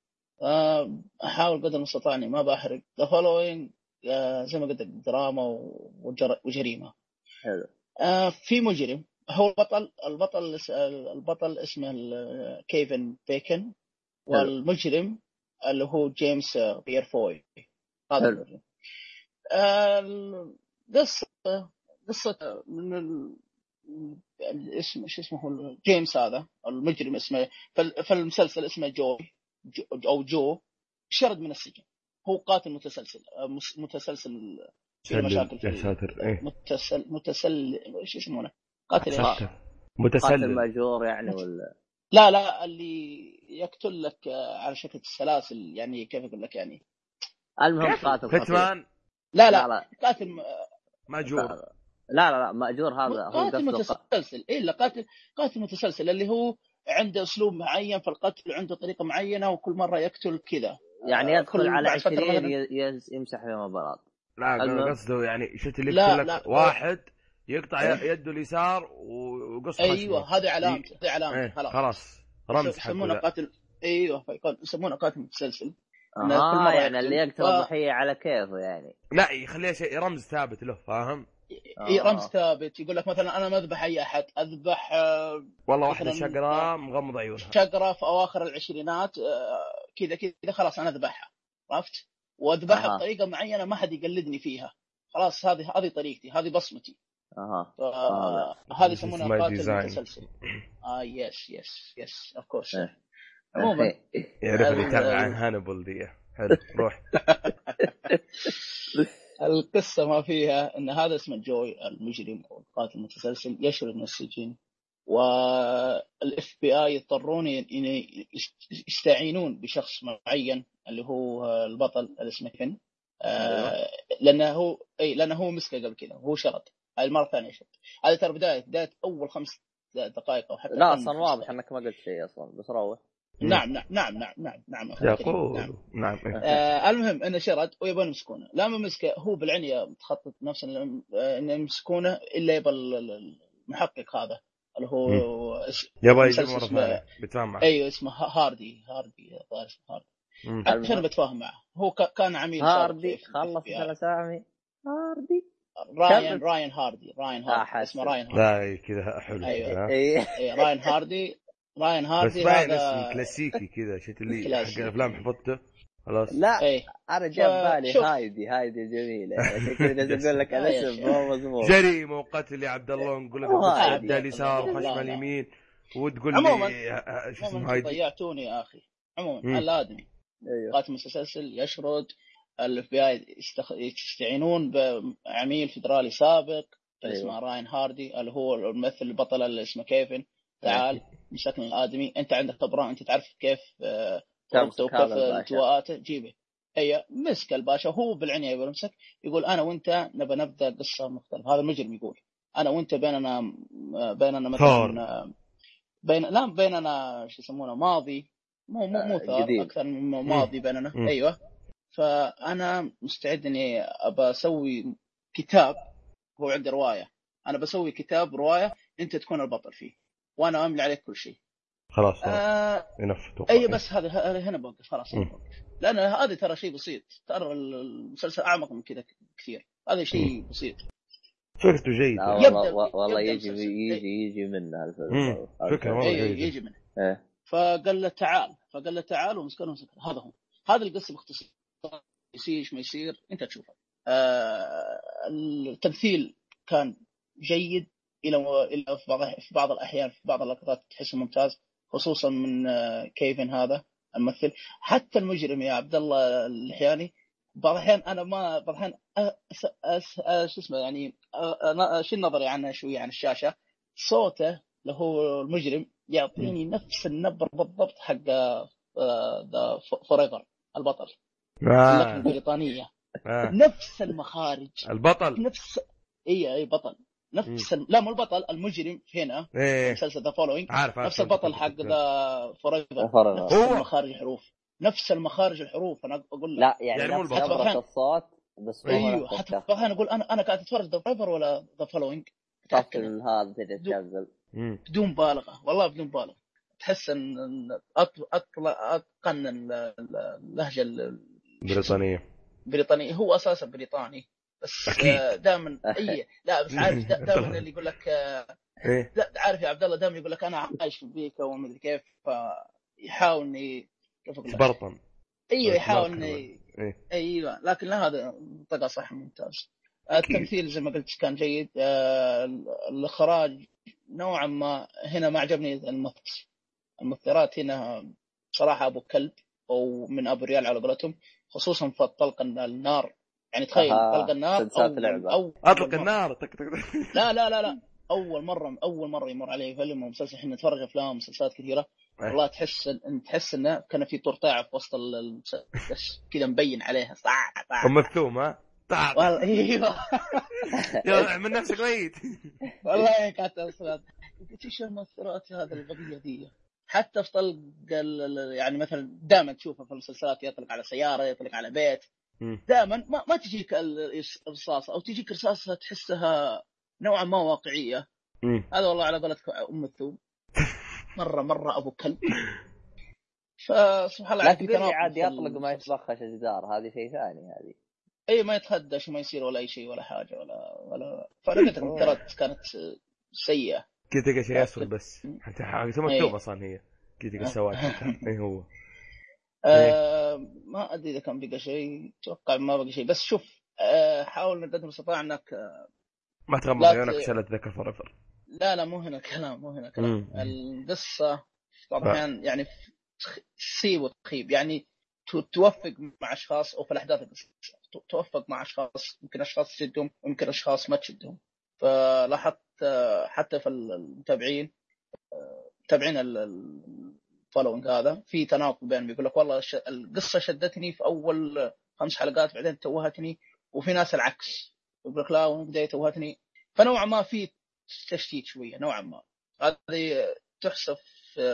أحاول قدر المستطاع إني ما بحرق The Following زي ما قلت لك دراما وجر- وجريمة. حلو. آه، في مجرم هو البطل البطل البطل اسمه كيفن بيكن والمجرم اللي هو جيمس آه، بيرفوي. هذا. المجرم. آه، القصة قصة من ال... الاسم شو اسمه هو جيمس هذا المجرم اسمه فال- فالمسلسل اسمه جو جو- أو جو شرد من السجن. هو قاتل متسلسل آه، مس- متسلسل في مشاكل في يا ساتر إيه. متسل متسل إيش يسمونه؟ قاتل إيش؟ ساتر قاتل. متسلل. مأجور يعني ولا؟ لا لا اللي يقتل لك آه، على شكل السلاسل يعني كيف أقول لك يعني؟ المهم قاتل. hitman لا لا لا لا. قاتل مأجور. لا لا لا مأجور هذا هو قاتل متسلسل. اي لا قاتل قاتل متسلسل اللي هو عنده أسلوب معين في القتل وعنده طريقة معينة وكل مرة يقتل كذا. يعني آه، يدخل على بعد فترة 20 مثلاً- ي- يز- يمسح فيهم بلاط لا. قصده يعني شفت اللي لا، يقتل لك. واحد يقطع إيه. يده اليسار ويقص أيوه هذه علامته هذه علامته إيه خلاص. خلاص. رمز يسمونه حقه ذا. قاتل. أيوه فيقول- يسمونه قاتل متسلسل آه يعني اللي يقتل. الضحيه على كيفه يعني. لا يخليها شيء رمز ثابت له فاهم؟ إي آه. رمز ثابت. يقول لك مثلا أنا ما أذبح أي أحد. أذبح آه، والله واحدة شقراء مغمض عيونها. شقرة في أواخر العشرينات آه، كذا كذا خلاص أنا أذبحها عرفت؟ وأذبحها أها. بطريقة معينة ما حد يقلدني فيها خلاص هذه هذه طريقتي هذه بصمتي أها ف- آه. هذه يسمونها my قاتل. متسلسل آه yes yes yes of course. عموما إيه. يعرف اللي ال- يتابع عن هانيبال دي حلو روح [laughs] القصة ما فيها إن هذا اسمه جوي المجرم أو القاتل المتسلسل يشرد من السجن وال FBI يضطرون ين- ين- يستعينون بشخص معين اللي هو البطل اللي اسمه كيفن. آه لأنه هو إي لأنه هو مسكه قبل كذا وهو شرد هاي المرة الثانية شرد هذه ترى بداية بداية أول خمس دقائق أو حتى لا أصلا واضح. إنك ما قلت شيء أصلا بس روح. نعم نعم نعم نعم نعم نعم. نعم. نعم إيه. آه المهم إنه شرد ويبون يمسكونه. لما مسكه هو بالعنيه متخطط نفس إن- آه، إنه يمسكونه إلا يبى ال- ال- المحقق هذا. اللي هو يبغى يجيب مرة اسمه- ثانية بيتفاهم معك أيوه اسمه ها- هاردي هاردي الظاهر اسمه هاردي. المهم. عشان بتفاهم معه هو ك- كان عميل هاردي خلص. الاسامي هاردي راين. راين هاردي راين هاردي. اسمه راين هاردي لا إيه، كذا حلو. كذا. إيه إيه، راين هاردي راين بس هاردي باين اسم كلاسيكي كذا شفت اللي حق. الافلام حفظته خلاص. لا إيه. أنا جاب ف- بالي شوف. هايدي هايدي جميلة. عشان كذا جالس أقول لك آه يا الاسم. مو مضمون جريمة وقتل يا عبد الله نقول لك يا اليسار لا. اليمين وتقول لي آه، آه، شو عموما اسمه هايدي؟ ضيعتوني يا أخي. عموما. الآدمي. أيوه. قاتل متسلسل يشرد ال FBI يستعينون بعميل فدرالي سابق أيوة. اسمه راين هاردي اللي هو الممثل البطل اللي اسمه كيفن. تعال مسكنا الآدمي. أنت عندك خبره أنت تعرف كيف الباشا. التواءاته جيبه هي مسك الباشا هو بالعناية يقول امسك يقول أنا وأنت نبى نبدأ قصة مختلفة. هذا المجرم يقول. أنا وأنت بيننا بيننا. مثلا بين لا بيننا شو يسمونه ماضي. مو مو مو آه، ثار. أكثر من ماضي بيننا. مم. أيوه. فأنا مستعد إني أبى أسوي كتاب هو عنده رواية. أنا بسوي كتاب رواية أنت تكون البطل فيه وأنا أملي عليك كل شيء. خلاص آه أي بس هذا هذا هنا بوقف خلاص. لأن هذا ترى شيء بسيط. ترى المسلسل أعمق من كذا كثير. هذا شيء بسيط. فكرته جيدة. يبدأ- والله يجي. يجي يجي منها الفيلم. مم. فكرة والله اي جيدة. يجي منه. إيه. فقال له تعال. فقال له تعال ومسكنه ومسكنه. هذا هو. هذه القصة باختصار. يصير إيش ما يصير أنت تشوفها آه التمثيل كان جيد إلى إلى في بعض في بعض الأحيان في بعض اللقطات تحسه ممتاز. خصوصا من آه، كيفن هذا الممثل. حتى المجرم يا عبد الله اللحياني بعض الأحيان أنا ما بعض الأحيان شو اسمه يعني اشيل نظري عنه شوية عن الشاشة؟ صوته اللي هو المجرم يعطيني نفس النبرة بالضبط حق ذا Forever البطل. آه. البريطانية. آه. نفس المخارج. البطل. نفس اي اي بطل. نفس ال... لا مو البطل المجرم هنا إيه. مسلسل The Following عارف عارف نفس البطل حق Forever فرق. نفس هو. المخارج الحروف. نفس المخارج الحروف أنا أقول لك. لا يعني يعني مو نفس البطل. نبرة الصوت بس أيوه حتى. أنا أقول أنا أنا قاعد أتفرج The Following ولا The Following هذا تشغل مم. بدون مبالغه والله بدون مبالغه تحس إن أطل- أتقن ال- ال- اللهجة ال- بريطانية. البريطانيه هو أساسا بريطاني. بس أكيد. دائما أي لا بس عارف [laughs] دائما اللي يقول لك آه، دا- عارف يا عبد الله دائما يقول لك أنا عايش في أمريكا وما أدري كيف فيحاول إني كيف أقول لك؟ تبرطن أيوه يحاول تبرطن. إني إيه. أيوه لكن لا هذا طقه صح ممتاز. التمثيل زي ما قلت كان جيد آه، الإخراج نوعا ما هنا ما عجبني الممثل. الممثلات هنا صراحة أبو كلب أو من أبو ريال على قولتهم خصوصا في طلق النار يعني تخيل أها، طلق النار أول- أطلق. النار تك تك تك. لا لا لا لا. [laughs] أول مرة أول مرة يمر علي فيلم ومسلسل. إحنا نتفرج أفلام ومسلسلات كثيرة. إيه. والله تحس إن تحس إنه كان في طرطاعه في وسط ال- المسلسل بس كذا مبين عليها. ام الثوم ها؟ طاع والله أيوه. [laughs] يا من نفسك ميت [laughs] والله كانت أصلا. قلت إيش المؤثرات هذه الغبيه ذي حتى في طلق يعني مثلا دائما تشوفه في المسلسلات يطلق على سيارة يطلق على بيت. دائما ما, ما تجيك ال- الرصاصة أو تجيك رصاصة تحسها نوعا ما واقعية. مم. هذا والله على قولتك أم الثوم. [laughs] مره مرة أبو كلب. فسبحان الله لا تقول تناقض عاد يطلق ما المسلسل. يتبخش الجدار هذه شيء ثاني هذه. اي ما يتخدش وما يصير ولا أي شيء ولا حاجة ولا ولا المؤثرات [laughs] كانت سيئة. كذا تلقى شيء اسود بس. حتى ثم إيه. الثوم أصلا هي. كذا تلقى السواد. [laughs] اي هو. آه ما أدري إذا كان بقى شيء أتوقع ما بقى شيء. بس شوف آه حاول قدر المستطاع إنك ما تغمض عيونك ت- شلت ذكر فرفر لا لا مو هنا كلام مو هنا كلام مم. القصة الاحيان يعني تصيب وتخيب. يعني تو- توفق مع أشخاص أو في الأحداث توفق مع أشخاص يمكن أشخاص تشدهم ويمكن أشخاص ما تشدهم. فلاحظت آه، حتى في المتابعين آه، متابعين ال Following هذا. في تناقض بينهم يقول لك والله ش- القصة شدتني في أول خمس حلقات بعدين توهتني وفي ناس العكس. يقول لك لا من البدايه توهتني. فنوعا ما في تشتيت شوية نوعا ما. هذه تحسب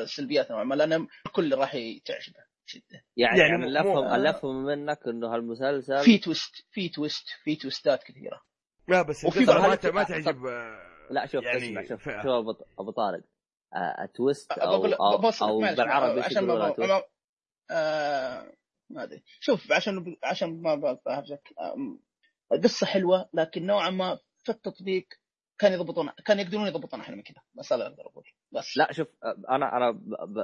سلبيات نوعا ما لأن الكل راح تعجبه شده يعني, يعني يعني اللي افهم اللي افهم منك إنه هالمسلسل في twist في twist في تويستات كثيرة. لا بس وفي ما ما تعجب آه، لا شوف يعني اسمع شوف. شوف ابو طارق. آه، twist أو أو, أو بالعربي عشان ما آه، ما أدري. شوف عشان عشان ما بهرجك القصة حلوة لكن نوعا ما في التطبيق كان يضبطون كان يقدرون يضبطون أحلى من كذا. بس هذا أقدر أقول. بس. لا شوف أنا أنا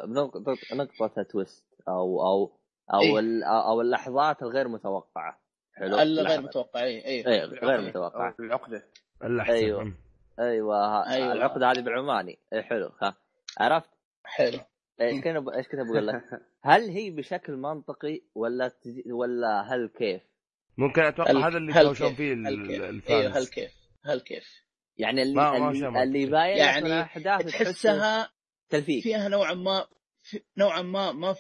بنقطة نقطة تويست أو أو أو إيه. ال- أو اللحظات الغير متوقعة. حلو؟ الغير لحظة. متوقع اي اي إيه غير متوقعة. أو العقدة. احسن أيوة. مم. أيوه ها- أيوة. العقدة هذه بالعماني إيه حلو ها عرفت حلو إيش كنا ب- إيش كنت بقول لك؟ [laughs] هل هي بشكل منطقي ولا تجي ولا هل كيف؟ ممكن أتوقع هل- هذا اللي كيف؟ فيه هل ال- كيف؟ أيوه الفانز هل كيف؟ هل كيف؟ يعني اللي ما- ما اللي. اللي باين يعني تحسه تحسها تلفيق فيها نوعا ما في نوعا ما ما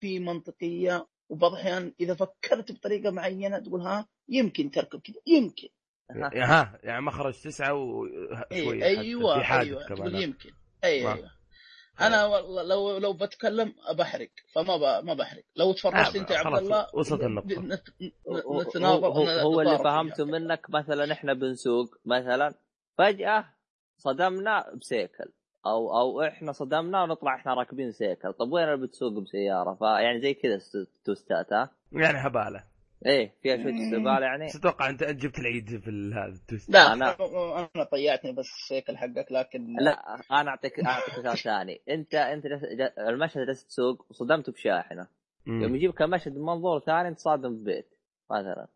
في منطقية وبعض الأحيان إذا فكرت بطريقة معينة تقول ها يمكن تركب كذا يمكن ها. يعني مخرج تسعة وشوية إيه أيوه في حادث أيوه كمان. تقول. يمكن. أيوه ما. أيوه. أنا والله لو لو بتكلم بحرق فما ب... ما بحرق. لو تفرجت آه، أنت يا عبد الله وصلت. نت- هو, نتناظر هو, هو اللي فهمته. منك مثلا إحنا بنسوق مثلا فجأة صدمنا بسيكل أو أو إحنا صدمنا ونطلع إحنا راكبين سيكل. طب وين اللي بتسوق بسيارة؟ فيعني زي كذا ست- توستات ها؟ يعني هبالة. إيه فيها شوية استقبال يعني. بس أتوقع أنت جبت العيد في ال- هذا التويست لا أنا- أنا أنا طيعتني بس السيكل حقك لكن لا أنا اعطيك أعطيك مثال ثاني. انت أنت المشهد جالس تسوق وصدمت بشاحنة. مم. يوم يجيبك مشهد من منظور ثاني تصادم ببيت مثلا.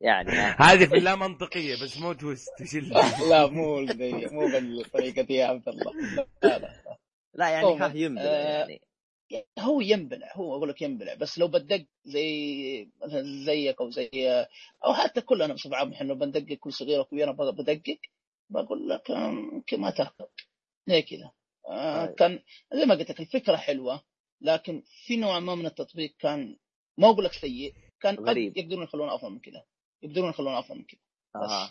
يعني [laughs] هذه في لا منطقية بس مو تويست اللي؟ [laughs] لا مو مو بالطريقة دي يا عبد الله. لا لا لا. يعني عموماً، ها ينبلع آه، يعني هو ينبلع هو أقول لك ينبلع بس لو بدق زي مثلا زيك أو زي أو حتى كلنا بصفة عامة إحنا لو بندقق كل صغيره وكبيره بق- بدقق بقول لك يمكن ما تاخذ زي كذا آه، طيب. كان زي ما قلت لك الفكرة حلوة لكن في نوع ما من التطبيق كان ما أقول لك سيء كان قد غريب. يقدرون يخلونه أفضل من كذا يقدرون يخلونه أفضل من كذا آه.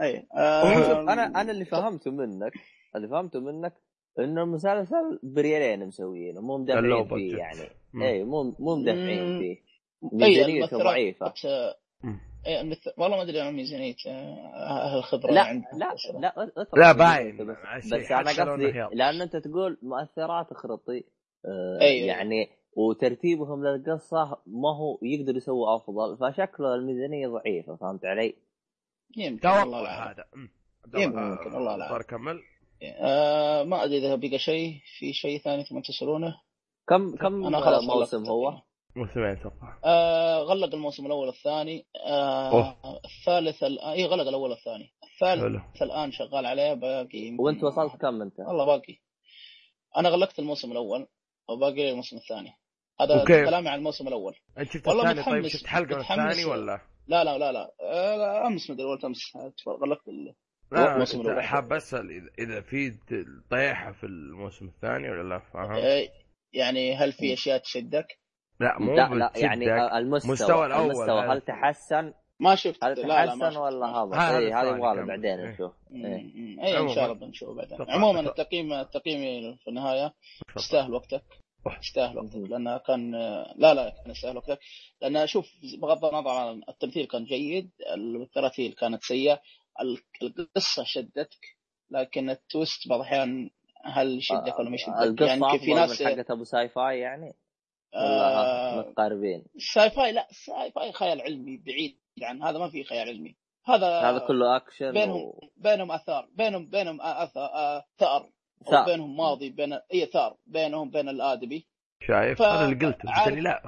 اي آه، أنا أنا اللي فهمته منك اللي فهمته منك انه المسلسل بريالين مسوينه مو مدافعين اللو فيه. يعني مم. اي مو مو مدافعين مم. فيه ميزانيته ضعيفة. اي المثل... والله ما أدري عن ميزانيه أهل الخبره لا لا. لا لا باين بس, بس أنا قصدي. لأن أنت تقول مؤثرات خرطي آه أيوة. يعني وترتيبهم للقصة ما هو يقدر يسوي أفضل فشكله الميزانية ضعيفة فهمت علي؟ يمكن والله هذا يمكن، والله لا. كمل آه ما أدري إذا بقى شيء في شيء ثاني ثم تسألونه كم كم أنا خلاص موسم خلصت هو؟ موسمين أتوقع آه غلق الموسم الأول والثاني آه أوه. الثالث الان اي غلق الأول والثاني الثالث حلو الآن شغال عليه باقي وأنت وصلت كم أنت؟ والله باقي أنا غلقت الموسم الأول وباقي لي الموسم الثاني هذا أوكي. كلامي عن الموسم الأول أنت شفت والله الثاني طيب متحمس- شفت حلقة من. الثاني ولا؟ لا لا لا لا آه أمس مدري ولا أمس غلقت ال- كنت الأول. حاب أسأل إذا- إذا في طيحة في الموسم الثاني ولا لا فاهم؟ آه يعني هل في أشياء تشدك؟ لا مو لا لا يعني. المستوى مستوى الأول المستوى. هل تحسن ما شفت هل لا لا ما تحسن شفت ولا؟ هذا اي هذا يبغى كمل. بعدين إيه. نشوف. إيه. اي إن. شاء الله بنشوف بعدين عموما التقييم التقييم في النهاية. يستاهل وقتك. يستاهل وقتك مهم. لانها كان لا لا كان يستاهل وقتك لأن شوف بغض النظر عن التمثيل كان جيد التراتيل كانت سيئة القصة شدتك لكن ال twist بعض الأحيان هل يشدك ولا ما يشدك القصة يعني في ناس حقت أبو sci-fi يعني آه متقاربين؟ ال sci-fi لا ال sci-fi خيال علمي بعيد عن هذا ما في خيال علمي. هذا هذا كله أكشن بينهم و... بينهم آثار بينهم بينهم اثار ثأر. بينهم ماضي بين اي ثأر بينهم بين الادبي شايف؟ ف- هذا اللي قلته عارف- قلت لي لا.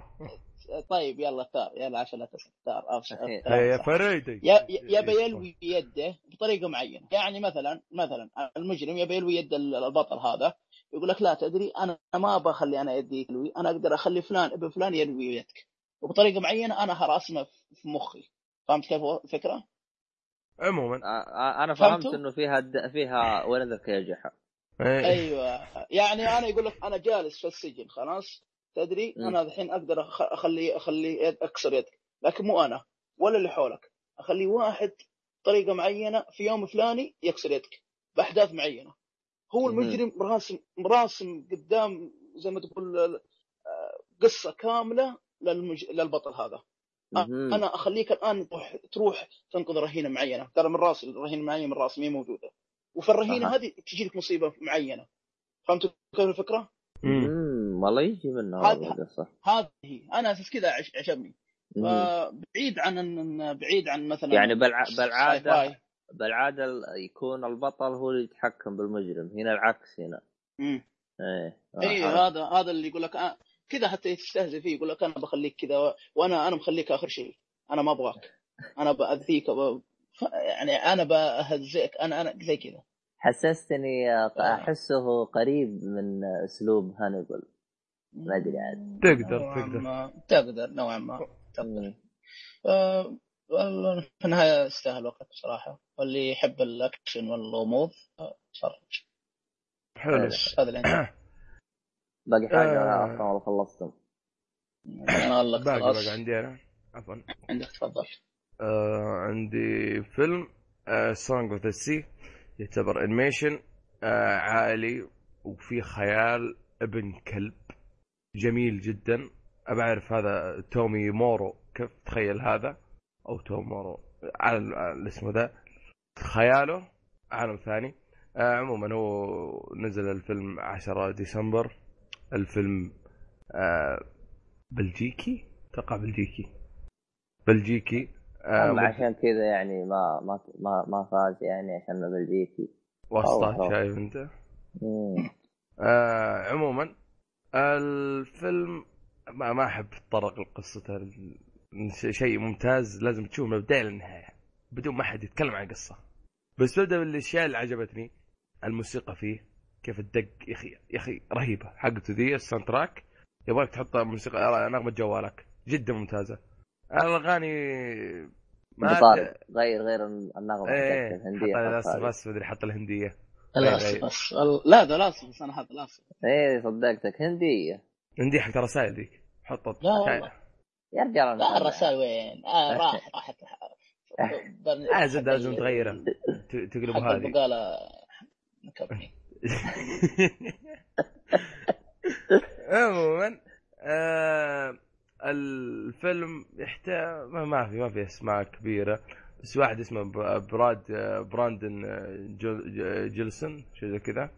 طيب يلا ثار يلا عشان لا تسال ثار يا. فريدي. يا- يبي يلوي يده بطريقة معينة. يعني مثلا مثلا المجرم يبي يلوي يد البطل هذا يقول لك لا تدري أنا ما أبغى اخلي أنا يدي تلوي أنا أقدر أخلي فلان ابن فلان يلوي يدك. وبطريقة معينة أنا هراسمه في مخي. فهمت كيف الفكرة؟ عموما. أنا فهمت؟ إنه فيها د... فيها ذاك يا جحا. إيه. أيوه. يعني أنا يقول لك أنا جالس في السجن خلاص؟ تدري م. أنا الحين أقدر أخ- أخلي أخلي يد أكسر يدك لكن مو أنا ولا اللي حولك أخلي واحد طريقة معينة في يوم فلاني يكسر يدك بأحداث معينة هو. المجرم راسم راسم قدام زي ما تقول آه، قصة كاملة للمج... للبطل هذا مهم. أنا أخليك الآن تروح تروح تنقذ رهينة معينة ترى من راس الرهينه معينة من راس مي موجودة وفي الرهينة أها. هذه تجي لك مصيبة معينة فهمت كيف الفكرة؟ مم. والله يجي منه هذا- هذا القصة هذه هي أنا أساس كذا عش- عجبني مم. فبعيد عن بعيد عن مثلا يعني بالع... بالعادة. بالعادة ال- يكون البطل هو اللي يتحكم بالمجرم هنا العكس هنا مم. إيه اي. هذا هذا اللي يقول لك آه كذا حتى يستهزئ فيه يقول لك أنا بخليك كذا و- وأنا أنا مخليك آخر شيء أنا ما أبغاك أنا بأذيك وب... ف- يعني أنا بهزئك أنا أنا زي كذا حسستني آه، آه. أحسه قريب من أسلوب هانيبال ما أدري عاد. تقدر- نوعاً تقدر. ما- تقدر نوعا ما. تقدر. آه، والله في النهاية يستاهل وقت بصراحة. واللي يحب الأكشن والغموض تفرج حلو. بس هذا اللي عندي. [coughs] باقي حاجة. أصلا والله خلصتم. أنا لك باقي خلاص. باقي. عندي أنا. عفوا. عندك تفضل. آه عندي فيلم Song of the Sea يعتبر animation آه عائلي وفي خيال ابن كلب. جميل جدا. أبى أعرف هذا تومي مورو كيف تخيل هذا؟ أو توم مورو على ال- على الاسم ذا. خياله عالم ثاني. آه عموما هو نزل الفيلم 10 ديسمبر. الفيلم آه بلجيكي؟ أتوقع بلجيكي. بلجيكي آه عشان كذا يعني ما ما ما, ما فاز يعني عشان بلجيكي. واسطة أوه. شايف أنت. آه عموما الفيلم ما ما أحب اتطرق لقصته شيء ممتاز لازم تشوفه من البدايه للنهاية بدون ما حد يتكلم عن القصة بس ببدا بالاشياء اللي عجبتني الموسيقى فيه كيف الدق يا أخي يا أخي رهيبة. حقته ذي الساوند تراك يبغاك تحط موسيقى نغمه جوالك جدا ممتازة. الأغاني ما غير غير النغمه إيه الهندية هذه. بس مدري حط الهندية. بس. ال- لا ذا لاست بس أنا هذا لاست إيه صدقتك. هنديه هنديه حق رسائل ذيك. حط لا والله. يا رجال لا. الرسائل وين؟ آه راح راحت لازم تغيرها ت- تقلب هذه. البقالة. نكبني [laughs] عموما آه الفيلم يحتاج ما, ما في ما في أسماء كبيرة. بس واحد اسمه براد آه، براندن آه، ج- جليسون شيء زي كذا.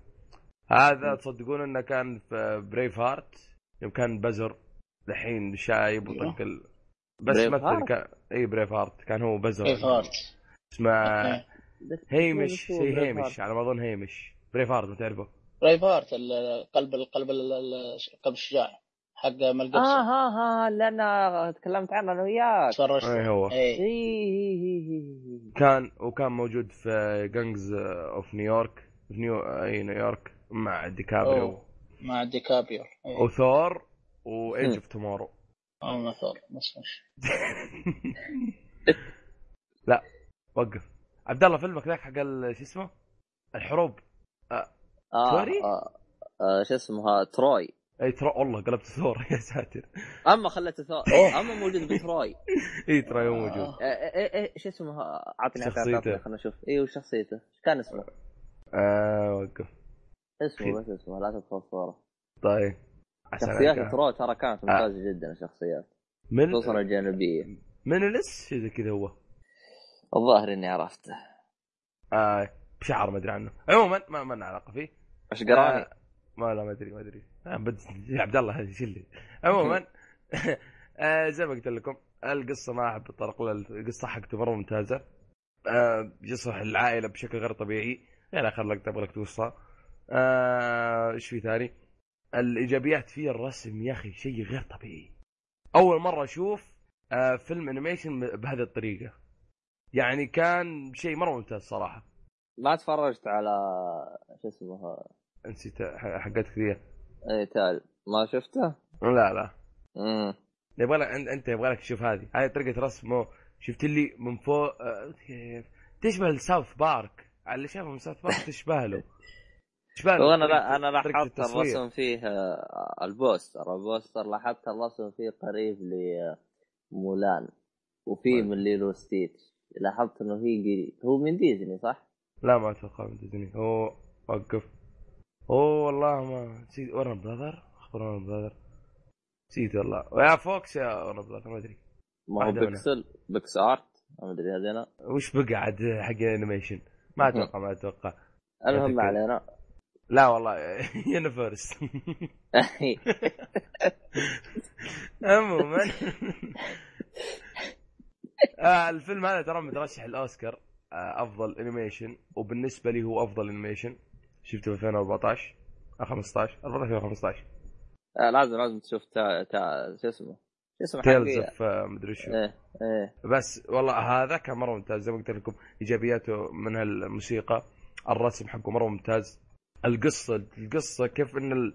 هذا تصدقون انه كان في Braveheart يوم كان بزر الحين شايب وطق ال... بس بريف مثل؟ كان إي بريف هارت كان هو بزر. كيف هارت اسمه. هيمش شيء بريف هيمش؟ على ما أظن هيمش. بريف هارت ما تعرفه؟ بريف هارت القلب القلب ال- ال- القلب الشجاع. حق مال آه جيبسون ها ها لأن تكلمت عنه أنا وياك. تفرجت اي هو. إيه. إيه كان وكان موجود في جانجز اوف نيويورك في نيو أي نيويورك مع ديكابريو أوه. مع ديكابريو إيه. وثور وايج اوف تومورو بس مش. [laughs] لا وقف. عبد الله فيلمك ذاك حق ال- شو اسمه؟ الحروب. آه سوري؟ آه. آه شو اسمها تروي. إي ترى والله قلبت ثور [laughs] يا ساتر. أما خلته ثور أما موجود بتروي [laughs] إي ترى هو موجود. آه. آه، إيه إيه شو اسمه؟ اعطني شخصيته. خلنا نشوف. أيوه شخصيته؟ إيش كان اسمه؟ آه وقف. اسمه بس اسمه لا تدخل الصورة طيب. شخصيات. ترو ترى كانت آه. ممتازة جدا الشخصيات. من؟ خصوصا الجانبيه من الإس؟ شيء زي كذا هو. الظاهر إني عرفته. آه بشعر ما أدري عنه. عموما ما ما لنا علاقة فيه. إيش قراني؟ آه، ما لا ما أدري ما أدري. آه. يا عبد الله شلي. عموما آه زي ما قلت لكم القصة ما أحب اتطرق لها القصة حقته مرة ممتازة. آه يصلح العائلة بشكل غير طبيعي. يعني اخر لقطه أبغى لك توصى. إيش في ثاني؟ الإيجابيات فيه الرسم يا أخي شيء غير طبيعي. أول مرة أشوف فيلم انيميشن بهذه الطريقة. يعني كان شيء مرة ممتاز صراحة. ما تفرجت على شو اسمه نسيت حقتك ذي. إيه تال ما شفته؟ لا لا. امم يبغى لك انت أنت يبغى لك تشوف هذه. هذه طريقة رسمه. شفت اللي من فوق آه، كيف تشبه ال South Park. على اللي شافه من South Park تشبه له. تشبه له. طريقة- لا أنا لاحظت. الرسم فيه آه، البوستر. البوستر لاحظت الرسم فيه قريب لمولان وفي طيب. من Lilo Stitch. لاحظت إنه هي قريب هو من ديزني صح؟ لا ما أتوقع من ديزني. هو وقف. هو والله ما نسيت. Warner Brothers أخبر Warner Brothers نسيت والله. ويا فوكس يا ورن براذر ما أدري. ما هو. بيكسل بيكس ارت ما أدري هذين وش بقى عاد حق انيميشن ما أتوقع ما أتوقع. المهم ما علينا. لا والله [laughs] يونيفرس [laughs] عموما. آه الفيلم هذا ترى مترشح الأوسكار آه أفضل انيميشن وبالنسبة لي هو أفضل انيميشن شفته في 2014 آه 15 14 أو 15 آه، لازم لازم تشوف تا تا شو اسمه؟ شو اسمه Tales؟ of آه، مدري شو. إيه إيه. بس والله هذا كان مرة ممتاز زي ما قلت لكم إيجابياته منها الموسيقى الرسم حقه مرة ممتاز. القصة القصة كيف إن ال...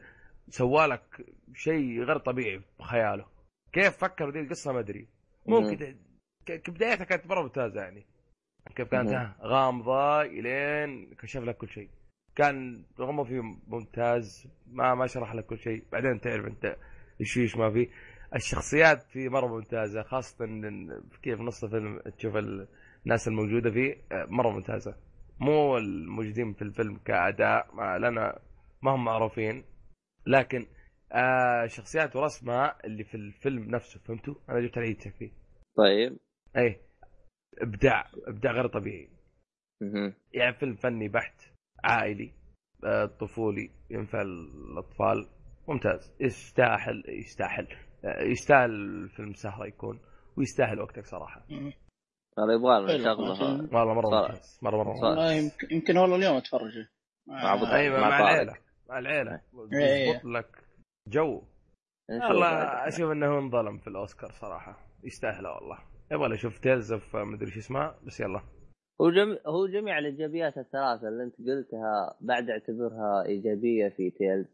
سوالك شيء غير طبيعي بخياله. كيف فكروا ذي القصة ما أدري. ممكن كبدايتها كانت مرة ممتازة يعني. كيف كانت؟ غامضة إلين كشف لك كل شيء. كان رغم فيه ممتاز ما ما شرح لك كل شيء. بعدين تعرف أنت إيش إيش ما فيه. الشخصيات فيه مرة ممتازة خاصة كيف نص الفيلم تشوف الناس الموجودة فيه مرة ممتازة. مو الموجودين في الفيلم كأداء ما لنا ما هم معروفين. لكن آه شخصيات ورسمها اللي في الفيلم نفسه فهمتوا؟ أنا جبت العيد فيه طيب. اي إبداع إبداع غير طبيعي. يعني فيلم فني بحت. عائلي آه، طفولي ينفع الأطفال. ممتاز. يستاهل يستاهل آه، يستاهل الفيلم سهرة يكون ويستاهل وقتك صراحة. هذا يبغى له لكن- والله مرة. ممتاز. مرة مرة والله يمكن, يمكن والله اليوم اتفرج مع طارق. أيوه مع. العيلة. مع العيلة. إيه. يضبط لك جو. والله. أشوف إنه انظلم في الأوسكار صراحة. يستاهله والله. يبغى له أشوف Tales of مدري شو اسمها بس يلا. هو جميع هو جميع الإيجابيات الثلاثة اللي أنت قلتها بعد اعتبرها إيجابية في Tales.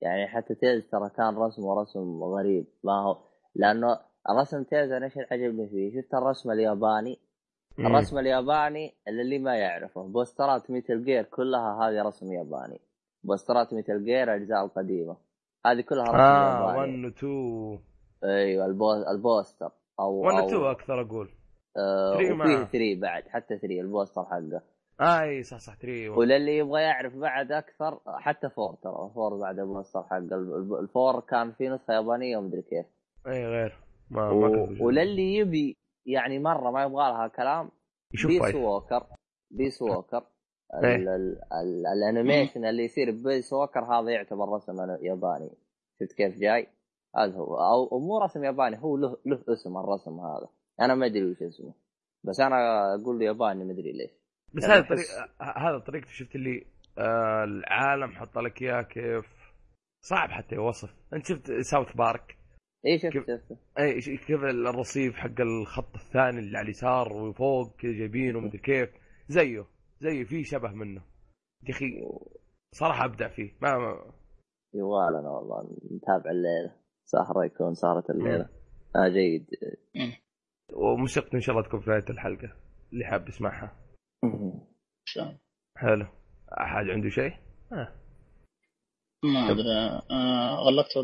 يعني حتى Tales ترى كان رسمه رسم غريب. ما هو لأنه الرسم Tales أنا إيش اللي عجبني فيه؟ شفت الرسم الياباني؟ الرسم الياباني اللي, اللي ما يعرفه. بوسترات Metal Gear كلها هذه رسم ياباني. بوسترات Metal Gear الاجزاء القديمة. هذه كلها رسم آه ياباني. 1 و 2 أيوه البو... البوستر. أو 1 و أو... 2 أكثر أقول. آه وفيه ما- 3 بعد حتى 3 البوستر حقه. آه إي صح صح 3 وللي يبغى يعرف بعد أكثر حتى four ترى four بعد البوستر حق ال- ال- ال four كان في نسخة يابانية ومدري كيف. إي غير. ما و... ما وللي يبي يعني مرة ما يبغى لها كلام يشوف Peace Walker Peace Walker. ال... ال... ال... ال animation اللي يصير ب Peace Walker هذا يعتبر رسم ياباني. شفت كيف جاي؟ هذا هو. أو مو رسم ياباني هو له له اسم الرسم هذا. أنا ما أدري وش اسمه. بس أنا أقول له ياباني ما أدري ليش. بس هذا أحس- طريق هذا طريقته شفت اللي آه العالم حط لك إياه كيف؟ صعب حتى يوصف. أنت شفت South Park اي شفت كيف- شفت. اي ش- كيف الرصيف حق الخط الثاني اللي على اليسار وفوق كذا جايبينه ومدري كيف. زيه زيه في شبه منه. يا أخي صراحة أبدع فيه. ما, ما يوالنا والله نتابع الليلة. سهرة يكون سهرة الليلة. آه جيد. وموسيقته إن شاء الله تكون في نهاية الحلقة اللي حاب يسمعها؟ حلو. أحد عنده شيء؟ آه. ما أدري. آه غلقتوا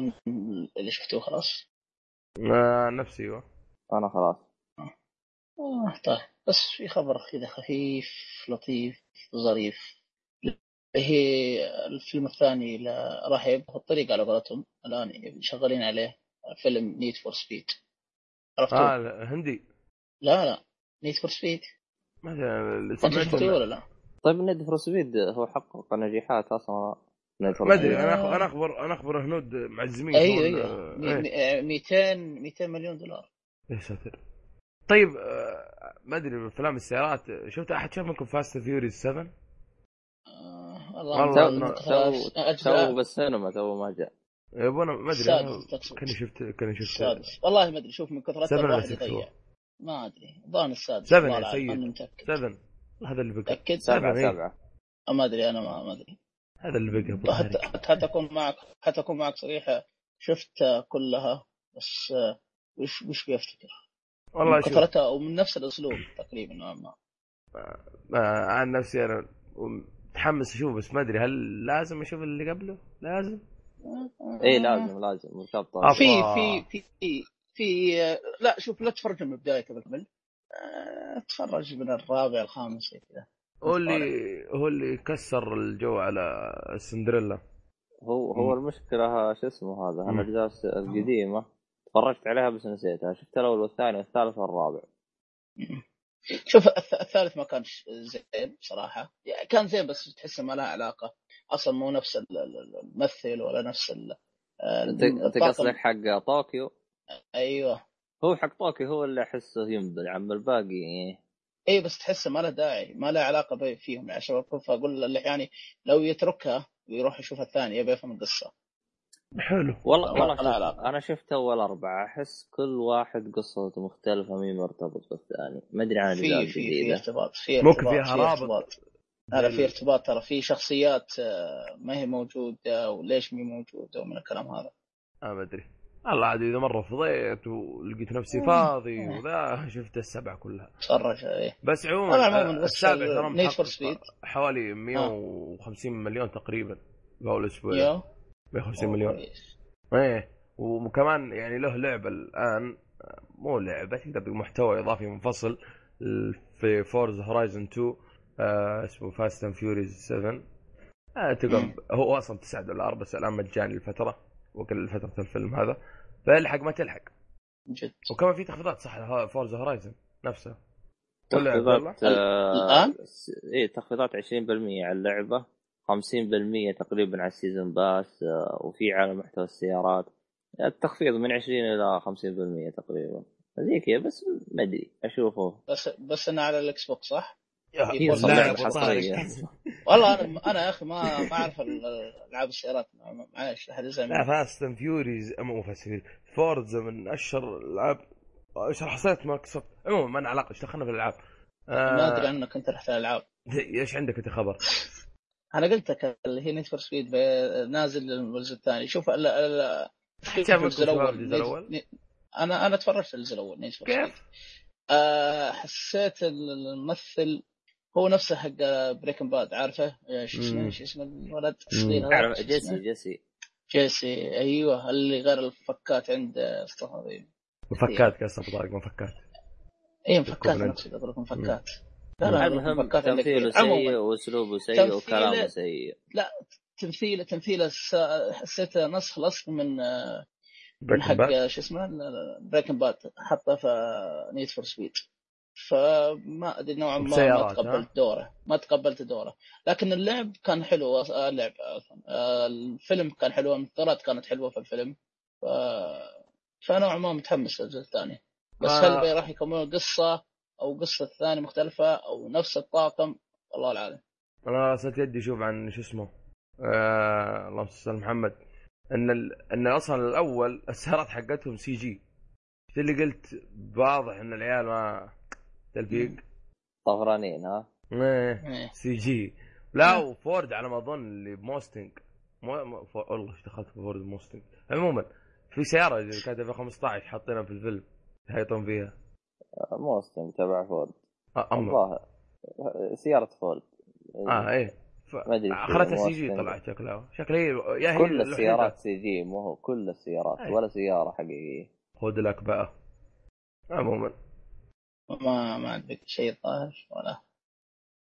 اللي شفتوه خلاص؟ آه نفسي أيوه. أنا خلاص. آه. طيب. بس في خبر كذا خفيف لطيف ظريف. هي الفيلم الثاني راح يبقى في الطريق على قولتهم. الآن شغالين عليه فيلم Need for Speed عرفتوه؟ آه لا، هندي. لا لا. Need for Speed شفتوه إنه- ولا لا؟ طيب Need for Speed هو حقق نجاحات أصلا Need for ما أدري Speed. أنا أنا أخبر أنا أخبر هنود معزمين أيوه أيوه. آه، مي- إيه. مي- 200 200 مليون دولار. يا ساتر. طيب آه، ما أدري افلام السيارات شفت أحد شاف منكم Fast Furious 7 آه، والله تو أجزاء. بالسينما تو ما جاء. يبون ما أدري. كأني شفت كأني شفت السادس والله ما أدري شوف من سبعة ولا الواحد ستة يضيع؟ ما أدري ظان السادس سبعة يا سيد. 7 هذا اللي بقى متأكد سبعة إيه. سبعة ما أدري أنا ما ما أدري هذا اللي بقى حتى. حتى أكون معك حتى أكون معك صريحة شفت كلها بس آه، وش وش بيفتكر والله من شوف كثرتها ومن نفس الأسلوب تقريبا نوعا ما آه، عن نفسي أنا متحمس أشوفه بس ما أدري هل لازم أشوف اللي قبله؟ لازم؟ اي إيه، لازم لازم مرتبطة آه، في. في في في آه، لا شوف لا تفرج من بدايته بالكامل آه، تفرج من الرابع الخامس زي كذا. هو اللي هو اللي كسر الجو على سندريلا هو هو المشكلة شو اسمه هذا؟ مم. أنا الاجزاء القديمة. تفرجت عليها بس نسيتها. شفت الأول والثاني والثالث والرابع. شوف الث- الثالث ما كان ش- زين بصراحه يعني كان زين بس تحسه ما له علاقة. أصلا مو نفس ال- ال- الممثل ولا نفس ال أنت. قصدك حق طوكيو؟ أيوه. هو حق طوكيو هو اللي أحسه ينبل عم الباقي إيه. اي بس تحسه ما له داعي ما له علاقة فيهم. يعني عشان فأقول اللي يعني لو يتركها ويروح يشوف الثانية بيفهم القصة. حلو. والله لا- والله لا علاقة. أنا شفت أول أربعة أحس كل واحد قصته مختلفة مين مرتبط بالثاني. ما أدري عن في في ارتباط في ممكن ارتباط فيها في رابط ارتباط. هذا في ارتباط ترى في شخصيات آه، ما هي موجودة وليش مي موجودة ومن الكلام هذا. آه ما أدري. والله عاد إذا مرة فضيت ولقيت نفسي فاضي وذا شفت السبعه كلها. تفرج إيه بس عموما آه، السابع ال- ترى. حوالي 150 مليون تقريبا بأول أسبوع. يو 150 مليون. إيه وكمان يعني له لعبة الآن آه، مو لعبة تقدر تقول محتوى إضافي منفصل في Forza Horizon 2 آه اسمه Fast and Furious 7 آه تقدر. هو أصلا 9 دولار بس الآن مجاني لفترة وكل فترة الفيلم هذا فالحق ما تلحق جد وكمان في تخفيضات صح Forza Horizon نفسها ولا تخفيضات؟ آه الآن؟ إيه تخفيضات 20% على اللعبة 50% تقريبا على ال Season Pass آه وفي على محتوى السيارات. التخفيض من 20 إلى 50% تقريبا. زي كذا بس ما أدري أشوفه. بس بس إنه على ال Xbox صح؟ حصرية. والله أنا أنا يا أخي ما ما أعرف ال- ألعاب السيارات. معلش أحد يزعل لا. Fast and Furious مو Fast Forza من أشهر الألعاب أشهر حصريات مايكروسوفت. عموما ما لنا علاقه إيش دخلنا في الألعاب. ما أدري آه عنك أنت رحت الألعاب. إيش عندك أنت خبر؟ أنا قلت لك اللي هي Need for Speed نازل الجزء الثاني. شوف ال ال الجزء الأول. الجزء الأول؟ نيت- أنا أنا تفرجت في الجزء الأول Need for Speed كيف؟ آه حسيت الممثل هو نفسه حق Breaking Bad عارفه؟ آه، شو اسمه. شو اسمه الولد؟ الصغير هذا؟ جيسي؟ جيسي. جيسي أيوه اللي غير الفكات عند استغفر مفكات طارق مفكات. اي مفكات اقصد أقول لكم مفكات المهم تمثيله سيء وأسلوبه سيء تمثيله- وكلامه سيء. تمثيله تمثيله س- حسيته نسخ لصق من آه، من حق شو اسمه؟ Breaking Bad حطه في Need for Speed فما أدري نوعا ما ما تقبلت دوره. ما تقبلت دوره. لكن اللعب كان حلو. آه، اللعب عفواً. آه، الفيلم كان حلو. المثيرات كانت حلوة في الفيلم. ف... فنوعا ما متحمس للجزء الثاني. بس آه. هل راح يكملون قصة؟ أو قصة ثانية مختلفة أو نفس الطاقم الله العالم أنا صرت يدي أشوف عن شو اسمه آه... اللهم صل على محمد إن ال... إن أصلا الأول السيارات حقتهم CG. شو اللي قلت؟ واضح إن العيال ما تلفيق. طفرانين ها؟ إيه إيه. سي جي. لا وفورد على ما أظن اللي ب Mustang. مو والله إيش دخلت في Ford Mustang عموما في سيارة اللي كانت في 15 حاطينها في الفيلم يهيطون فيها. Mustang تبع فورد آه، الظاهر سيارة فورد آه إيه. ف... ما أدري اخذتها شو CG. طلعت شكلها. شكلها هي يا هي كل. السيارات CG مو هو. كل السيارات أي. ولا سيارة حقيقية. خذ لك بقى. عموما. ما ما عندك شيء ظاهر ولا؟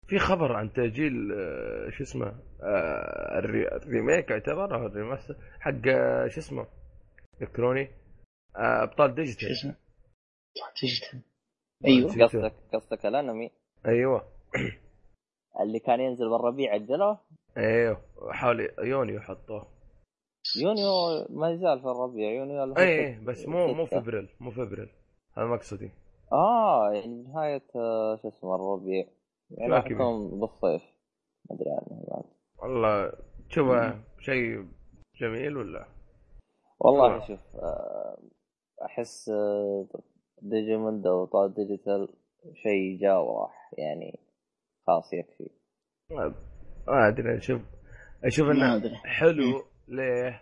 في خبر عن تأجيل آه، شو اسمه آه، الري... ال remake يعتبر أو ال remaster حق شو اسمه الكتروني آه، أبطال شو ديجيتال. اسمه؟ ديجيتال. أيوه. قصدك قصدك الأنمي. أيوه. اللي كان ينزل بالربيع أجلوه؟ أيوه حوالي يونيو حطوه. يونيو ما يزال في الربيع يونيو اي بس مو مو. فبريل مو فبريل. هذا مقصدي. آه يعني نهاية آه، شو اسمه الربيع. يعني. يكون بالصيف. ما أدري عنه بعد. والله تشوفه شيء جميل ولا؟ والله آه. شوف آه، أحس ديجيموند أو طال ديجيتال شيء جاء وراح يعني خلاص يكفي. ما ما أدري أشوف أشوف إنه حلو ليه.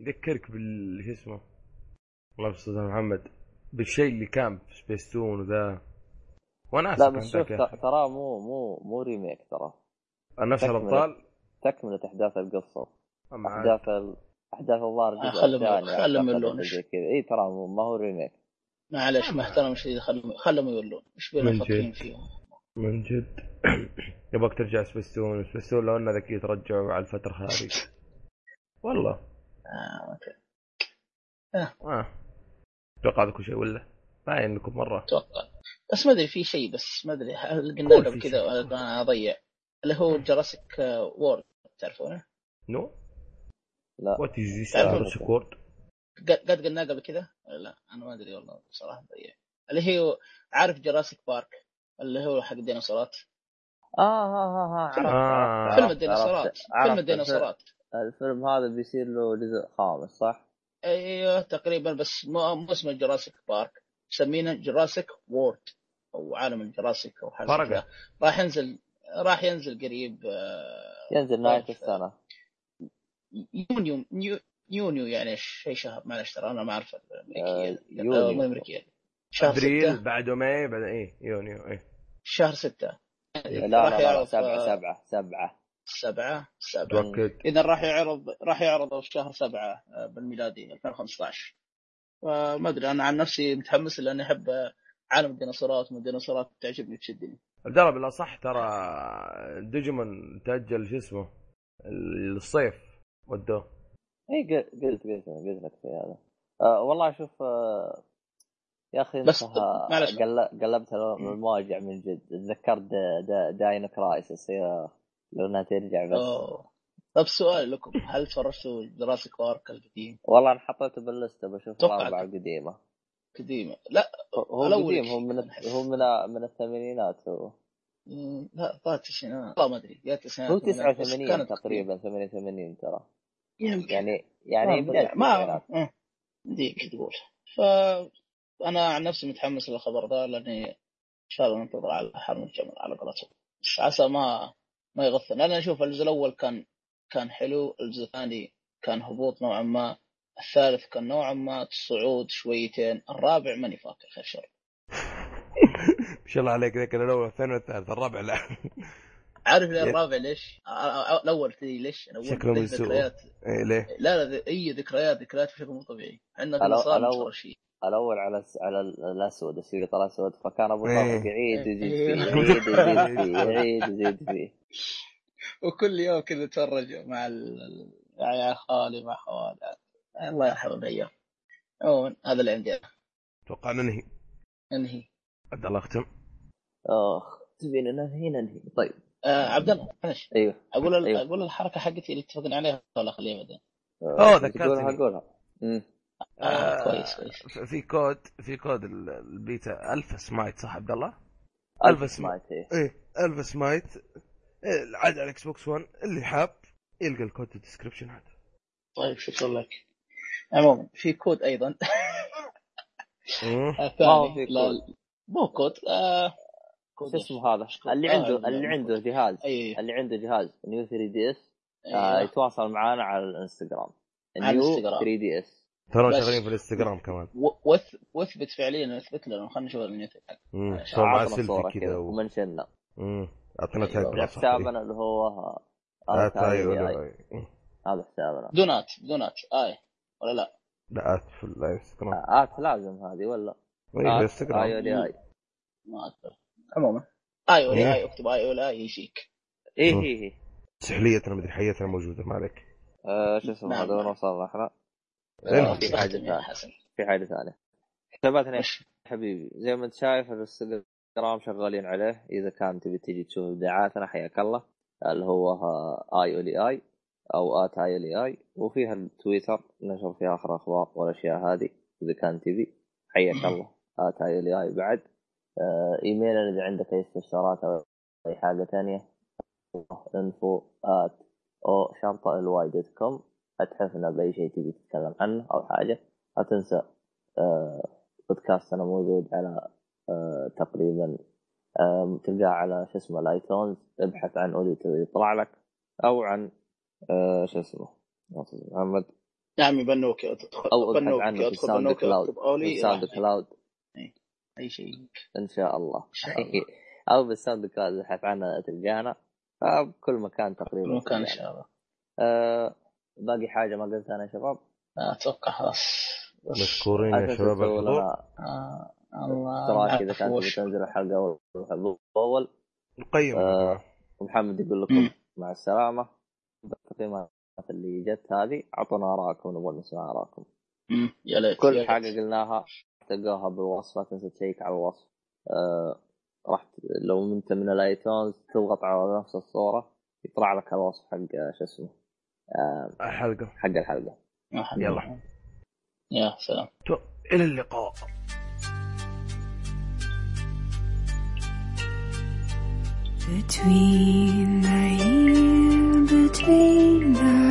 يذكرك بال شو اسمه؟ الله يستر محمد بالشيء اللي كان في سبيس تون وذا. وأنا لا بس شوف ترى مو مو مو ريميك ترى. نفس. الأبطال؟ تكملة أحداث القصة. أحداث ال... أحداث الظاهر الجزء خلهم- الثاني. أو زي كذا. اي ترى ما هو ريميك معلش احترم شيء خلهم خلهم يولون إيش بينا جد. فيهم؟ من جد. [coughs] يبغاك ترجع سبيستون. سبيستون لو أنه ذكي ترجعوا على الفترة هذه [laughs] والله. آه، okay. آه. أتوقع هذا كل شيء ولا؟ باين إنكم مرة. أتوقع. بس ما أدري في شيء بس ما أدري. هل قلنا في كذا أنا أضيع؟ اللي هو Jurassic World تعرفونه؟ no؟ لا. what is this Jurassic World قد قلناه قبل كذا؟ لا أنا ما أدري والله بصراحه ضيع اللي هي عارف Jurassic Park اللي هو حق الديناصورات آه ها ها ها عرفت آه. فيلم الديناصورات. فيلم. الديناصورات الفيلم هذا بيصير له جزء خامس صح؟ أيوه تقريبا بس مو مو اسمه Jurassic Park مسمينه Jurassic World أو عالم ال Jurassic أو حاجة راح ينزل راح ينزل قريب آه، ينزل نهاية طيب. السنة يونيو نيو يونيو يعني شيء شهر معلش ترى أنا ما أعرف الأمريكية. آه، يونيو. آه، مو الامريكيه شهر أبريل ستة. بعده May بعد إيه يونيو إيه. شهر ستة. لا لا راح لا, يعرض سبعة آه، سبعة سبعة. سبعة سبعة. تؤكد إذا راح يعرض راح يعرض في شهر سبعة آه، بالميلادي 2015 فما أدري أنا عن نفسي متحمس لأني أحب آه، عالم الديناصورات والديناصورات تعجبني تشدني عبد الله بالاصح ترى ديجيمون تأجل شو اسمه الصيف. ودوه. اي قلت قلت قلت لك في هذا. آه والله شوف آه يا أخي بس معلش. قل- قلبت المواجع من جد. تذكرت دا دا Dino Crisis يا لو إنها ترجع بس. أوه. طب سؤال لكم. هل تفرجتوا Jurassic Park القديم؟ والله أنا حطيته باللستة بشوف. الاربعه القديمه قديم لا هو قديم هو من. هو من [laughs] من الثمانينات هو. لا فات الشيء والله ما أدري. يا التسعينات هو ولا- بس 89 كانت تقريبا 88 ترى. يمكن. يعني يعني ما التسعينات. آه، ديك تقول. ف أنا عن نفسي متحمس للخبر ذا لأني إن شاء الله ننتظر على حرم الجمل على قولتهم. بس عسى ما ما يغثنا لأن أشوف الجزء الأول كان كان حلو الجزء الثاني كان هبوط نوعا ما الثالث كان نوعا ما صعود شويتين الرابع ماني فاكر خير شر. [laughs] ما شاء الله عليك ذاك الأول الثاني والثالث الرابع لا. [laughs] عارف الرابع ليش؟ الأول تدري ليش؟ الأول شكله من سوء. ذكريات إيه ليه؟ لا لا أي ذكريات ذكريات بشكل مو طبيعي الأول- نشر شيء الأول على الس- على ال- الأسود الشريط الاسود فكان أبو إيه. طارق يعيد يزيد إيه. فيه [laughs] يعيد يزيد فيه يعيد يزيد فيه وكل يوم كذا نتفرج مع ال... يا خالي مع خوالي الله يرحم الأيام عموما هذا اللي عندي أنا. أتوقع ننهي انهي عبد الله اختم أخ تبين ننهي ننهي طيب آه عبد الله معلش أيوه أقول. أيوه. أقول الحركة حقتي اللي اتفقنا عليها ولا خليها بعدين أوه، آه، ذكرتني. تقولها قولها أمم. آه، كويس، كويس. في كود في كود ال- البيتا ألف سمايت صح عبد الله؟ ألف سمايت إيه. إيه ألف سمايت إيه، عاد على الاكس بوكس 1 اللي حاب يلقى الكود في ال description هذا طيب شكرا لك عموما في كود أيضا [laughs] ما هو في كود. مو كود آه كود شو اسمه هذا؟ كود؟ اللي آه، عنده ال- اللي عنده جهاز. اي اللي عنده جهاز. New 3 DS. يتواصل معنا على الانستغرام. New الانستغرام. 3 DS ترى. شغالين في الانستغرام كمان. واثبت فعليا اثبت لنا. خلينا نشوف. عشان صور مع سيلفي كذا و... ومنشنا. أعطينا أيوة. تاج. حسابنا اللي هو آه،. هذا حسابنا. بدونات بدونات آي. ولا لا؟ لا آت في الانستغرام آت لازم هذه ولا؟ اي في آي الانستغرام إي آي. ما اذكر عموما اي ولا إيه. اي اكتب اي ولا اي يجيك. اي مم. هي هي سحليتنا مدري حياتنا موجودة ما عليك. آه، شو اسمه هذا وين. وصلنا إحنا؟ إيه. آه، في ثانية. حسن. في حاجة ثانية. حساباتنا حبيبي زي ما انت شايف الانستغرام شغالين عليه. إذا كان تبي تجي تشوف ابداعاتنا حياك الله. اللي هو آي اولي إي أو at آي اولي إي وفيها التويتر نشر فيها اخر أخبار والأشياء هذه إذا كان تبي. حياك [coughs] الله. at آي اولي إي بعد. آه، ايميلنا إذا عندك أي استفسارات أو أي حاجة ثانية info at أو شرطة الواي dot com اتحفنا بأي شيء تبي تتكلم عنه أو حاجة. لا تنسى آه، بودكاستنا موجود على آه، تقريبا آه، تلقاه على شو اسمه الآيتونز. ابحث عن اوديتو يطلع لك أو عن آه، شو اسمه محمد. يا عمي بنوكي أدخل أو ابحث بنوكي عنه في أدخل بنوكي كلاود في راح. كلاود أي شيء. إن شاء الله. شاء الله. [laughs] أو بالساوند كلاود ابحث عنه تلقانا. فبكل مكان تقريبا مكان إن. شاء الله. آه، باقي حاجة ما قلتها أنا يا شباب؟ أتوقع خلاص. مشكورين يا شباب الحضور آه الله إذا كانت تنزل الحلقة أول أول. نقيم. آه. ومحمد يقول. لكم مع السلامة. التقييمات اللي جت هذه. أعطونا آراءكم نبغى نسمع آراءكم. يا ليت كل. حاجة قلناها. تلقاها بالوصف لا تنسى تشيك على الوصف. آه راح لو انت من ال iTunes تضغط على نفس الصورة يطلع لك الوصف حق شو اسمه؟ آه الحلقة. حق الحلقة. يا حبيبي. يلا. يا سلام. تو- إلى اللقاء. Between the here, between the